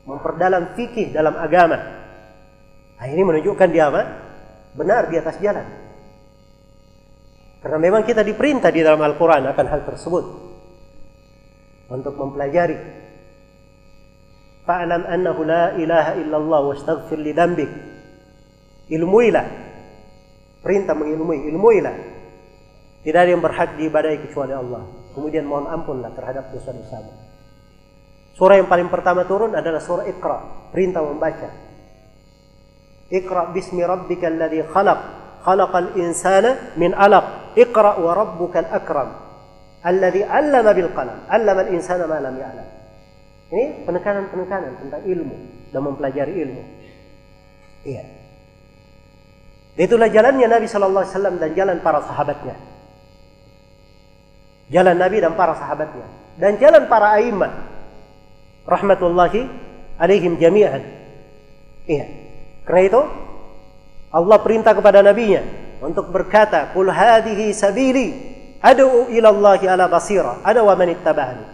memperdalam fikih dalam agama. Ini menunjukkan dia apa? Benar di atas jalan. Karena memang kita diperintah di dalam Al-Quran akan hal tersebut. untuk mempelajari. Fa'lam annahu la ilaha illallah wastaghfir li dambik. Ilmuilah. Perintah mengilmui, ilmuilah. Tidak ada yang berhak diibadai kecuali Allah. Kemudian mohon ampunlah terhadap dosa-dosamu. Surah yang paling pertama turun adalah surah Iqra, perintah membaca. Iqra bismi rabbikal ladzi khalaq, khalaqal insana min 'alaq. Iqra wa rabbukal akram. Alladzi 'allama bil qalam, 'allama al insana ma lam ya'lam. Ini penekanan-penekanan tentang ilmu dan mempelajari ilmu. Iya. Itulah jalannya Nabi Shallallahu Alaihi Wasallam dan jalan para sahabatnya. Jalan Nabi dan para sahabatnya dan jalan para a'immah rahmatullahi alaihim jami'an. Iya. Karena itu Allah perintah kepada nabinya untuk berkata, "Qul hadhihi sabili ad'u ila Allah ala basira, ada wa man ittaba'ani."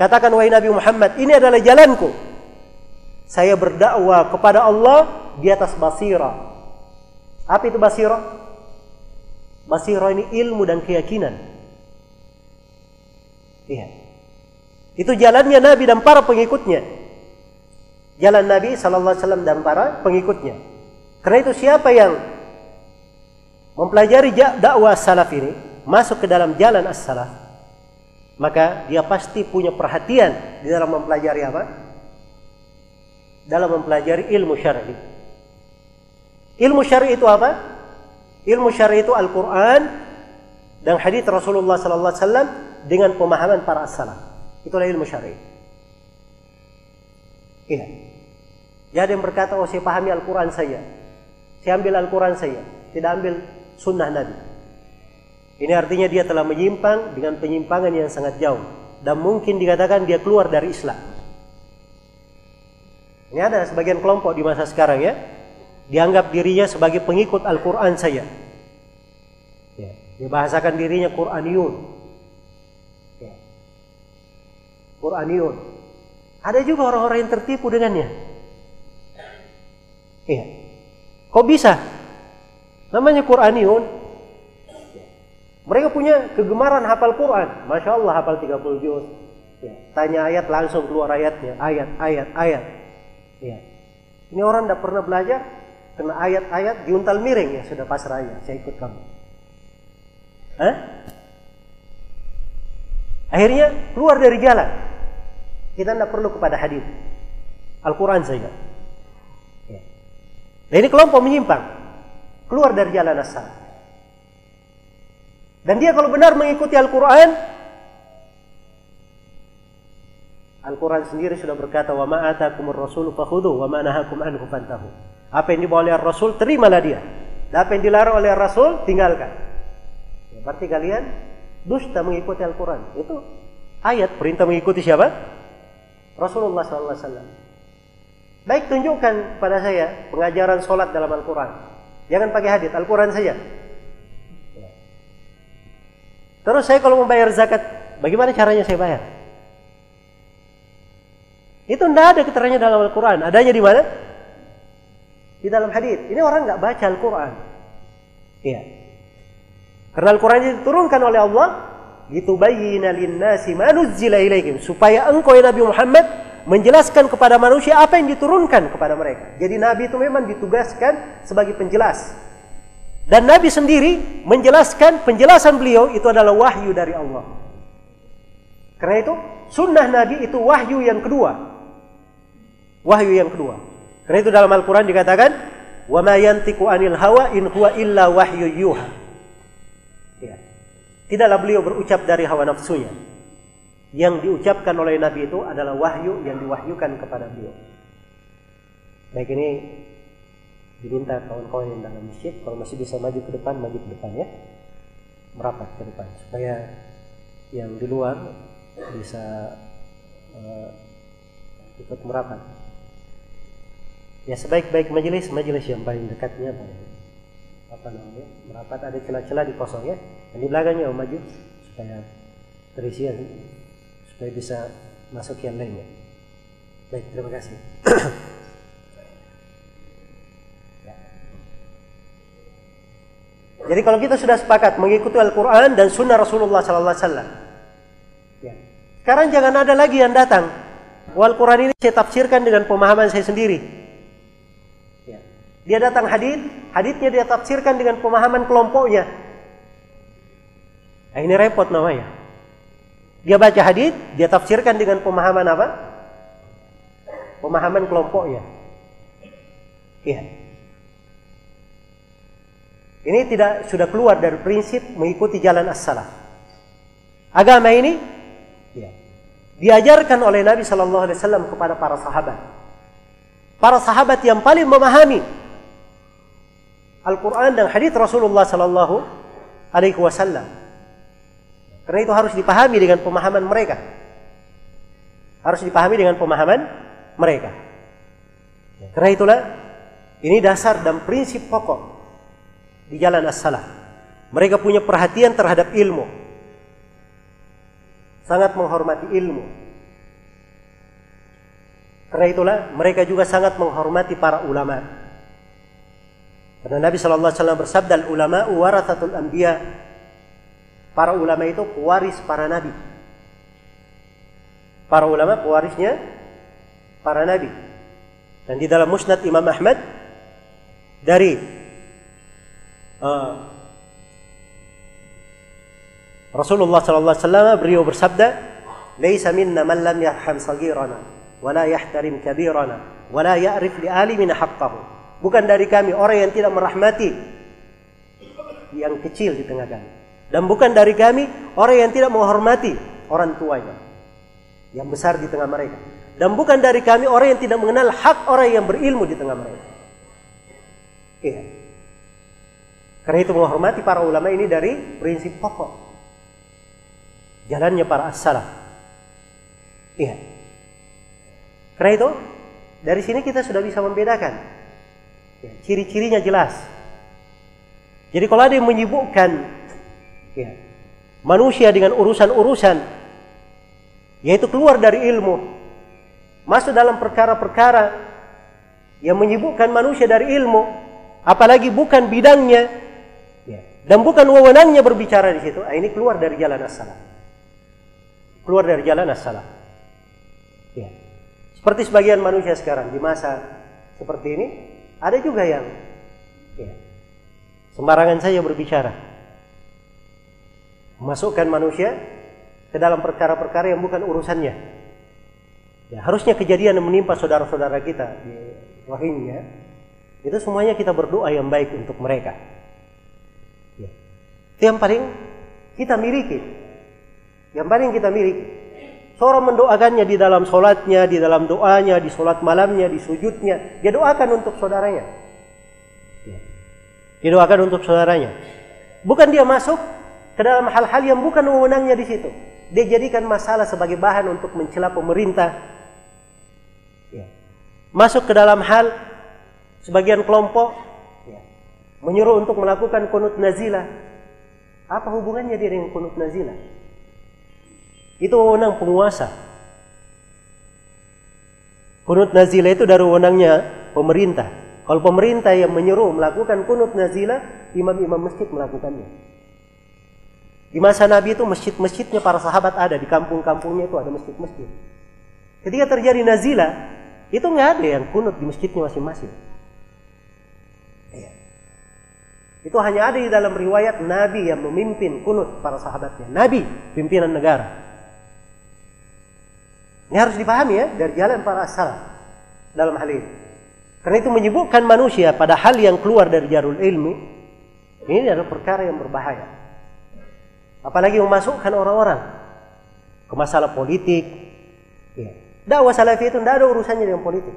Katakan wahai Nabi Muhammad, ini adalah jalanku. Saya berdakwah kepada Allah di atas basira. Apa itu basira? Basira ini ilmu dan keyakinan. Iya. Itu jalannya Nabi dan para pengikutnya. Jalan Nabi Sallallahu Alaihi Wasallam dan para pengikutnya. Karena itu siapa yang mempelajari dakwah salaf ini masuk ke dalam jalan as-salaf, maka dia pasti punya perhatian di dalam mempelajari apa? Dalam mempelajari ilmu syar'i. Ilmu syar'i itu apa? Ilmu syar'i itu Al-Quran dan hadis Rasulullah Sallallahu Alaihi Wasallam dengan pemahaman para as-salaf. Itulah ilmu syar'i. Iya. Jadi yang berkata, oh saya pahami Al-Quran saya. Saya ambil Al-Quran saya. Tidak ambil sunnah Nabi. Ini artinya dia telah menyimpang dengan penyimpangan yang sangat jauh. Dan mungkin dikatakan dia keluar dari Islam. Ini ada sebagian kelompok di masa sekarang ya. Dianggap dirinya sebagai pengikut Al-Quran saya. Ya. Dibahasakan dirinya Quraniyun. Ya. Quraniyun. Ada juga orang-orang yang tertipu dengannya. Iya. Kok bisa? Namanya Quraniyun. Mereka punya kegemaran hafal Quran. Masya Allah hafal 30 juz. Ya. Tanya ayat langsung keluar ayatnya. Ayat, ayat, ayat. Ya. Ini orang tidak pernah belajar. Kena ayat-ayat diuntal miring ya. Sudah pasrah ya. Saya ikut kamu. Hah? Akhirnya keluar dari jalan. Kita tidak perlu kepada hadis. Al-Quran saja. Nah ini kelompok menyimpang. Keluar dari jalan asal. Dan dia kalau benar mengikuti Al-Quran, Al-Quran sendiri sudah berkata, "Wa ma atakumur rasul fakhudhu wa ma nahakum anhu fantahu." Apa yang dibawa oleh Rasul, terimalah dia. Dan apa yang dilarang oleh Rasul, tinggalkan. Ya, berarti kalian dusta mengikuti Al-Quran. Itu ayat perintah mengikuti siapa? Rasulullah SAW. Baik tunjukkan pada saya pengajaran sholat dalam Al-Quran. Jangan pakai hadis, Al-Quran saja. Terus saya kalau membayar zakat, bagaimana caranya saya bayar? Itu tidak ada keterangannya dalam Al-Quran. Adanya di mana? Di dalam hadis. Ini orang nggak baca Al-Quran. Iya. Karena Al-Quran diturunkan oleh Allah litubayyina lin-nasi ma nuzzila ilaihim supaya engkau ya Nabi Muhammad menjelaskan kepada manusia apa yang diturunkan kepada mereka. Jadi nabi itu memang ditugaskan sebagai penjelas. Dan nabi sendiri menjelaskan penjelasan beliau itu adalah wahyu dari Allah. Karena itu sunnah nabi itu wahyu yang kedua. Wahyu yang kedua. Karena itu dalam Al-Qur'an dikatakan wa ma yantiqu anil hawa in huwa illa wahyu yuha. Ya. Tidaklah beliau berucap dari hawa nafsunya. Yang diucapkan oleh Nabi itu adalah wahyu yang diwahyukan kepada beliau. Baik ini diminta kawan-kawan yang dalam masjid kalau masih bisa maju ke depan maju ke depan ya. Merapat ke depan supaya yang di luar bisa uh, ikut merapat. Ya sebaik-baik majelis majelis yang paling dekatnya apa namanya merapat ada celah-celah di kosong ya. Dan di belakangnya om maju supaya terisi supaya bisa masuk yang lainnya baik terima kasih Jadi kalau kita sudah sepakat mengikuti Al-Quran dan Sunnah Rasulullah Sallallahu Alaihi Wasallam, ya. Sekarang jangan ada lagi yang datang. Wal Quran ini saya tafsirkan dengan pemahaman saya sendiri. Ya. Dia datang hadit, haditnya dia tafsirkan dengan pemahaman kelompoknya. Nah, ini repot namanya. Dia baca hadit, dia tafsirkan dengan pemahaman apa? Pemahaman kelompoknya. Iya. Ini tidak sudah keluar dari prinsip mengikuti jalan as-salaf. Agama ini ya, diajarkan oleh Nabi Shallallahu Alaihi Wasallam kepada para sahabat. Para sahabat yang paling memahami Al-Quran dan hadis Rasulullah Shallallahu Alaihi Wasallam. Karena itu harus dipahami dengan pemahaman mereka. Harus dipahami dengan pemahaman mereka. Karena itulah ini dasar dan prinsip pokok di jalan as-salah. Mereka punya perhatian terhadap ilmu. Sangat menghormati ilmu. Karena itulah mereka juga sangat menghormati para ulama. Karena Nabi Shallallahu Alaihi Wasallam bersabda, ulama warathatul anbiya. Para ulama itu pewaris para nabi. Para ulama pewarisnya para nabi. Dan di dalam Musnad Imam Ahmad dari uh, Rasulullah sallallahu alaihi wasallam beliau bersabda, "Laisa minna man lam yarham saghirana wa la yahtarim kabirana wa la ya'rif li alimina haqqahu." Bukan dari kami orang yang tidak merahmati yang kecil di tengah kami. Dan bukan dari kami orang yang tidak menghormati orang tuanya yang besar di tengah mereka. Dan bukan dari kami orang yang tidak mengenal hak orang yang berilmu di tengah mereka. Iya. Karena itu menghormati para ulama ini dari prinsip pokok. Jalannya para as-salaf. Iya. Karena itu dari sini kita sudah bisa membedakan. Ya, ciri-cirinya jelas. Jadi kalau ada yang menyibukkan ya, manusia dengan urusan-urusan yaitu keluar dari ilmu masuk dalam perkara-perkara yang menyibukkan manusia dari ilmu apalagi bukan bidangnya ya, dan bukan wewenangnya berbicara di situ, ah, ini keluar dari jalan as Keluar dari jalan as Ya. Seperti sebagian manusia sekarang di masa seperti ini, ada juga yang ya, sembarangan saja berbicara. Masukkan manusia ke dalam perkara-perkara yang bukan urusannya. Ya, harusnya kejadian yang menimpa saudara-saudara kita di Rohingya itu semuanya kita berdoa yang baik untuk mereka. Ya. Itu yang paling kita miliki. Yang paling kita miliki. Seorang mendoakannya di dalam sholatnya, di dalam doanya, di sholat malamnya, di sujudnya. Dia doakan untuk saudaranya. Ya. Dia doakan untuk saudaranya. Bukan dia masuk ke dalam hal-hal yang bukan wewenangnya di situ. Dia jadikan masalah sebagai bahan untuk mencela pemerintah. Ya. Masuk ke dalam hal sebagian kelompok ya, menyuruh untuk melakukan kunut nazilah. Apa hubungannya dia dengan kunut nazilah? Itu wewenang penguasa. Kunut nazilah itu dari wewenangnya pemerintah. Kalau pemerintah yang menyuruh melakukan kunut nazilah, imam-imam masjid melakukannya. Di masa Nabi itu masjid-masjidnya para sahabat ada di kampung-kampungnya itu ada masjid-masjid. Ketika terjadi nazilah, itu nggak ada yang kunut di masjidnya masing-masing. Itu hanya ada di dalam riwayat Nabi yang memimpin kunut para sahabatnya. Nabi, pimpinan negara. Ini harus dipahami ya dari jalan para salaf dalam hal ini. Karena itu menyebutkan manusia pada hal yang keluar dari jarul ilmi ini adalah perkara yang berbahaya. Apalagi memasukkan orang-orang ke masalah politik. Ya. Dakwah salafi itu tidak ada urusannya dengan politik.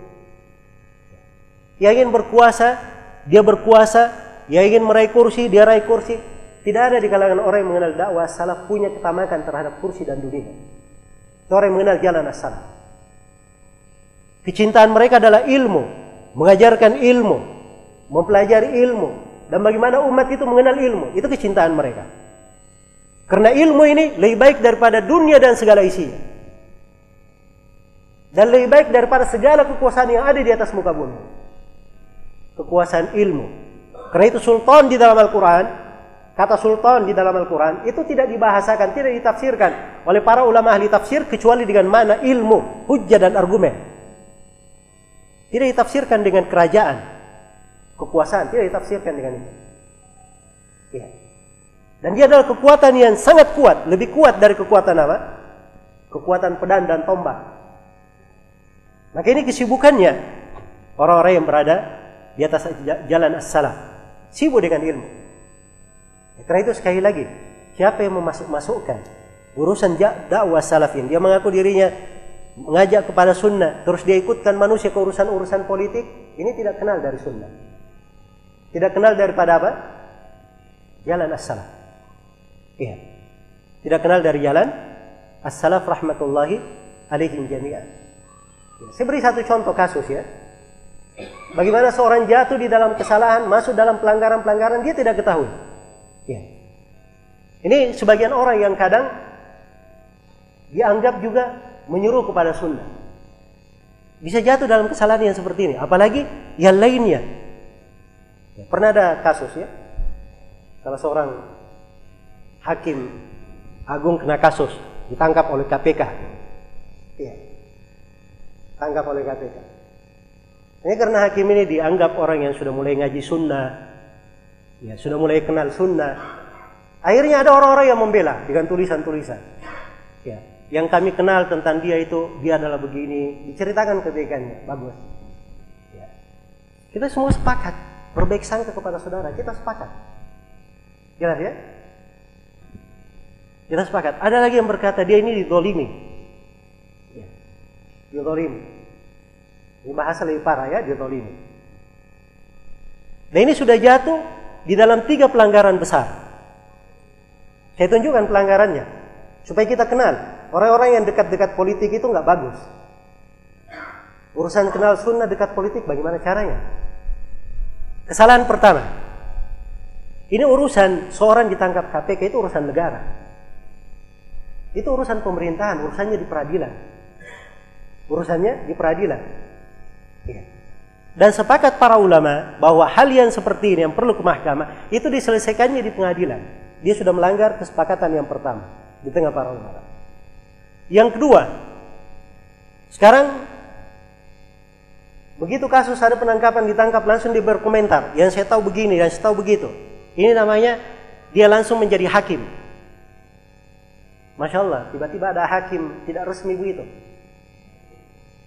Yang ingin berkuasa, dia berkuasa Ya ingin meraih kursi, dia raih kursi. Tidak ada di kalangan orang yang mengenal dakwah salaf punya ketamakan terhadap kursi dan dunia. Itu orang yang mengenal jalan as-salaf. Kecintaan mereka adalah ilmu, mengajarkan ilmu, mempelajari ilmu, dan bagaimana umat itu mengenal ilmu. Itu kecintaan mereka. Karena ilmu ini lebih baik daripada dunia dan segala isinya. Dan lebih baik daripada segala kekuasaan yang ada di atas muka bumi. Kekuasaan ilmu. Karena itu sultan di dalam Al-Quran kata sultan di dalam Al-Quran itu tidak dibahasakan, tidak ditafsirkan oleh para ulama ahli tafsir kecuali dengan mana ilmu, hujjah dan argumen. Tidak ditafsirkan dengan kerajaan, kekuasaan, tidak ditafsirkan dengan itu. Ya. Dan dia adalah kekuatan yang sangat kuat, lebih kuat dari kekuatan apa? Kekuatan pedang dan tombak. Maka ini kesibukannya orang-orang yang berada di atas jalan as-salaf. Sibuk dengan ilmu. Karena itu sekali lagi, siapa yang memasuk-masukkan urusan dakwah salafin, dia mengaku dirinya mengajak kepada sunnah, terus dia ikutkan manusia ke urusan-urusan politik, ini tidak kenal dari sunnah. Tidak kenal daripada apa? Jalan as-salaf. Iya. Tidak kenal dari jalan as-salaf rahmatullahi alaihim jami'an. Ya, saya beri satu contoh kasus ya. Bagaimana seorang jatuh di dalam kesalahan, masuk dalam pelanggaran-pelanggaran, dia tidak ketahui. Ya. Ini sebagian orang yang kadang dianggap juga menyuruh kepada sunnah. Bisa jatuh dalam kesalahan yang seperti ini. Apalagi yang lainnya. Ya, pernah ada kasus ya. Salah seorang hakim agung kena kasus. Ditangkap oleh KPK. Ya. Tangkap oleh KPK. Ini karena hakim ini dianggap orang yang sudah mulai ngaji sunnah, ya sudah mulai kenal sunnah. Akhirnya ada orang-orang yang membela dengan tulisan-tulisan. Ya, yang kami kenal tentang dia itu dia adalah begini, diceritakan kebaikannya, bagus. Ya. Kita semua sepakat berbaik sangka kepada saudara, kita sepakat. Jelas ya? Kita sepakat. Ada lagi yang berkata dia ini didolimi. Ya. Didolimi. Ini bahasa lebih parah ya, didolimi. Nah ini sudah jatuh di dalam tiga pelanggaran besar. Saya tunjukkan pelanggarannya supaya kita kenal orang-orang yang dekat-dekat politik itu nggak bagus. Urusan kenal sunnah dekat politik bagaimana caranya? Kesalahan pertama, ini urusan seorang ditangkap KPK itu urusan negara. Itu urusan pemerintahan, urusannya di peradilan. Urusannya di peradilan. Ya. Dan sepakat para ulama bahwa hal yang seperti ini yang perlu ke mahkamah itu diselesaikannya di pengadilan. Dia sudah melanggar kesepakatan yang pertama di tengah para ulama. Yang kedua, sekarang begitu kasus ada penangkapan ditangkap langsung dia berkomentar. Yang saya tahu begini, yang saya tahu begitu. Ini namanya dia langsung menjadi hakim. Masya Allah, tiba-tiba ada hakim tidak resmi begitu.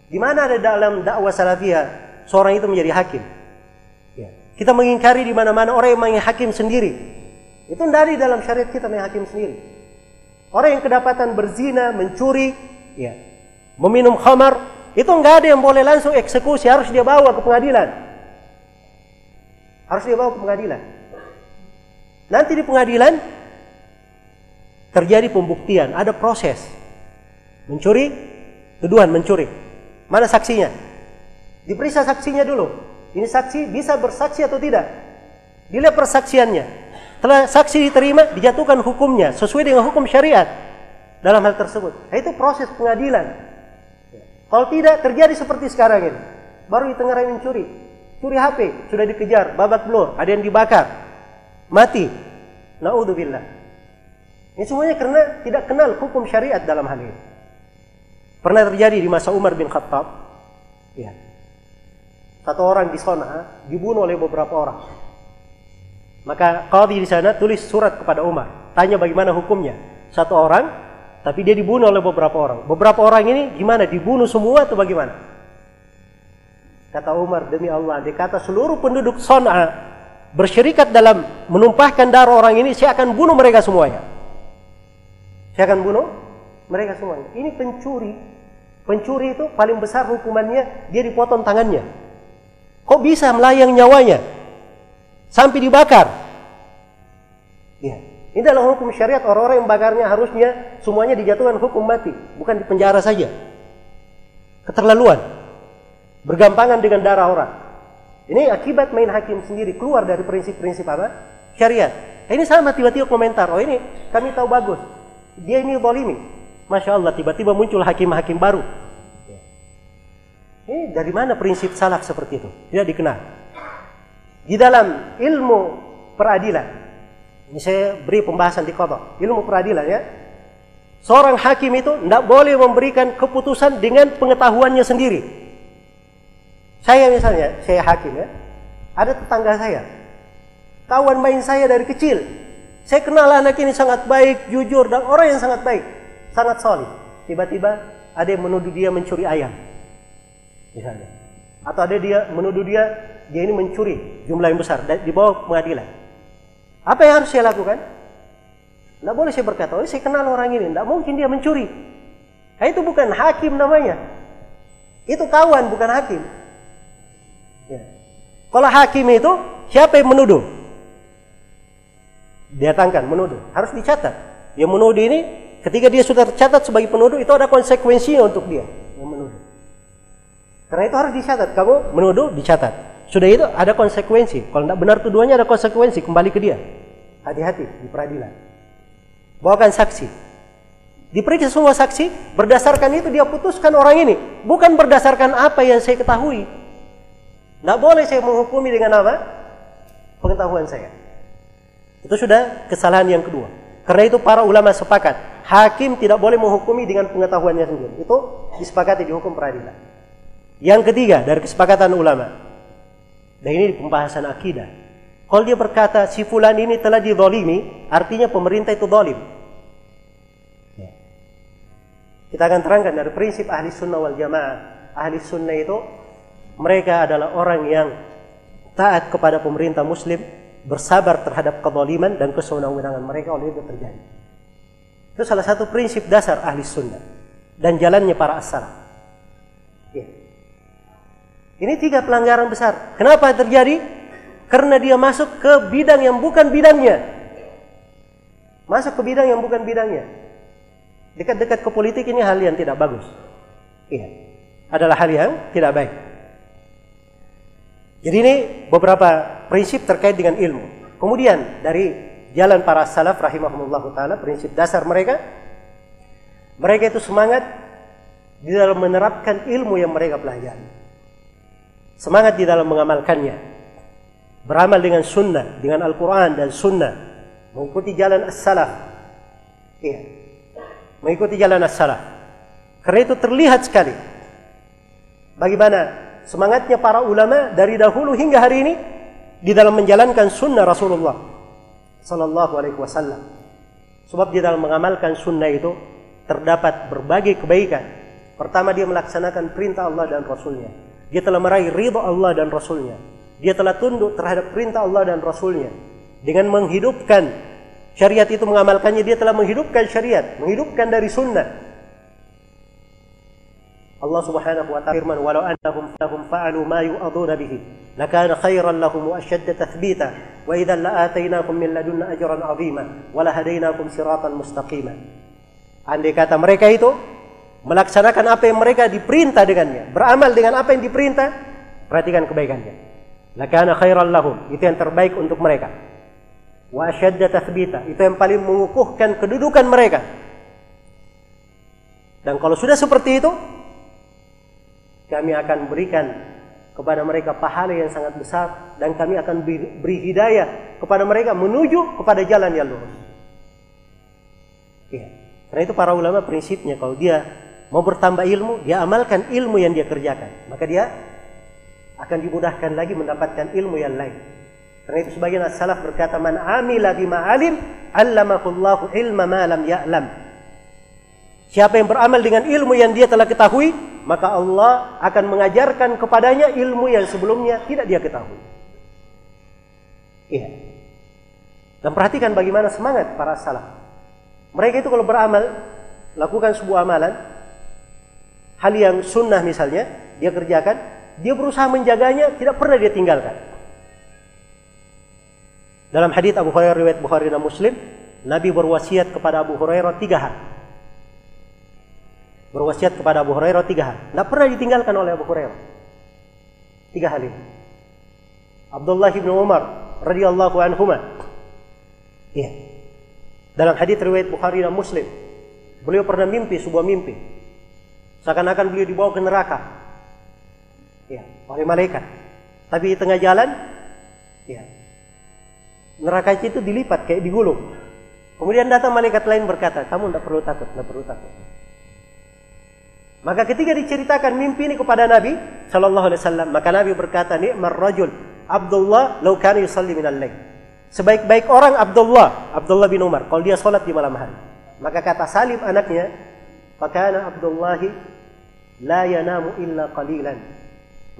Di mana ada dalam dakwah salafiyah seorang itu menjadi hakim. Ya. Kita mengingkari di mana-mana orang yang menjadi hakim sendiri. Itu dari dalam syariat kita menjadi hakim sendiri. Orang yang kedapatan berzina, mencuri, ya, meminum khamar, itu enggak ada yang boleh langsung eksekusi, harus dia bawa ke pengadilan. Harus dia bawa ke pengadilan. Nanti di pengadilan terjadi pembuktian, ada proses. Mencuri, tuduhan mencuri. Mana saksinya? Diperiksa saksinya dulu. Ini saksi bisa bersaksi atau tidak? Dilihat persaksiannya. Setelah saksi diterima, dijatuhkan hukumnya sesuai dengan hukum syariat dalam hal tersebut. Nah, itu proses pengadilan. Kalau tidak terjadi seperti sekarang ini, baru di tengah mencuri, curi HP, sudah dikejar, babak belur, ada yang dibakar, mati. Naudzubillah. Ini semuanya karena tidak kenal hukum syariat dalam hal ini. Pernah terjadi di masa Umar bin Khattab. Ya, satu orang di sana dibunuh oleh beberapa orang. Maka qadhi di sana tulis surat kepada Umar, tanya bagaimana hukumnya. Satu orang, tapi dia dibunuh oleh beberapa orang. Beberapa orang ini gimana? Dibunuh semua atau bagaimana? Kata Umar, demi Allah, dia kata seluruh penduduk Sona bersyirikat dalam menumpahkan darah orang ini, saya akan bunuh mereka semuanya. Saya akan bunuh mereka semuanya. Ini pencuri. Pencuri itu paling besar hukumannya, dia dipotong tangannya. Kok bisa melayang nyawanya? Sampai dibakar. Ya. Ini dalam hukum syariat orang-orang yang bakarnya harusnya semuanya dijatuhkan hukum mati, bukan di penjara saja. Keterlaluan. Bergampangan dengan darah orang. Ini akibat main hakim sendiri keluar dari prinsip-prinsip apa? Syariat. Ini sama tiba-tiba komentar, oh ini kami tahu bagus. Dia ini zalimi. Masya Allah tiba-tiba muncul hakim-hakim baru ini dari mana prinsip salaf seperti itu? Tidak dikenal. Di dalam ilmu peradilan, Ini saya beri pembahasan di kota ilmu peradilan ya. Seorang hakim itu tidak boleh memberikan keputusan dengan pengetahuannya sendiri. Saya misalnya, saya hakim ya. Ada tetangga saya. Kawan main saya dari kecil. Saya kenal anak ini sangat baik, jujur, dan orang yang sangat baik. Sangat solid. Tiba-tiba ada yang menuduh dia mencuri ayam. Misalnya. Atau ada dia menuduh dia, dia ini mencuri jumlah yang besar. Di bawah pengadilan. Apa yang harus saya lakukan? Tidak boleh saya berkata, oh saya kenal orang ini, tidak mungkin dia mencuri. Nah, itu bukan hakim namanya. Itu kawan, bukan hakim. Ya. Kalau hakim itu, siapa yang menuduh? Datangkan, menuduh. Harus dicatat. Yang menuduh ini, ketika dia sudah tercatat sebagai penuduh, itu ada konsekuensinya untuk dia. Yang menuduh. Karena itu harus dicatat. Kamu menuduh, dicatat. Sudah itu ada konsekuensi. Kalau tidak benar tuduhannya ada konsekuensi, kembali ke dia. Hati-hati di peradilan bawakan saksi. Diperiksa semua saksi, berdasarkan itu dia putuskan orang ini. Bukan berdasarkan apa yang saya ketahui. Tidak boleh saya menghukumi dengan apa? Pengetahuan saya. Itu sudah kesalahan yang kedua. Karena itu para ulama sepakat. Hakim tidak boleh menghukumi dengan pengetahuannya sendiri. Itu disepakati di hukum peradilan. Yang ketiga dari kesepakatan ulama. Dan ini pembahasan akidah. Kalau dia berkata si fulan ini telah didolimi, artinya pemerintah itu dolim. Ya. Kita akan terangkan dari prinsip ahli sunnah wal jamaah. Ahli sunnah itu mereka adalah orang yang taat kepada pemerintah muslim, bersabar terhadap kedoliman dan kesewenang-wenangan mereka oleh itu terjadi. Itu salah satu prinsip dasar ahli sunnah dan jalannya para as Ya. Ini tiga pelanggaran besar. Kenapa terjadi? karena dia masuk ke bidang yang bukan bidangnya. Masuk ke bidang yang bukan bidangnya. Dekat-dekat ke politik ini hal yang tidak bagus. Iya. Adalah hal yang tidak baik. Jadi ini beberapa prinsip terkait dengan ilmu. Kemudian dari jalan para salaf rahimahumullah taala prinsip dasar mereka mereka itu semangat di dalam menerapkan ilmu yang mereka pelajari. Semangat di dalam mengamalkannya beramal dengan sunnah, dengan Al-Quran dan sunnah, mengikuti jalan as-salaf. Iya. Mengikuti jalan as-salaf. Karena itu terlihat sekali bagaimana semangatnya para ulama dari dahulu hingga hari ini di dalam menjalankan sunnah Rasulullah sallallahu alaihi wasallam. Sebab di dalam mengamalkan sunnah itu terdapat berbagai kebaikan. Pertama dia melaksanakan perintah Allah dan Rasulnya. Dia telah meraih ridha Allah dan Rasulnya. Dia telah tunduk terhadap perintah Allah dan Rasulnya. Dengan menghidupkan syariat itu mengamalkannya, dia telah menghidupkan syariat, menghidupkan dari sunnah. Allah Subhanahu wa ta'ala firman, "Walau annahum lahum fa'alu ma yu'aduna bihi, lakana khairan lahum wa ashadda tathbita, wa idzan la'atainakum min ladunna ajran 'azima, wa lahadainakum siratan mustaqima." Andai kata mereka itu melaksanakan apa yang mereka diperintah dengannya, beramal dengan apa yang diperintah, perhatikan kebaikannya. Lakana khairan lahum. Itu yang terbaik untuk mereka. Wa asyadda tathbita. Itu yang paling mengukuhkan kedudukan mereka. Dan kalau sudah seperti itu, kami akan berikan kepada mereka pahala yang sangat besar dan kami akan beri hidayah kepada mereka menuju kepada jalan yang lurus. Ya. Karena itu para ulama prinsipnya kalau dia mau bertambah ilmu, dia amalkan ilmu yang dia kerjakan. Maka dia akan dimudahkan lagi mendapatkan ilmu yang lain. Karena itu sebagian as-salaf berkata man amila bima alim allamahullahu ilma ma lam ya'lam. Siapa yang beramal dengan ilmu yang dia telah ketahui, maka Allah akan mengajarkan kepadanya ilmu yang sebelumnya tidak dia ketahui. Iya. Dan perhatikan bagaimana semangat para salaf. Mereka itu kalau beramal, lakukan sebuah amalan, hal yang sunnah misalnya, dia kerjakan, dia berusaha menjaganya, tidak pernah dia tinggalkan. Dalam hadis Abu Hurairah riwayat Bukhari dan Muslim, Nabi berwasiat kepada Abu Hurairah tiga hal. Berwasiat kepada Abu Hurairah tiga hal. Tidak pernah ditinggalkan oleh Abu Hurairah. Tiga hal ini. Abdullah bin Umar radhiyallahu anhuma. Iya. Dalam hadis riwayat Bukhari dan Muslim, beliau pernah mimpi sebuah mimpi. Seakan-akan beliau dibawa ke neraka ya, oleh malaikat. Tapi di tengah jalan, ya, neraka itu dilipat kayak digulung. Kemudian datang malaikat lain berkata, kamu tidak perlu takut, tidak perlu takut. Maka ketika diceritakan mimpi ini kepada Nabi Shallallahu Alaihi Wasallam, maka Nabi berkata, Ni'mar rajul Abdullah kana yusalli minal lail. Sebaik-baik orang Abdullah, Abdullah bin Umar, kalau dia sholat di malam hari. Maka kata Salim anaknya, Fakana Abdullahi la yanamu illa qalilan.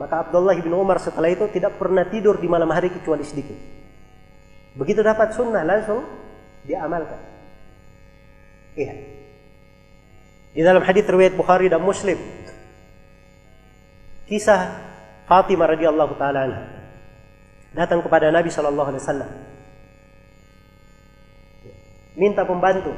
Maka Abdullah bin Umar setelah itu tidak pernah tidur di malam hari kecuali sedikit. Begitu dapat sunnah langsung diamalkan. Iya. Di dalam hadis riwayat Bukhari dan Muslim kisah Fatimah radhiyallahu taala datang kepada Nabi sallallahu alaihi wasallam. Minta pembantu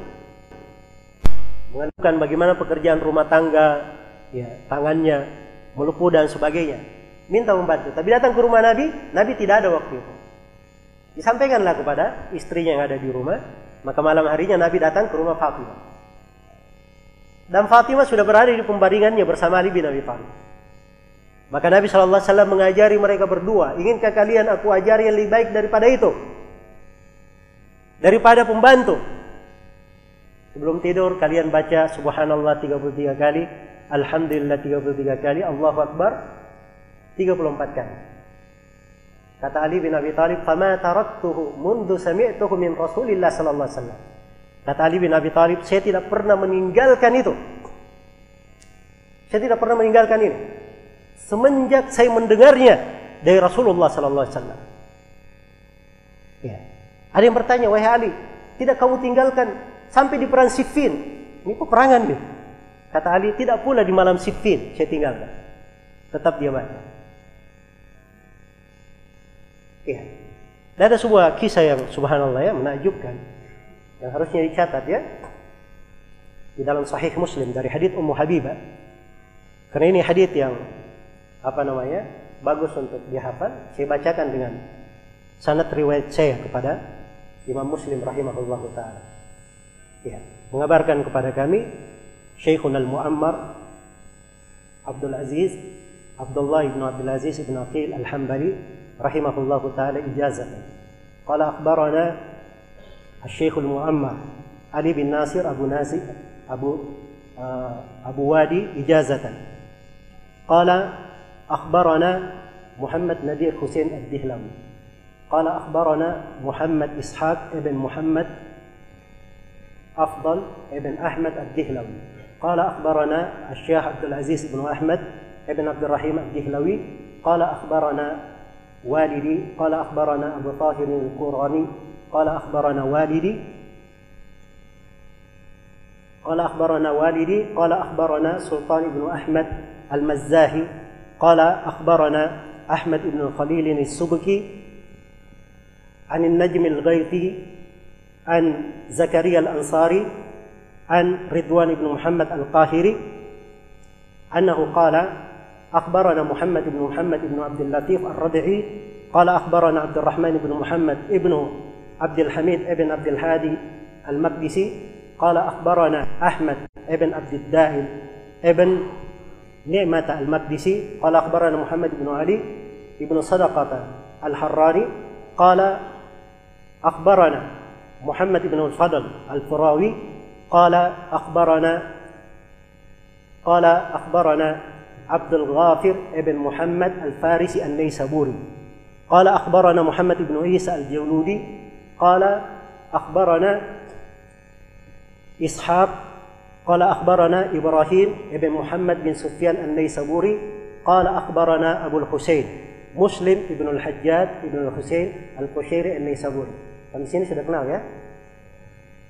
mengadukan bagaimana pekerjaan rumah tangga ya tangannya melepuh dan sebagainya. Minta membantu tapi datang ke rumah Nabi Nabi tidak ada waktu itu. Disampaikanlah kepada istrinya yang ada di rumah maka malam harinya Nabi datang ke rumah Fatimah dan Fatimah sudah berada di pembaringannya bersama Ali bin Abi Thalib maka Nabi SAW mengajari mereka berdua inginkah kalian aku ajari yang lebih baik daripada itu daripada pembantu sebelum tidur kalian baca subhanallah 33 kali Alhamdulillah 33 kali, Allahu Akbar 34 kali. Kata Ali bin Abi Thalib, "Fama taraktuhu mundu sami'tuhu min Rasulillah sallallahu alaihi wasallam." Kata Ali bin Abi Thalib, saya tidak pernah meninggalkan itu. Saya tidak pernah meninggalkan ini. Semenjak saya mendengarnya dari Rasulullah sallallahu alaihi wasallam. Ya. Ada yang bertanya, "Wahai Ali, tidak kamu tinggalkan sampai di perang Siffin?" Ini peperangan nih. Kata Ali, tidak pula di malam Siffin saya tinggalkan. Tetap dia baca. Dan ada sebuah kisah yang subhanallah ya menakjubkan. Yang harusnya dicatat ya. Di dalam sahih Muslim dari hadits Ummu Habibah. Karena ini hadits yang apa namanya? bagus untuk dihafal. Saya bacakan dengan sanad riwayat saya kepada Imam Muslim rahimahullahu taala. Ya, mengabarkan kepada kami Syekhuna Al-Mu'ammar Abdul Aziz Abdullah ibn Abdul Aziz ibn Aqil Al-Hambali rahimahullahu taala ijazatan. Qala akhbarana الشيخ المؤمع علي بن ناصر أبو ناصر أبو آه، أبو وادي إجازة. قال أخبرنا محمد نذير حسين الدهلوي. قال أخبرنا محمد إسحاق ابن محمد أفضل ابن أحمد الدهلوي. قال أخبرنا الشيخ عبد العزيز بن أحمد ابن عبد الرحيم الدهلوي. قال أخبرنا والدي. قال أخبرنا أبو طاهر القراني. قال أخبرنا والدي. قال أخبرنا والدي. قال أخبرنا سلطان بن أحمد المزاهي قال أخبرنا أحمد بن الخليل السبكي عن النجم الغيثي عن زكريا الأنصاري عن رضوان بن محمد القاهري أنه قال أخبرنا محمد بن محمد بن عبد اللطيف الربعي. قال أخبرنا عبد الرحمن بن محمد ابن عبد الحميد ابن عبد الهادي المقدسي قال أخبرنا أحمد ابن عبد الدائم ابن نعمة المقدسي قال أخبرنا محمد بن علي ابن صدقة الحراني قال أخبرنا محمد بن الفضل الفراوي قال أخبرنا قال أخبرنا عبد الغافر بن محمد الفارسي النيسابوري قال أخبرنا محمد بن عيسى الجولودي قال أخبرنا إسحاق قال أخبرنا إبراهيم بن محمد بن سفيان النيسابوري قال أخبرنا أبو الحسين مسلم بن الحجاج بن الحسين القشيري النيسابوري Di sini sudah kenal ya.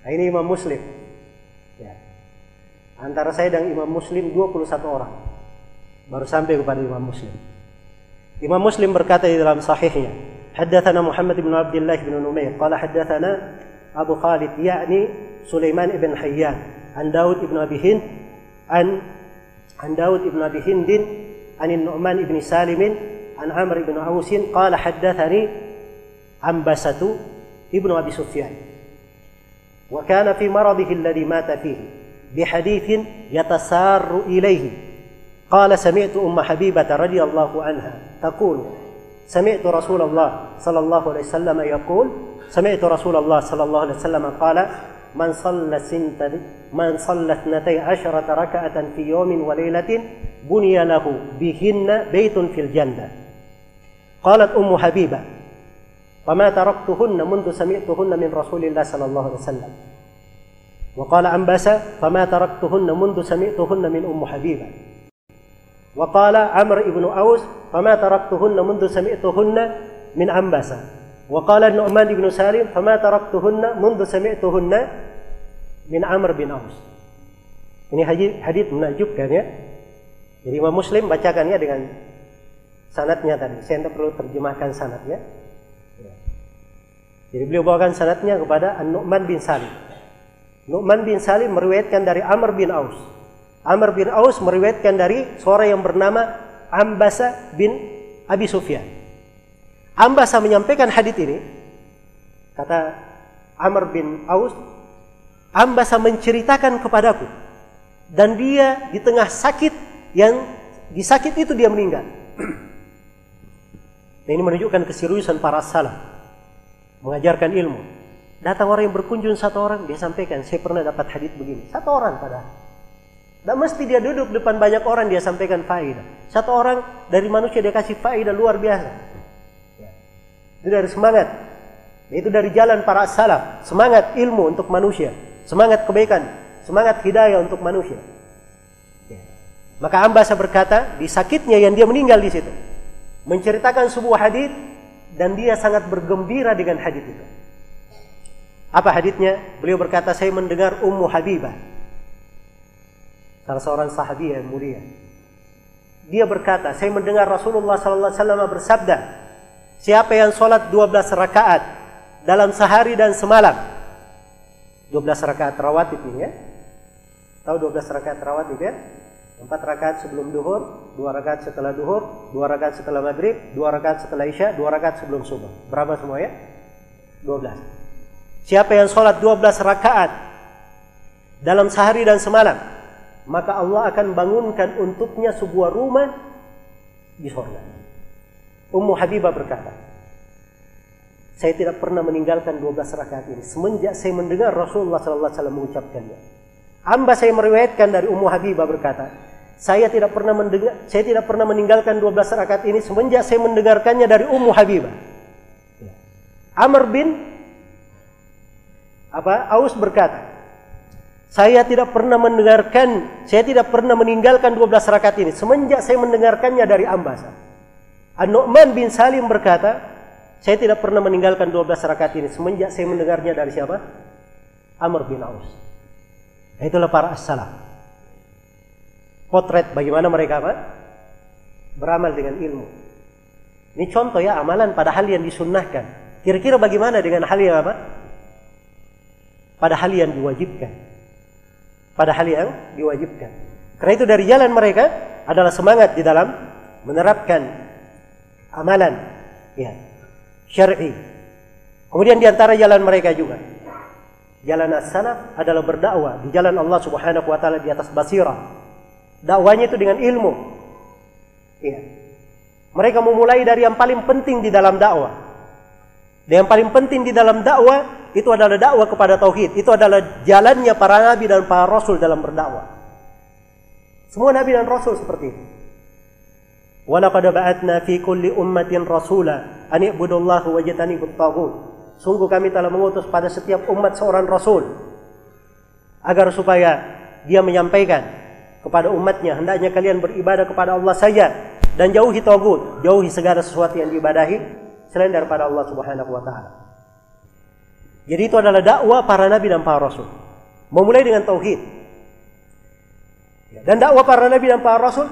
Nah, ini Imam Muslim. Ya. Antara saya dan Imam Muslim 21 orang. Baru sampai kepada Imam Muslim. Imam Muslim berkata di dalam sahihnya, حدثنا محمد بن عبد الله بن نمير. قال حدثنا أبو خالد يعني سليمان بن حيان عن داود بن أبي هند عن عن داود بن أبي هند عن النعمان بن سالم عن عمرو بن عوس قال حدثني عنبسة ابن أبي سفيان وكان في مرضه الذي مات فيه بحديث يتسار إليه. قال سمعت أم حبيبة رضي الله عنها تقول سمعت رسول الله صلى الله عليه وسلم يقول سمعت رسول الله صلى الله عليه وسلم قال من صلى سنت من صلى اثنتي عشرة ركعة في يوم وليلة بني له بهن بيت في الجنة. قالت أم حبيبة فما تركتهن منذ سمعتهن من رسول الله صلى الله عليه وسلم. وقال عنبسة فما تركتهن منذ سمعتهن من أم حبيبة. وقال عمرو بن أوس فما تركتهن منذ سمعتهن من عنبسة وقال النعمان بن سالم فما تركتهن منذ سمعتهن من عمرو bin Aus. Ini hadis hadis menakjubkan ya. Jadi Imam Muslim bacakannya dengan sanatnya tadi. Saya tidak perlu terjemahkan sanatnya. Jadi beliau bawakan sanatnya kepada An-Nu'man bin Salim. Nu'man bin Salim meriwayatkan dari Amr bin Aus. Amr bin Aus meriwayatkan dari seorang yang bernama Ambasa bin Abi Sufyan. Ambasa menyampaikan hadis ini. Kata Amr bin Aus, Ambasa menceritakan kepadaku dan dia di tengah sakit yang di sakit itu dia meninggal. Nah, ini menunjukkan keseriusan para salaf mengajarkan ilmu. Datang orang yang berkunjung satu orang, dia sampaikan, saya pernah dapat hadis begini. Satu orang padahal. Dan mesti dia duduk depan banyak orang dia sampaikan faedah. Satu orang dari manusia dia kasih faedah luar biasa. Itu dari semangat. Itu dari jalan para salaf. Semangat ilmu untuk manusia. Semangat kebaikan. Semangat hidayah untuk manusia. Maka Ambasa berkata, di sakitnya yang dia meninggal di situ menceritakan sebuah hadis dan dia sangat bergembira dengan hadis itu. Apa hadisnya? Beliau berkata, saya mendengar Ummu Habibah. Salah seorang sahabi yang mulia. Dia berkata, saya mendengar Rasulullah SAW bersabda, siapa yang sholat 12 rakaat dalam sehari dan semalam. 12 rakaat rawatib ini ya. Tahu 12 rakaat rawatib ya? Empat rakaat sebelum duhur, dua rakaat setelah duhur, dua rakaat setelah maghrib, dua rakaat setelah isya, dua rakaat sebelum subuh. Berapa semua ya? Dua belas. Siapa yang sholat dua belas rakaat dalam sehari dan semalam, maka Allah akan bangunkan untuknya sebuah rumah di surga. Ummu Habibah berkata, saya tidak pernah meninggalkan 12 rakaat ini semenjak saya mendengar Rasulullah SAW mengucapkannya. Amba saya meriwayatkan dari Ummu Habibah berkata, saya tidak pernah mendengar, saya tidak pernah meninggalkan 12 rakaat ini semenjak saya mendengarkannya dari Ummu Habibah. Amr bin apa? Aus berkata, saya tidak pernah mendengarkan, saya tidak pernah meninggalkan 12 rakaat ini semenjak saya mendengarkannya dari Ambasa. An-Nu'man bin Salim berkata, saya tidak pernah meninggalkan 12 rakaat ini semenjak saya mendengarnya dari siapa? Amr bin Aus. Itulah para as-salaf potret bagaimana mereka apa? Beramal dengan ilmu. Ini contoh ya amalan pada hal yang disunnahkan. Kira-kira bagaimana dengan hal yang apa? Pada hal yang diwajibkan. Pada hal yang diwajibkan. Karena itu dari jalan mereka adalah semangat di dalam menerapkan amalan ya syar'i. Kemudian di antara jalan mereka juga jalan as-salaf adalah berdakwah di jalan Allah Subhanahu wa taala di atas basirah Dakwanya itu dengan ilmu. Iya. Mereka memulai dari yang paling penting di dalam dakwah. Dan yang paling penting di dalam dakwah itu adalah dakwah kepada tauhid. Itu adalah jalannya para nabi dan para rasul dalam berdakwah. Semua nabi dan rasul seperti itu. Walaqad ba'atna fi kulli ummatin rasula an i'budullaha wajtanibut taghut. Sungguh kami telah mengutus pada setiap umat seorang rasul agar supaya dia menyampaikan kepada umatnya hendaknya kalian beribadah kepada Allah saja dan jauhi tagut jauhi segala sesuatu yang diibadahi selain daripada Allah Subhanahu wa taala. Jadi itu adalah dakwah para nabi dan para rasul. Memulai dengan tauhid. Dan dakwah para nabi dan para rasul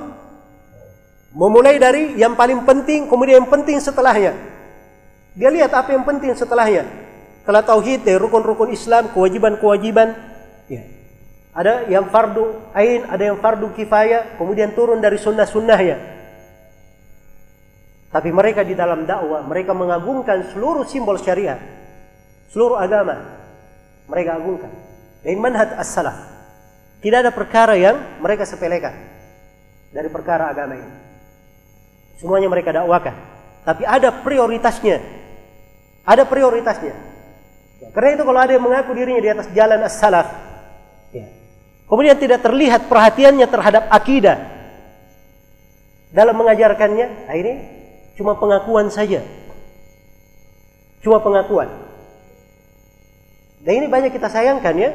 memulai dari yang paling penting kemudian yang penting setelahnya. Dia lihat apa yang penting setelahnya. Setelah tauhid dari rukun-rukun Islam kewajiban-kewajiban ya. Ada yang fardu ain, ada yang fardu kifayah, kemudian turun dari sunnah-sunnahnya. Tapi mereka di dalam dakwah, mereka mengagungkan seluruh simbol syariat, seluruh agama. Mereka agungkan. Dan manhaj as-salaf. Tidak ada perkara yang mereka sepelekan dari perkara agama ini. Semuanya mereka dakwakan. tapi ada prioritasnya. Ada prioritasnya. Ya, karena itu kalau ada yang mengaku dirinya di atas jalan as-salaf, ya, kemudian tidak terlihat perhatiannya terhadap akidah dalam mengajarkannya, nah ini cuma pengakuan saja. Cuma pengakuan. Dan ini banyak kita sayangkan ya.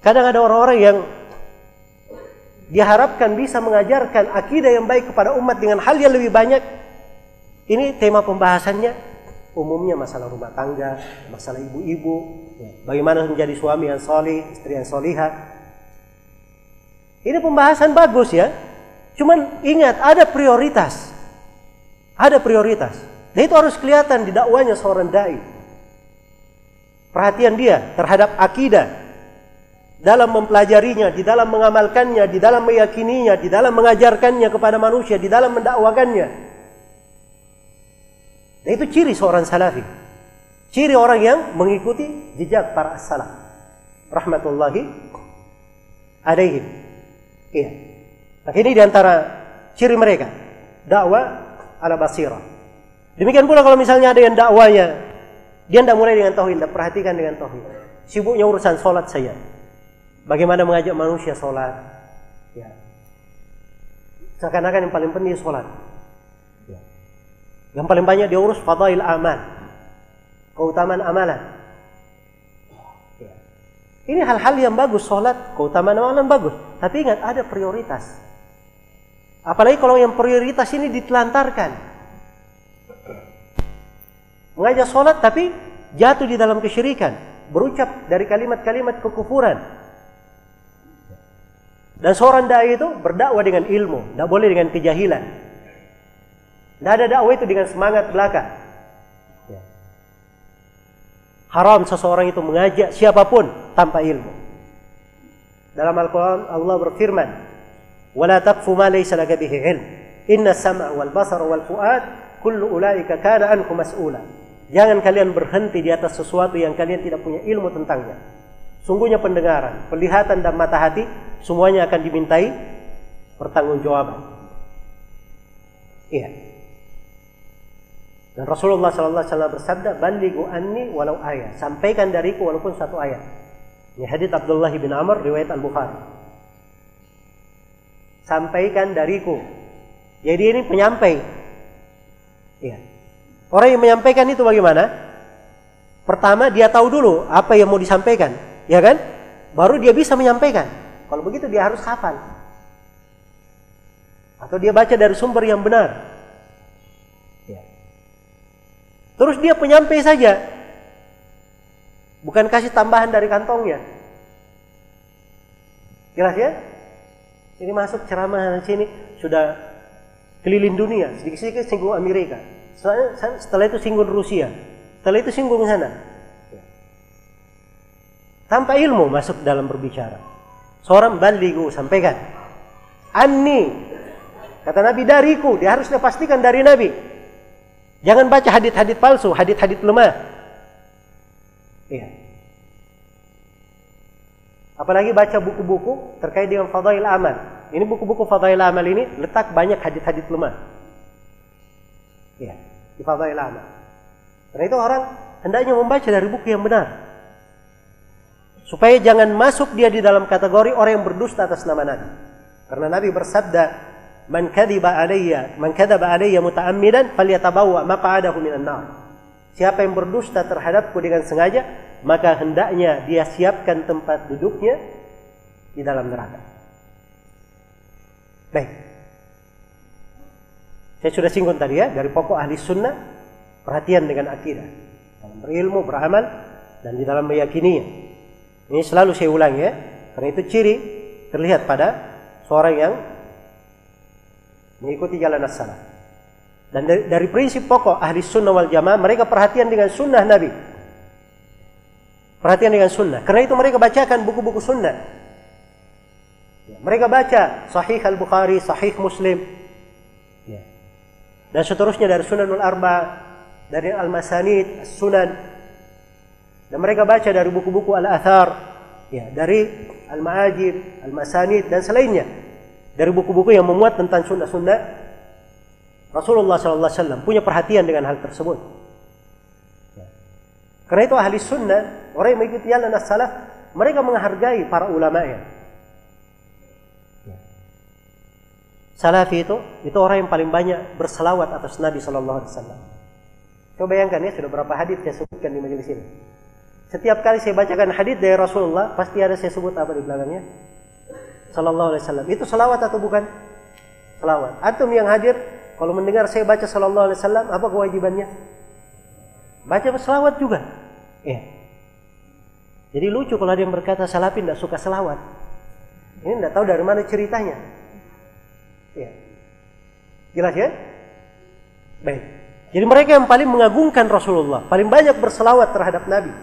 Kadang ada orang-orang yang diharapkan bisa mengajarkan akidah yang baik kepada umat dengan hal yang lebih banyak. Ini tema pembahasannya umumnya masalah rumah tangga, masalah ibu-ibu, ya, bagaimana menjadi suami yang solih, istri yang solihah. Ini pembahasan bagus ya. Cuman ingat ada prioritas. Ada prioritas. Dan itu harus kelihatan di dakwanya seorang dai. Perhatian dia terhadap akidah, dalam mempelajarinya, di dalam mengamalkannya, di dalam meyakininya, di dalam mengajarkannya kepada manusia, di dalam mendakwakannya. Dan itu ciri seorang salafi. Ciri orang yang mengikuti jejak para salaf. Rahmatullahi alaihim. Iya. Nah, ini di antara ciri mereka. Dakwah ala basirah. Demikian pula kalau misalnya ada yang dakwanya, dia tidak mulai dengan tauhid, tidak perhatikan dengan tauhid. Sibuknya urusan sholat saya Bagaimana mengajak manusia sholat? Ya. Seakan-akan yang paling penting sholat. Ya. Yang paling banyak diurus fadail amal. Keutamaan amalan. Ya. Ini hal-hal yang bagus sholat, keutamaan amalan bagus. Tapi ingat ada prioritas. Apalagi kalau yang prioritas ini ditelantarkan. Mengajak sholat tapi jatuh di dalam kesyirikan. Berucap dari kalimat-kalimat kekufuran dan seorang dai itu berdakwah dengan ilmu, tidak boleh dengan kejahilan. Tidak ada dakwah itu dengan semangat belaka. Ya. Haram seseorang itu mengajak siapa pun tanpa ilmu. Dalam Al-Quran Allah berfirman, "Wala taqfu ma laysa laka bihi ilm. Inna sam'a wal basara wal fuad kullu ulaika kana anhu mas'ula." Jangan kalian berhenti di atas sesuatu yang kalian tidak punya ilmu tentangnya. Sungguhnya pendengaran, penglihatan dan mata hati semuanya akan dimintai pertanggungjawaban. Iya. Dan Rasulullah sallallahu alaihi wasallam bersabda, "Balighu anni walau ayat." Sampaikan dariku walaupun satu ayat. Ini hadits Abdullah bin Amr riwayat Al-Bukhari. Sampaikan dariku. Jadi ini penyampai. Iya. Orang yang menyampaikan itu bagaimana? Pertama dia tahu dulu apa yang mau disampaikan ya kan? Baru dia bisa menyampaikan. Kalau begitu dia harus hafal. Atau dia baca dari sumber yang benar. Ya. Terus dia penyampai saja. Bukan kasih tambahan dari kantongnya. Jelas ya? Ini masuk ceramah sini sudah keliling dunia, sedikit-sedikit singgung Amerika. Setelah itu singgung Rusia. Setelah itu singgung sana. Tanpa ilmu masuk dalam berbicara. Seorang baligu sampaikan. Anni. Kata Nabi dariku. Dia harusnya pastikan dari Nabi. Jangan baca hadit-hadit palsu, hadit-hadit lemah. Iya. Apalagi baca buku-buku terkait dengan fadail amal. Ini buku-buku fadail amal ini letak banyak hadit-hadit lemah. Iya, di fadail amal. Karena itu orang hendaknya membaca dari buku yang benar. Supaya jangan masuk dia di dalam kategori orang yang berdusta atas nama Nabi. Karena Nabi bersabda, "Man kadhiba alayya, man kadzaba alayya muta'ammidan falyatabawwa maq'adahu minan nar." Siapa yang berdusta terhadapku dengan sengaja, maka hendaknya dia siapkan tempat duduknya di dalam neraka. Baik. Saya sudah singgung tadi ya, dari pokok ahli sunnah, perhatian dengan akidah. Dalam berilmu, beramal, dan di dalam meyakininya. Ini selalu saya ulang ya, karena itu ciri terlihat pada seorang yang mengikuti jalan as Dan dari, dari prinsip pokok ahli sunnah wal jamaah, mereka perhatian dengan sunnah Nabi. Perhatian dengan sunnah. Karena itu mereka bacakan buku-buku sunnah. Ya, mereka baca Sahih Al-Bukhari, Sahih Muslim. Ya. Dan seterusnya dari Sunanul Arba, dari Al-Masanid, Sunan, dan mereka baca dari buku-buku Al-Athar, ya, dari Al-Ma'ajib, Al-Masanid dan selainnya. Dari buku-buku yang memuat tentang sunnah-sunnah Rasulullah SAW punya perhatian dengan hal tersebut. Karena itu ahli sunnah, orang yang mengikuti jalan as-salaf, mereka menghargai para ulama ya. Salafi itu, itu orang yang paling banyak berselawat atas Nabi Shallallahu Alaihi Wasallam. Coba bayangkan ya, sudah berapa hadis saya sebutkan di majelis ini. Setiap kali saya bacakan hadis dari Rasulullah, pasti ada saya sebut apa di belakangnya? Sallallahu Alaihi Wasallam. Itu selawat atau bukan? Selawat. Antum yang hadir, kalau mendengar saya baca Sallallahu Alaihi Wasallam, apa kewajibannya? Baca selawat juga. Ya. Jadi lucu kalau ada yang berkata salafin tidak suka selawat. Ini tidak tahu dari mana ceritanya. Ya. Jelas ya? Baik. Jadi mereka yang paling mengagungkan Rasulullah, paling banyak berselawat terhadap Nabi.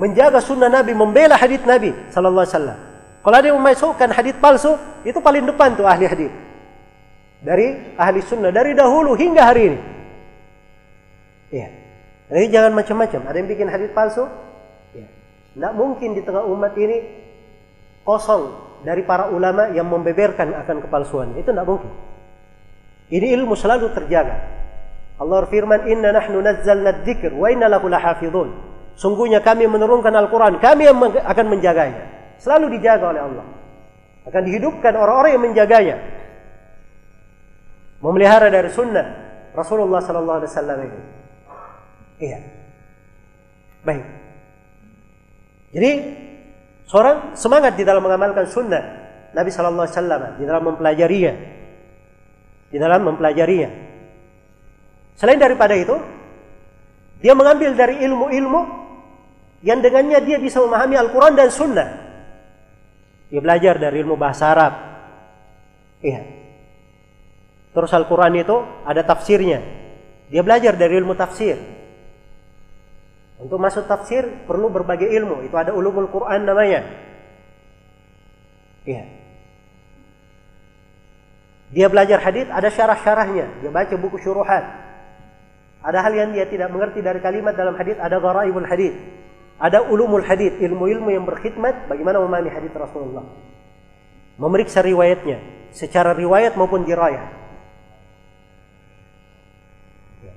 Menjaga sunnah Nabi, membela hadith Nabi Sallallahu Alaihi Wasallam. Kalau ada yang memasukkan hadith palsu, itu paling depan tuh ahli hadith. Dari ahli sunnah, dari dahulu hingga hari ini. Ya. Jadi jangan macam-macam. Ada yang bikin hadith palsu? Ya. Tidak mungkin di tengah umat ini kosong dari para ulama yang membeberkan akan kepalsuan. Itu tidak mungkin. Ini ilmu selalu terjaga. Allah firman, Inna nahnu nazzalna dzikr wa inna lahu lahafidhun. Sungguhnya kami menurunkan Al-Quran, kami yang akan menjaganya. Selalu dijaga oleh Allah. Akan dihidupkan orang-orang yang menjaganya. Memelihara dari sunnah Rasulullah Sallallahu Alaihi Wasallam ini. Iya. Baik. Jadi seorang semangat di dalam mengamalkan sunnah Nabi Sallallahu Alaihi Wasallam di dalam mempelajarinya, di dalam mempelajarinya. Selain daripada itu, dia mengambil dari ilmu-ilmu yang dengannya dia bisa memahami Al-Quran dan Sunnah. Dia belajar dari ilmu bahasa Arab. Iya. Terus Al-Quran itu ada tafsirnya. Dia belajar dari ilmu tafsir. Untuk masuk tafsir perlu berbagai ilmu. Itu ada ulumul Quran namanya. Iya. Dia belajar hadis ada syarah-syarahnya. Dia baca buku syuruhat. Ada hal yang dia tidak mengerti dari kalimat dalam hadis, ada gharaibul hadis. Ada ulumul hadis, ilmu-ilmu yang berkhidmat bagaimana memahami hadis Rasulullah. Memeriksa riwayatnya secara riwayat maupun dirayah.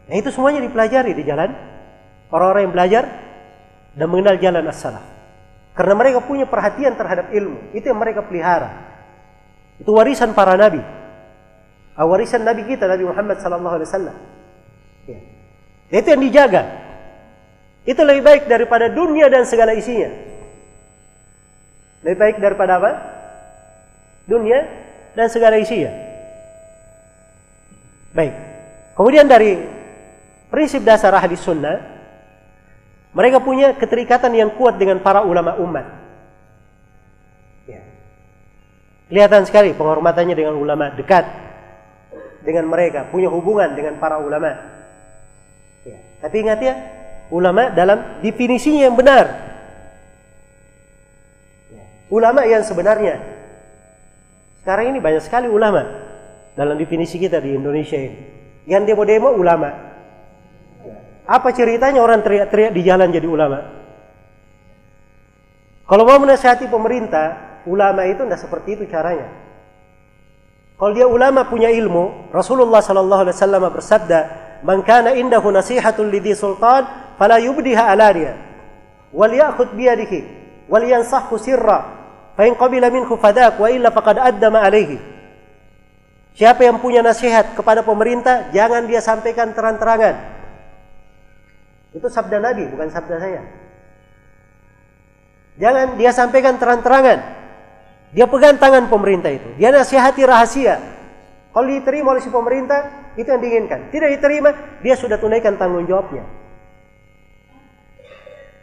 Nah itu semuanya dipelajari di jalan orang-orang yang belajar dan mengenal jalan as-salaf. Karena mereka punya perhatian terhadap ilmu, itu yang mereka pelihara. Itu warisan para nabi. Warisan nabi kita Nabi Muhammad sallallahu alaihi wasallam. Ya. Itu yang dijaga. Itu lebih baik daripada dunia dan segala isinya. Lebih baik daripada apa? Dunia dan segala isinya. Baik. Kemudian dari prinsip dasar ahli sunnah, mereka punya keterikatan yang kuat dengan para ulama umat. Ya. Kelihatan sekali penghormatannya dengan ulama dekat dengan mereka, punya hubungan dengan para ulama. Ya. Tapi ingat ya, ulama dalam definisinya yang benar. Ya. Ulama yang sebenarnya. Sekarang ini banyak sekali ulama dalam definisi kita di Indonesia ini. Yang demo-demo ulama. Apa ceritanya orang teriak-teriak di jalan jadi ulama? Kalau mau menasihati pemerintah, ulama itu tidak seperti itu caranya. Kalau dia ulama punya ilmu, Rasulullah Sallallahu Alaihi Wasallam bersabda, man kana indahu nasihatun lidhi sultan fala yubdiha alaniya wal ya'khud biyadihi wal yansahhu sirra fa in qabila minhu fadak wa illa faqad addama alaihi Siapa yang punya nasihat kepada pemerintah jangan dia sampaikan terang-terangan. Itu sabda Nabi bukan sabda saya. Jangan dia sampaikan terang-terangan. Dia pegang tangan pemerintah itu. Dia nasihati rahasia. Kalau diterima oleh si pemerintah, itu yang diinginkan. Tidak diterima, dia sudah tunaikan tanggung jawabnya.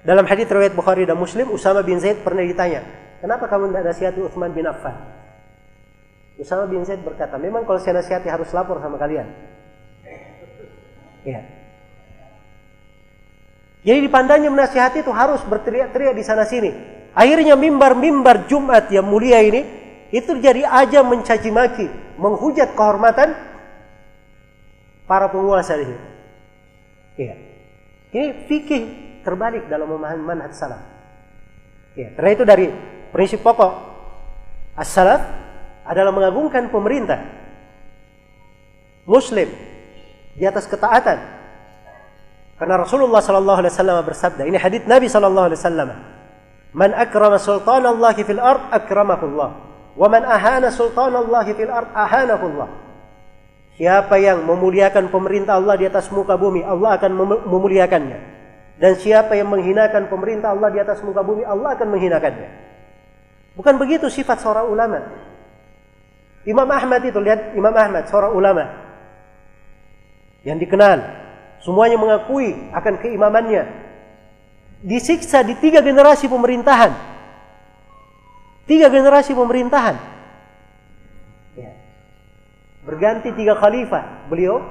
Dalam hadis riwayat Bukhari dan Muslim, Usama bin Zaid pernah ditanya, "Kenapa kamu tidak nasihati Utsman bin Affan?" Usama bin Zaid berkata, "Memang kalau saya nasihati harus lapor sama kalian." Ya. Jadi dipandangnya menasihati itu harus berteriak-teriak di sana sini. Akhirnya mimbar-mimbar Jumat yang mulia ini itu jadi ajang mencaci maki, menghujat kehormatan para penguasa di sini. Iya. Ini fikih terbalik dalam memahami manhaj salaf. Ya, karena itu dari prinsip pokok as-salaf adalah mengagungkan pemerintah. muslim di atas ketaatan. Karena Rasulullah sallallahu alaihi wasallam bersabda, ini hadis Nabi sallallahu alaihi wasallam. Man akrama sultan Allah fil ard akramahu Allah. Wa man ahana sultan Allah fil ard ahanahu Allah. Siapa yang memuliakan pemerintah Allah di atas muka bumi, Allah akan memuliakannya. Dan siapa yang menghinakan pemerintah Allah di atas muka bumi, Allah akan menghinakannya. Bukan begitu sifat seorang ulama. Imam Ahmad itu lihat Imam Ahmad seorang ulama yang dikenal semuanya mengakui akan keimamannya disiksa di tiga generasi pemerintahan tiga generasi pemerintahan ya. berganti tiga khalifah beliau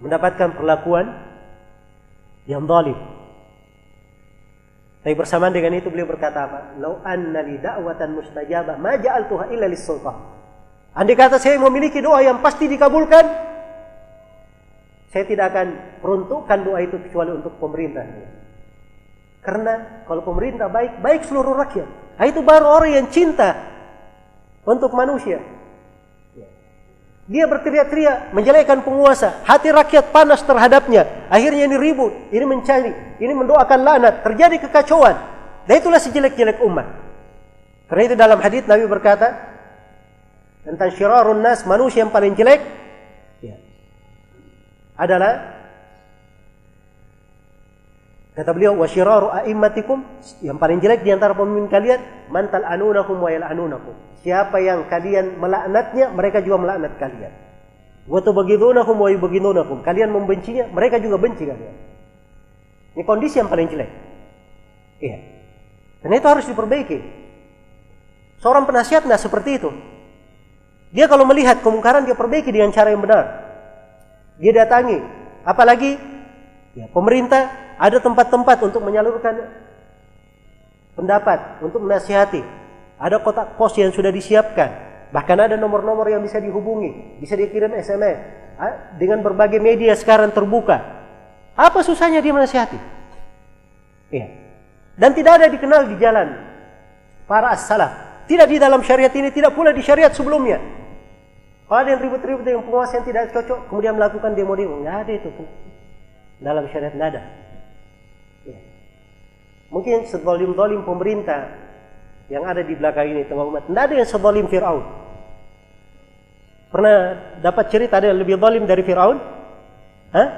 mendapatkan perlakuan yang zalim tapi bersamaan dengan itu beliau berkata apa? Lau anna li da'watan mustajabah ma ja'altuha illa lis-sultan. Andai kata saya memiliki doa yang pasti dikabulkan, saya tidak akan peruntukkan doa itu kecuali untuk pemerintah. Karena kalau pemerintah baik, baik seluruh rakyat. Nah, itu baru orang yang cinta untuk manusia. Dia berteriak-teriak menjelekkan penguasa. Hati rakyat panas terhadapnya. Akhirnya ini ribut, ini mencari, ini mendoakan laknat. Terjadi kekacauan. Dan itulah sejelek-jelek umat. Karena itu dalam hadis Nabi berkata tentang syirarun nas, manusia yang paling jelek adalah kata beliau wa syiraru a'immatikum yang paling jelek di antara pemimpin kalian mantal anunakum wa yal'anunakum Siapa yang kalian melaknatnya, mereka juga melaknat kalian. Wa tubghidunahum wa yubghidunakum. Kalian membencinya, mereka juga benci kalian. Ini kondisi yang paling jelek. Iya. Dan itu harus diperbaiki. Seorang penasihat tidak seperti itu. Dia kalau melihat kemungkaran dia perbaiki dengan cara yang benar. Dia datangi. Apalagi ya, pemerintah ada tempat-tempat untuk menyalurkan pendapat, untuk menasihati. Ada kotak pos yang sudah disiapkan. Bahkan ada nomor-nomor yang bisa dihubungi. Bisa dikirim SMS. Dengan berbagai media sekarang terbuka. Apa susahnya dia menasihati? Iya. Dan tidak ada dikenal di jalan para as-salaf. Tidak di dalam syariat ini, tidak pula di syariat sebelumnya. Kalau ada yang ribut-ribut dengan penguasa yang tidak cocok, kemudian melakukan demo-demo. Nggak ada itu. Dalam syariat nggak ada. Ya. Mungkin sedolim-dolim pemerintah yang ada di belakang ini tengah umat. Tidak ada yang sebalim Fir'aun. Pernah dapat cerita ada yang lebih zalim dari Fir'aun? Hah?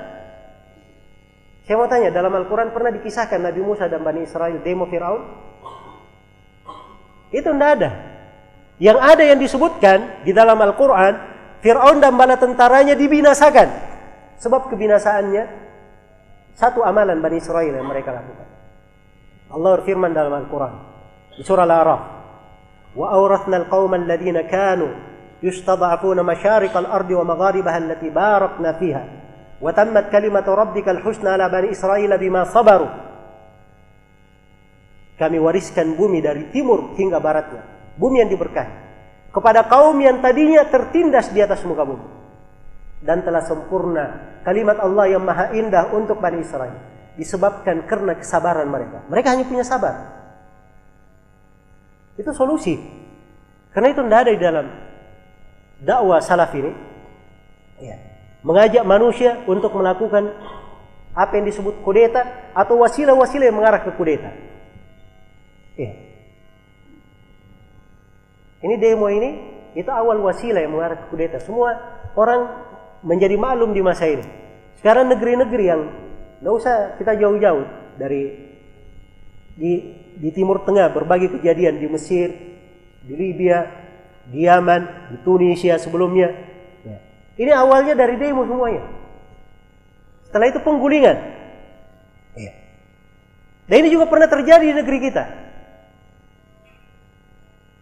Saya mau tanya, dalam Al-Quran pernah dikisahkan Nabi Musa dan Bani Israel demo Fir'aun? Itu tidak ada. Yang ada yang disebutkan di dalam Al-Quran, Fir'aun dan bala tentaranya dibinasakan. Sebab kebinasaannya, satu amalan Bani Israel yang mereka lakukan. Allah berfirman dalam Al-Quran. di surah Al-A'raf. Alladhina kanu yustad'afuna masyarik al-ardi wa magharibaha allati barakna fiha. Wa tammat kalimatu rabbika al-husna ala bani Israil bima sabaru. Kami wariskan bumi dari timur hingga baratnya. Bumi yang diberkahi. Kepada kaum yang tadinya tertindas di atas muka bumi. Dan telah sempurna kalimat Allah yang maha indah untuk Bani Israel. Disebabkan karena kesabaran mereka. Mereka hanya punya sabar. Itu solusi. Karena itu tidak ada di dalam dakwah salaf ini. Ya. Mengajak manusia untuk melakukan apa yang disebut kudeta atau wasilah-wasilah yang mengarah ke kudeta. Ya. Ini demo ini itu awal wasilah yang mengarah ke kudeta. Semua orang menjadi maklum di masa ini. Sekarang negeri-negeri yang tidak usah kita jauh-jauh dari di di Timur Tengah berbagai kejadian di Mesir, di Libya, di Yaman, di Tunisia sebelumnya. Ya. Ini awalnya dari demo semuanya. Setelah itu penggulingan. Ya. Dan ini juga pernah terjadi di negeri kita.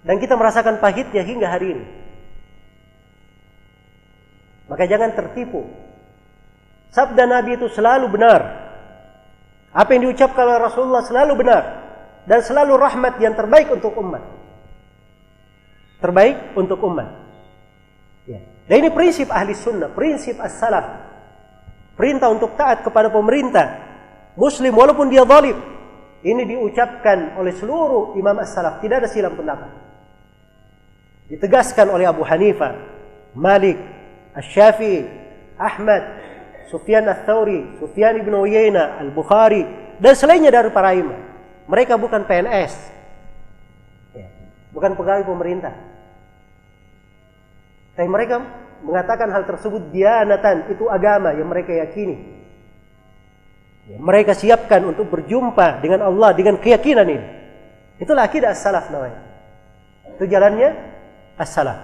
Dan kita merasakan pahitnya hingga hari ini. Maka jangan tertipu. Sabda Nabi itu selalu benar. Apa yang diucapkan oleh Rasulullah selalu benar dan selalu rahmat yang terbaik untuk umat. Terbaik untuk umat. Ya. Dan ini prinsip ahli sunnah, prinsip as-salaf. Perintah untuk taat kepada pemerintah. Muslim walaupun dia zalim. Ini diucapkan oleh seluruh imam as-salaf. Tidak ada silam pendapat. Ditegaskan oleh Abu Hanifah, Malik, Asy-Syafi'i, Ahmad, Sufyan Ats-Tsauri, Sufyan ibn Uyainah, Al-Bukhari dan selainnya dari para imam. Mereka bukan PNS. Ya, bukan pegawai pemerintah. Tapi mereka mengatakan hal tersebut dianatan itu agama yang mereka yakini. Ya, mereka siapkan untuk berjumpa dengan Allah dengan keyakinan ini. Itulah akidah as-salaf namanya. Itu jalannya as-salaf.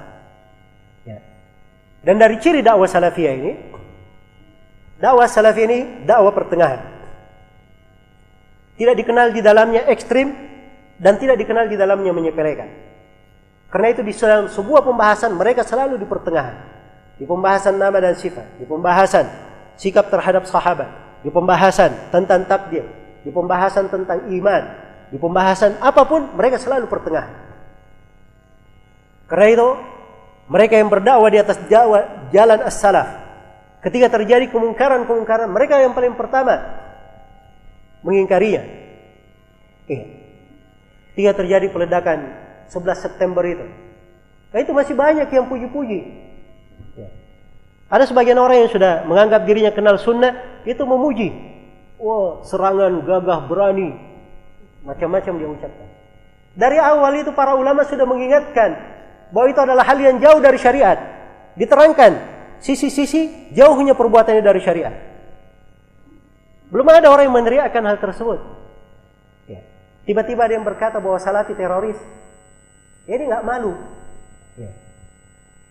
Ya. Dan dari ciri dakwah salafiyah ini, dakwah salafiyah ini dakwah pertengahan. Tidak dikenal di dalamnya ekstrim dan tidak dikenal di dalamnya menyepelekan. Karena itu di dalam sebuah pembahasan mereka selalu di pertengahan. Di pembahasan nama dan sifat, di pembahasan sikap terhadap sahabat, di pembahasan tentang takdir, di pembahasan tentang iman, di pembahasan apa pun mereka selalu pertengahan. Karena itu mereka yang berdakwah di atas jalan as-salaf ketika terjadi kemungkaran-kemungkaran mereka yang paling pertama mengingkarinya. Eh, ketika terjadi peledakan 11 September itu. Nah itu masih banyak yang puji-puji. Ya. Ada sebagian orang yang sudah menganggap dirinya kenal sunnah, itu memuji. Wah, serangan gagah berani. Macam-macam dia ucapkan. Dari awal itu para ulama sudah mengingatkan bahwa itu adalah hal yang jauh dari syariat. Diterangkan sisi-sisi jauhnya perbuatannya dari syariat. Belum ada orang yang meneriakkan hal tersebut. Ya. Tiba-tiba ada yang berkata bahwa salafi teroris. Ini nggak malu. Ya.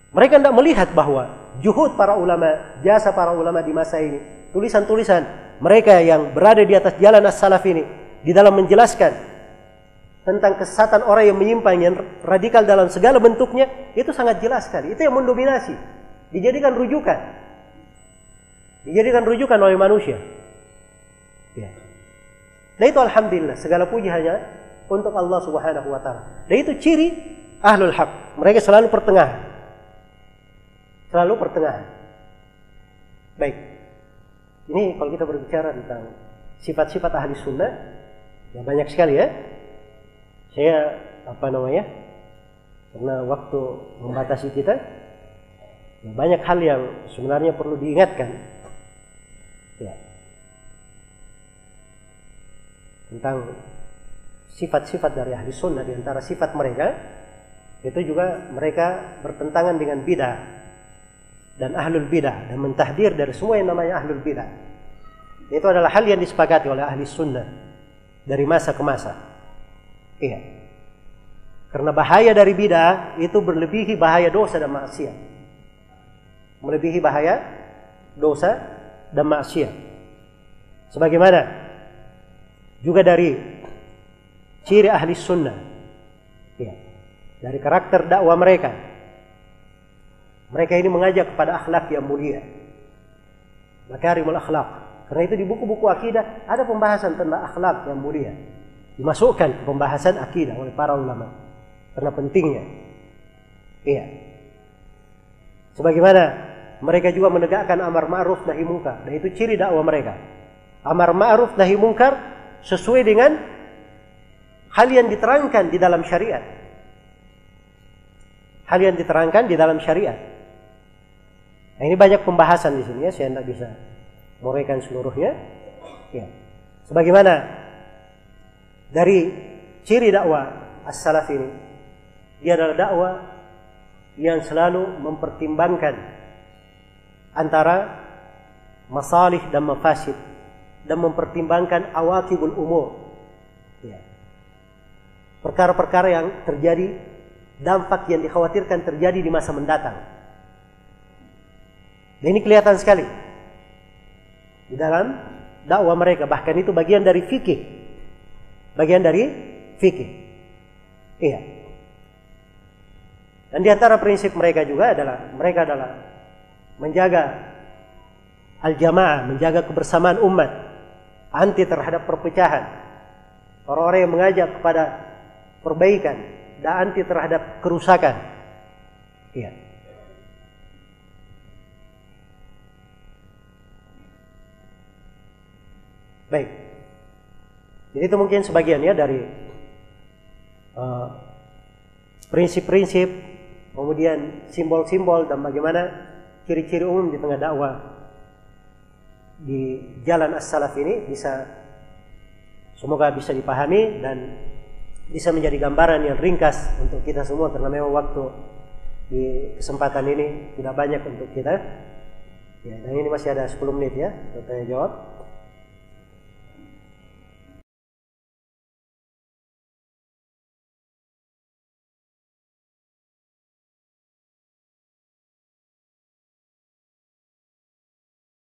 Mereka tidak melihat bahwa juhud para ulama, jasa para ulama di masa ini, tulisan-tulisan mereka yang berada di atas jalan as-salaf ini di dalam menjelaskan tentang kesesatan orang yang menyimpang yang radikal dalam segala bentuknya itu sangat jelas sekali. Itu yang mendominasi. Dijadikan rujukan. Dijadikan rujukan oleh manusia. Ya. Nah itu alhamdulillah segala puji hanya untuk Allah Subhanahu wa taala. Dan itu ciri ahlul haq. Mereka selalu pertengahan. Selalu pertengahan. Baik. Ini kalau kita berbicara tentang sifat-sifat ahli sunnah, ya banyak sekali ya. Saya apa namanya? Karena waktu membatasi kita, ya banyak hal yang sebenarnya perlu diingatkan. Ya. tentang sifat-sifat dari ahli sunnah di antara sifat mereka itu juga mereka bertentangan dengan bidah dan ahlul bidah dan mentahdir dari semua yang namanya ahlul bidah itu adalah hal yang disepakati oleh ahli sunnah dari masa ke masa iya. Karena bahaya dari bidah itu berlebihi bahaya dosa dan maksiat. Melebihi bahaya dosa dan maksiat. Sebagaimana juga dari ciri ahli sunnah. Ya, dari karakter dakwah mereka. Mereka ini mengajak kepada akhlak yang mulia. Makarimul akhlak. Karena itu di buku-buku akidah ada pembahasan tentang akhlak yang mulia dimasukkan ke pembahasan akidah oleh para ulama karena pentingnya iya sebagaimana mereka juga menegakkan amar ma'ruf nahi munkar dan itu ciri dakwah mereka amar ma'ruf nahi munkar sesuai dengan hal yang diterangkan di dalam syariat. Hal yang diterangkan di dalam syariat. Nah, ini banyak pembahasan di sini ya, saya tidak bisa menguraikan seluruhnya. Ya. Sebagaimana dari ciri dakwah as-salaf ini, dia adalah dakwah yang selalu mempertimbangkan antara masalih dan mafasid dan mempertimbangkan awakibul umur. Ya. Perkara-perkara yang terjadi, dampak yang dikhawatirkan terjadi di masa mendatang. Dan ini kelihatan sekali di dalam dakwah mereka. Bahkan itu bagian dari fikih. Bagian dari fikih. Iya. Dan di antara prinsip mereka juga adalah mereka adalah menjaga al-jamaah, menjaga kebersamaan umat anti terhadap perpecahan. Orang-orang yang mengajak kepada perbaikan dan anti terhadap kerusakan. Iya. Baik. Jadi itu mungkin sebagian ya dari uh, prinsip-prinsip, uh, kemudian simbol-simbol dan bagaimana ciri-ciri umum di tengah dakwah di jalan as-salaf ini bisa semoga bisa dipahami dan bisa menjadi gambaran yang ringkas untuk kita semua karena memang waktu di kesempatan ini tidak banyak untuk kita. Ya, dan ini masih ada 10 menit ya, tanya jawab.